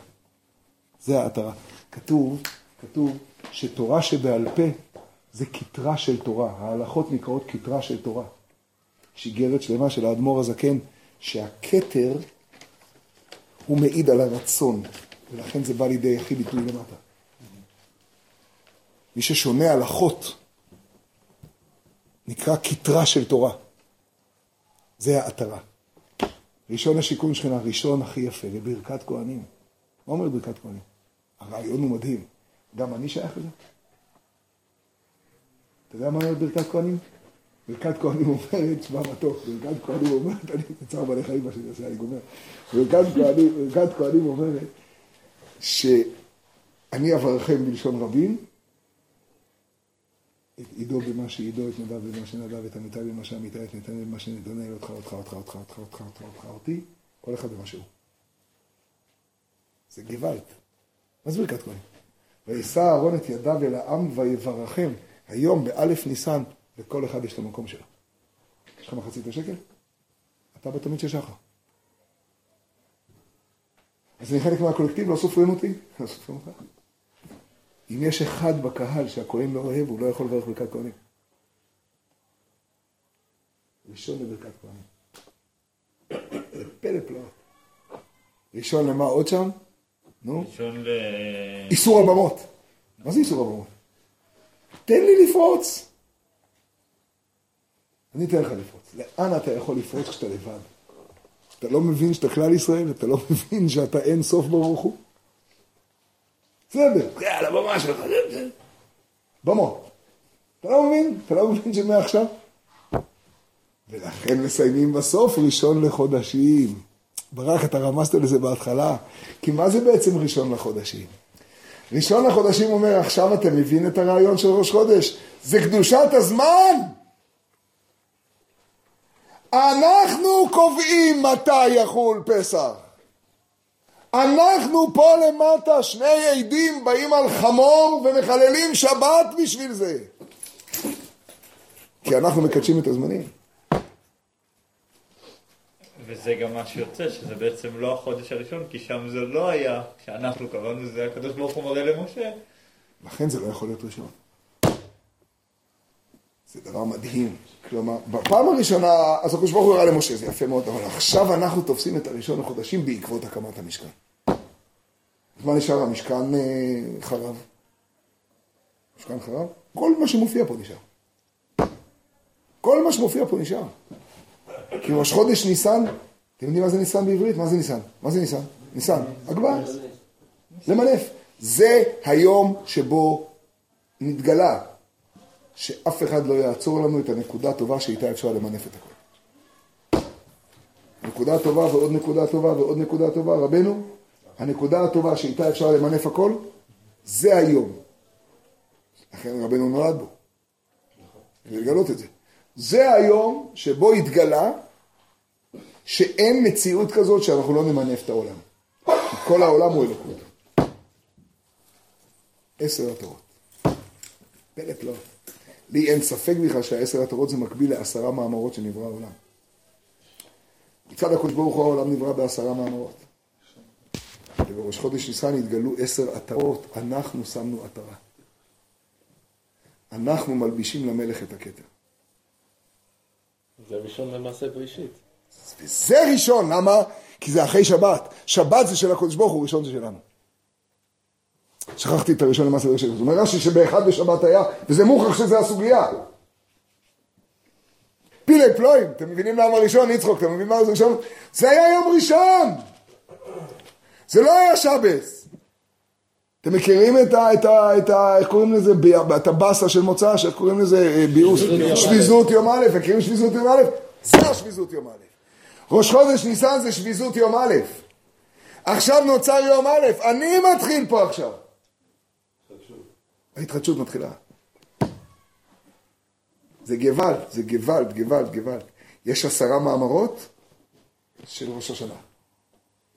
זה העטרה. כתוב, כתוב שתורה שבעל פה זה כתרה של תורה. ההלכות נקראות כתרה של תורה. יש איגרת שלמה של האדמו"ר הזקן, שהכתר הוא מעיד על הרצון, ולכן זה בא לידי הכי ביטוי למטה. מי ששונה הלכות נקרא כתרה של תורה. זה העטרה. ראשון השיכון שכינה, ראשון הכי יפה, לברכת כהנים. מה אומר ברכת כהנים? הרעיון הוא מדהים. גם אני שייך לזה. אתה יודע מה אומרת ברכת כהנים? ברכת כהנים אומרת, שמע מתוק, ברכת כהנים אומרת, אני צער בעלי חיים מה שאני עושה, אני גומר. ברכת כהנים, אומרת שאני אברכם בלשון רבים, עידו במה שעידו, את נדב במה שנדב, את עמיתי במה שעמיתי, את נתנאל במה שנתנאל, אותך, אותך, אותך, אותך, אותך, אותך, אותך, אותך, אותי, כל אחד במה שהוא. זה גוואלד. מה זה ברכת כהנים? וישא אהרון את ידיו אל העם ויברכם. היום, באלף ניסן, לכל אחד יש את המקום שלו. יש לך מחצית השקל? אתה בתמיד של שחר. אז אני חלק מהקולקטיב, לא סופרים אותי? לא סופרים אותך. אם יש אחד בקהל שהכהן לא אוהב, הוא לא יכול לברך ברכת כהנים. ראשון לברכת כהנים. זה פלא פלאות. ראשון למה עוד שם? נו? ראשון ל... איסור הבמות. מה זה איסור הבמות? תן לי לפרוץ. אני אתן לך לפרוץ. לאן אתה יכול לפרוץ כשאתה לבד? אתה לא מבין שאתה כלל ישראל? אתה לא מבין שאתה אין סוף ברוך הוא? בסדר, יאללה, במה שלך. במות. אתה לא מבין? אתה לא מבין שמעכשיו? ולכן מסיימים בסוף ראשון לחודשים. ברק, אתה רמזת לזה בהתחלה, כי מה זה בעצם ראשון לחודשים? ראשון לחודשים אומר, עכשיו אתה מבין את הרעיון של ראש חודש? זה קדושת הזמן! אנחנו קובעים מתי יחול פסח. אנחנו פה למטה, שני עדים באים על חמור ומחללים שבת בשביל זה. כי אנחנו מקדשים את הזמנים. וזה גם מה שיוצא, שזה בעצם לא החודש הראשון, כי שם זה לא היה, כשאנחנו קראנו זה הקדוש ברוך הוא מראה למשה. לכן זה לא יכול להיות ראשון. דבר מדהים. כלומר, בפעם הראשונה, אז הקדוש ברוך הוא הראה למשה, זה יפה מאוד, אבל עכשיו אנחנו תופסים את הראשון לחודשים בעקבות הקמת המשכן. אז מה נשאר? המשכן אה, חרב. משכן חרב? כל מה שמופיע פה נשאר. כל מה שמופיע פה נשאר. כי ראש חודש ניסן, אתם יודעים מה זה ניסן בעברית? מה זה ניסן? מה זה ניסן? ניסן, הגבה. למנף. זה היום שבו נתגלה שאף אחד לא יעצור לנו את הנקודה הטובה שאיתה אפשר למנף את הכל. נקודה טובה ועוד נקודה טובה ועוד נקודה טובה, רבנו, הנקודה הטובה שאיתה אפשר למנף הכל, זה היום. לכן רבנו נולד בו. ולגלות את זה. זה היום שבו התגלה שאין מציאות כזאת שאנחנו לא נמנף את העולם. כל העולם הוא אלוקות. עשר התורות. פלא פלאות. לי אין ספק בכלל שהעשר התורות זה מקביל לעשרה מאמרות שנברא העולם. מצד הקדוש ברוך הוא העולם נברא בעשרה מאמרות. ובראש חודש ניסן התגלו עשר עטרות, אנחנו שמנו עטרה. אנחנו מלבישים למלך את הכתר. זה ראשון למעשה בראשית. וזה ראשון, למה? כי זה אחרי שבת. שבת זה של הקדוש ברוך הוא, ראשון זה שלנו. שכחתי את הראשון למעשה בראשית. זאת אומרת רש"י שבאחד בשבת היה, וזה מוכרח שזה הסוגיה. פילי פלואים, אתם מבינים למה ראשון? יצחוק, אתם מבינים מה זה ראשון? זה היה יום ראשון! זה לא היה שבס. אתם מכירים את ה... את ה... את ה... איך קוראים לזה? את הבאסה של מוצ"ש, איך קוראים לזה? אה, ביוס? שביזות יום א', מכירים שביזות יום א'? זה השביזות יום א'. ראש חודש ניסן זה שביזות יום א'. עכשיו נוצר יום א', אני מתחיל פה עכשיו. ההתחדשות מתחילה. זה גוואלד, זה גוואלד, גוואלד, גוואלד. יש עשרה מאמרות של ראש השנה.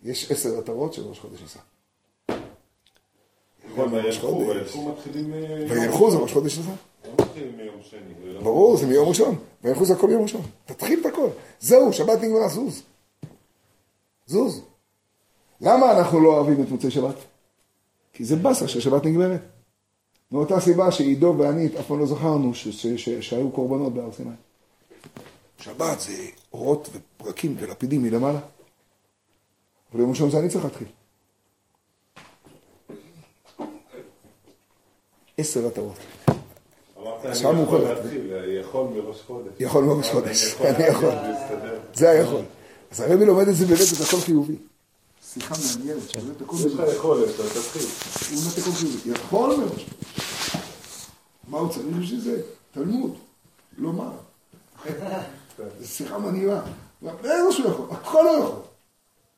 יש עשר עטרות של ראש חודש. הילכו מתחילים... אה, וילכו זה ראש חודש ניסן. לא לא- ברור, זה מיום ראשון. וילכו זה הכל יום ראשון. תתחיל את הכל. זהו, שבת נגמרה, זוז. זוז. למה אנחנו לא אוהבים את מוצאי שבת? כי זה באסה ששבת נגמרת. מאותה סיבה שעידו ואני אף פעם לא זכרנו ש- ש- ש- שהיו קורבנות בהר סיני. שבת זה אורות ופרקים ולפידים מלמעלה. אבל יום ראשון זה אני צריך להתחיל. עשר עטרות. אמרת, השעה אני יכול מאוחרת. להתחיל, יכול מראש חודש. יכול מראש חודש, אני יכול. זה היכול. אז הרבי לומד את זה באמת, זה הכל חיובי. שיחה מעניינת, שבאמת הכל יש לך יכולת, אתה תתחיל. הוא באמת הכל חיובי. יכול מראש. מה הוא צריך בשביל זה? תלמוד. (laughs) לא מה. זו שיחה מנהימה. בטח שהוא יכול, הכל לא יכול.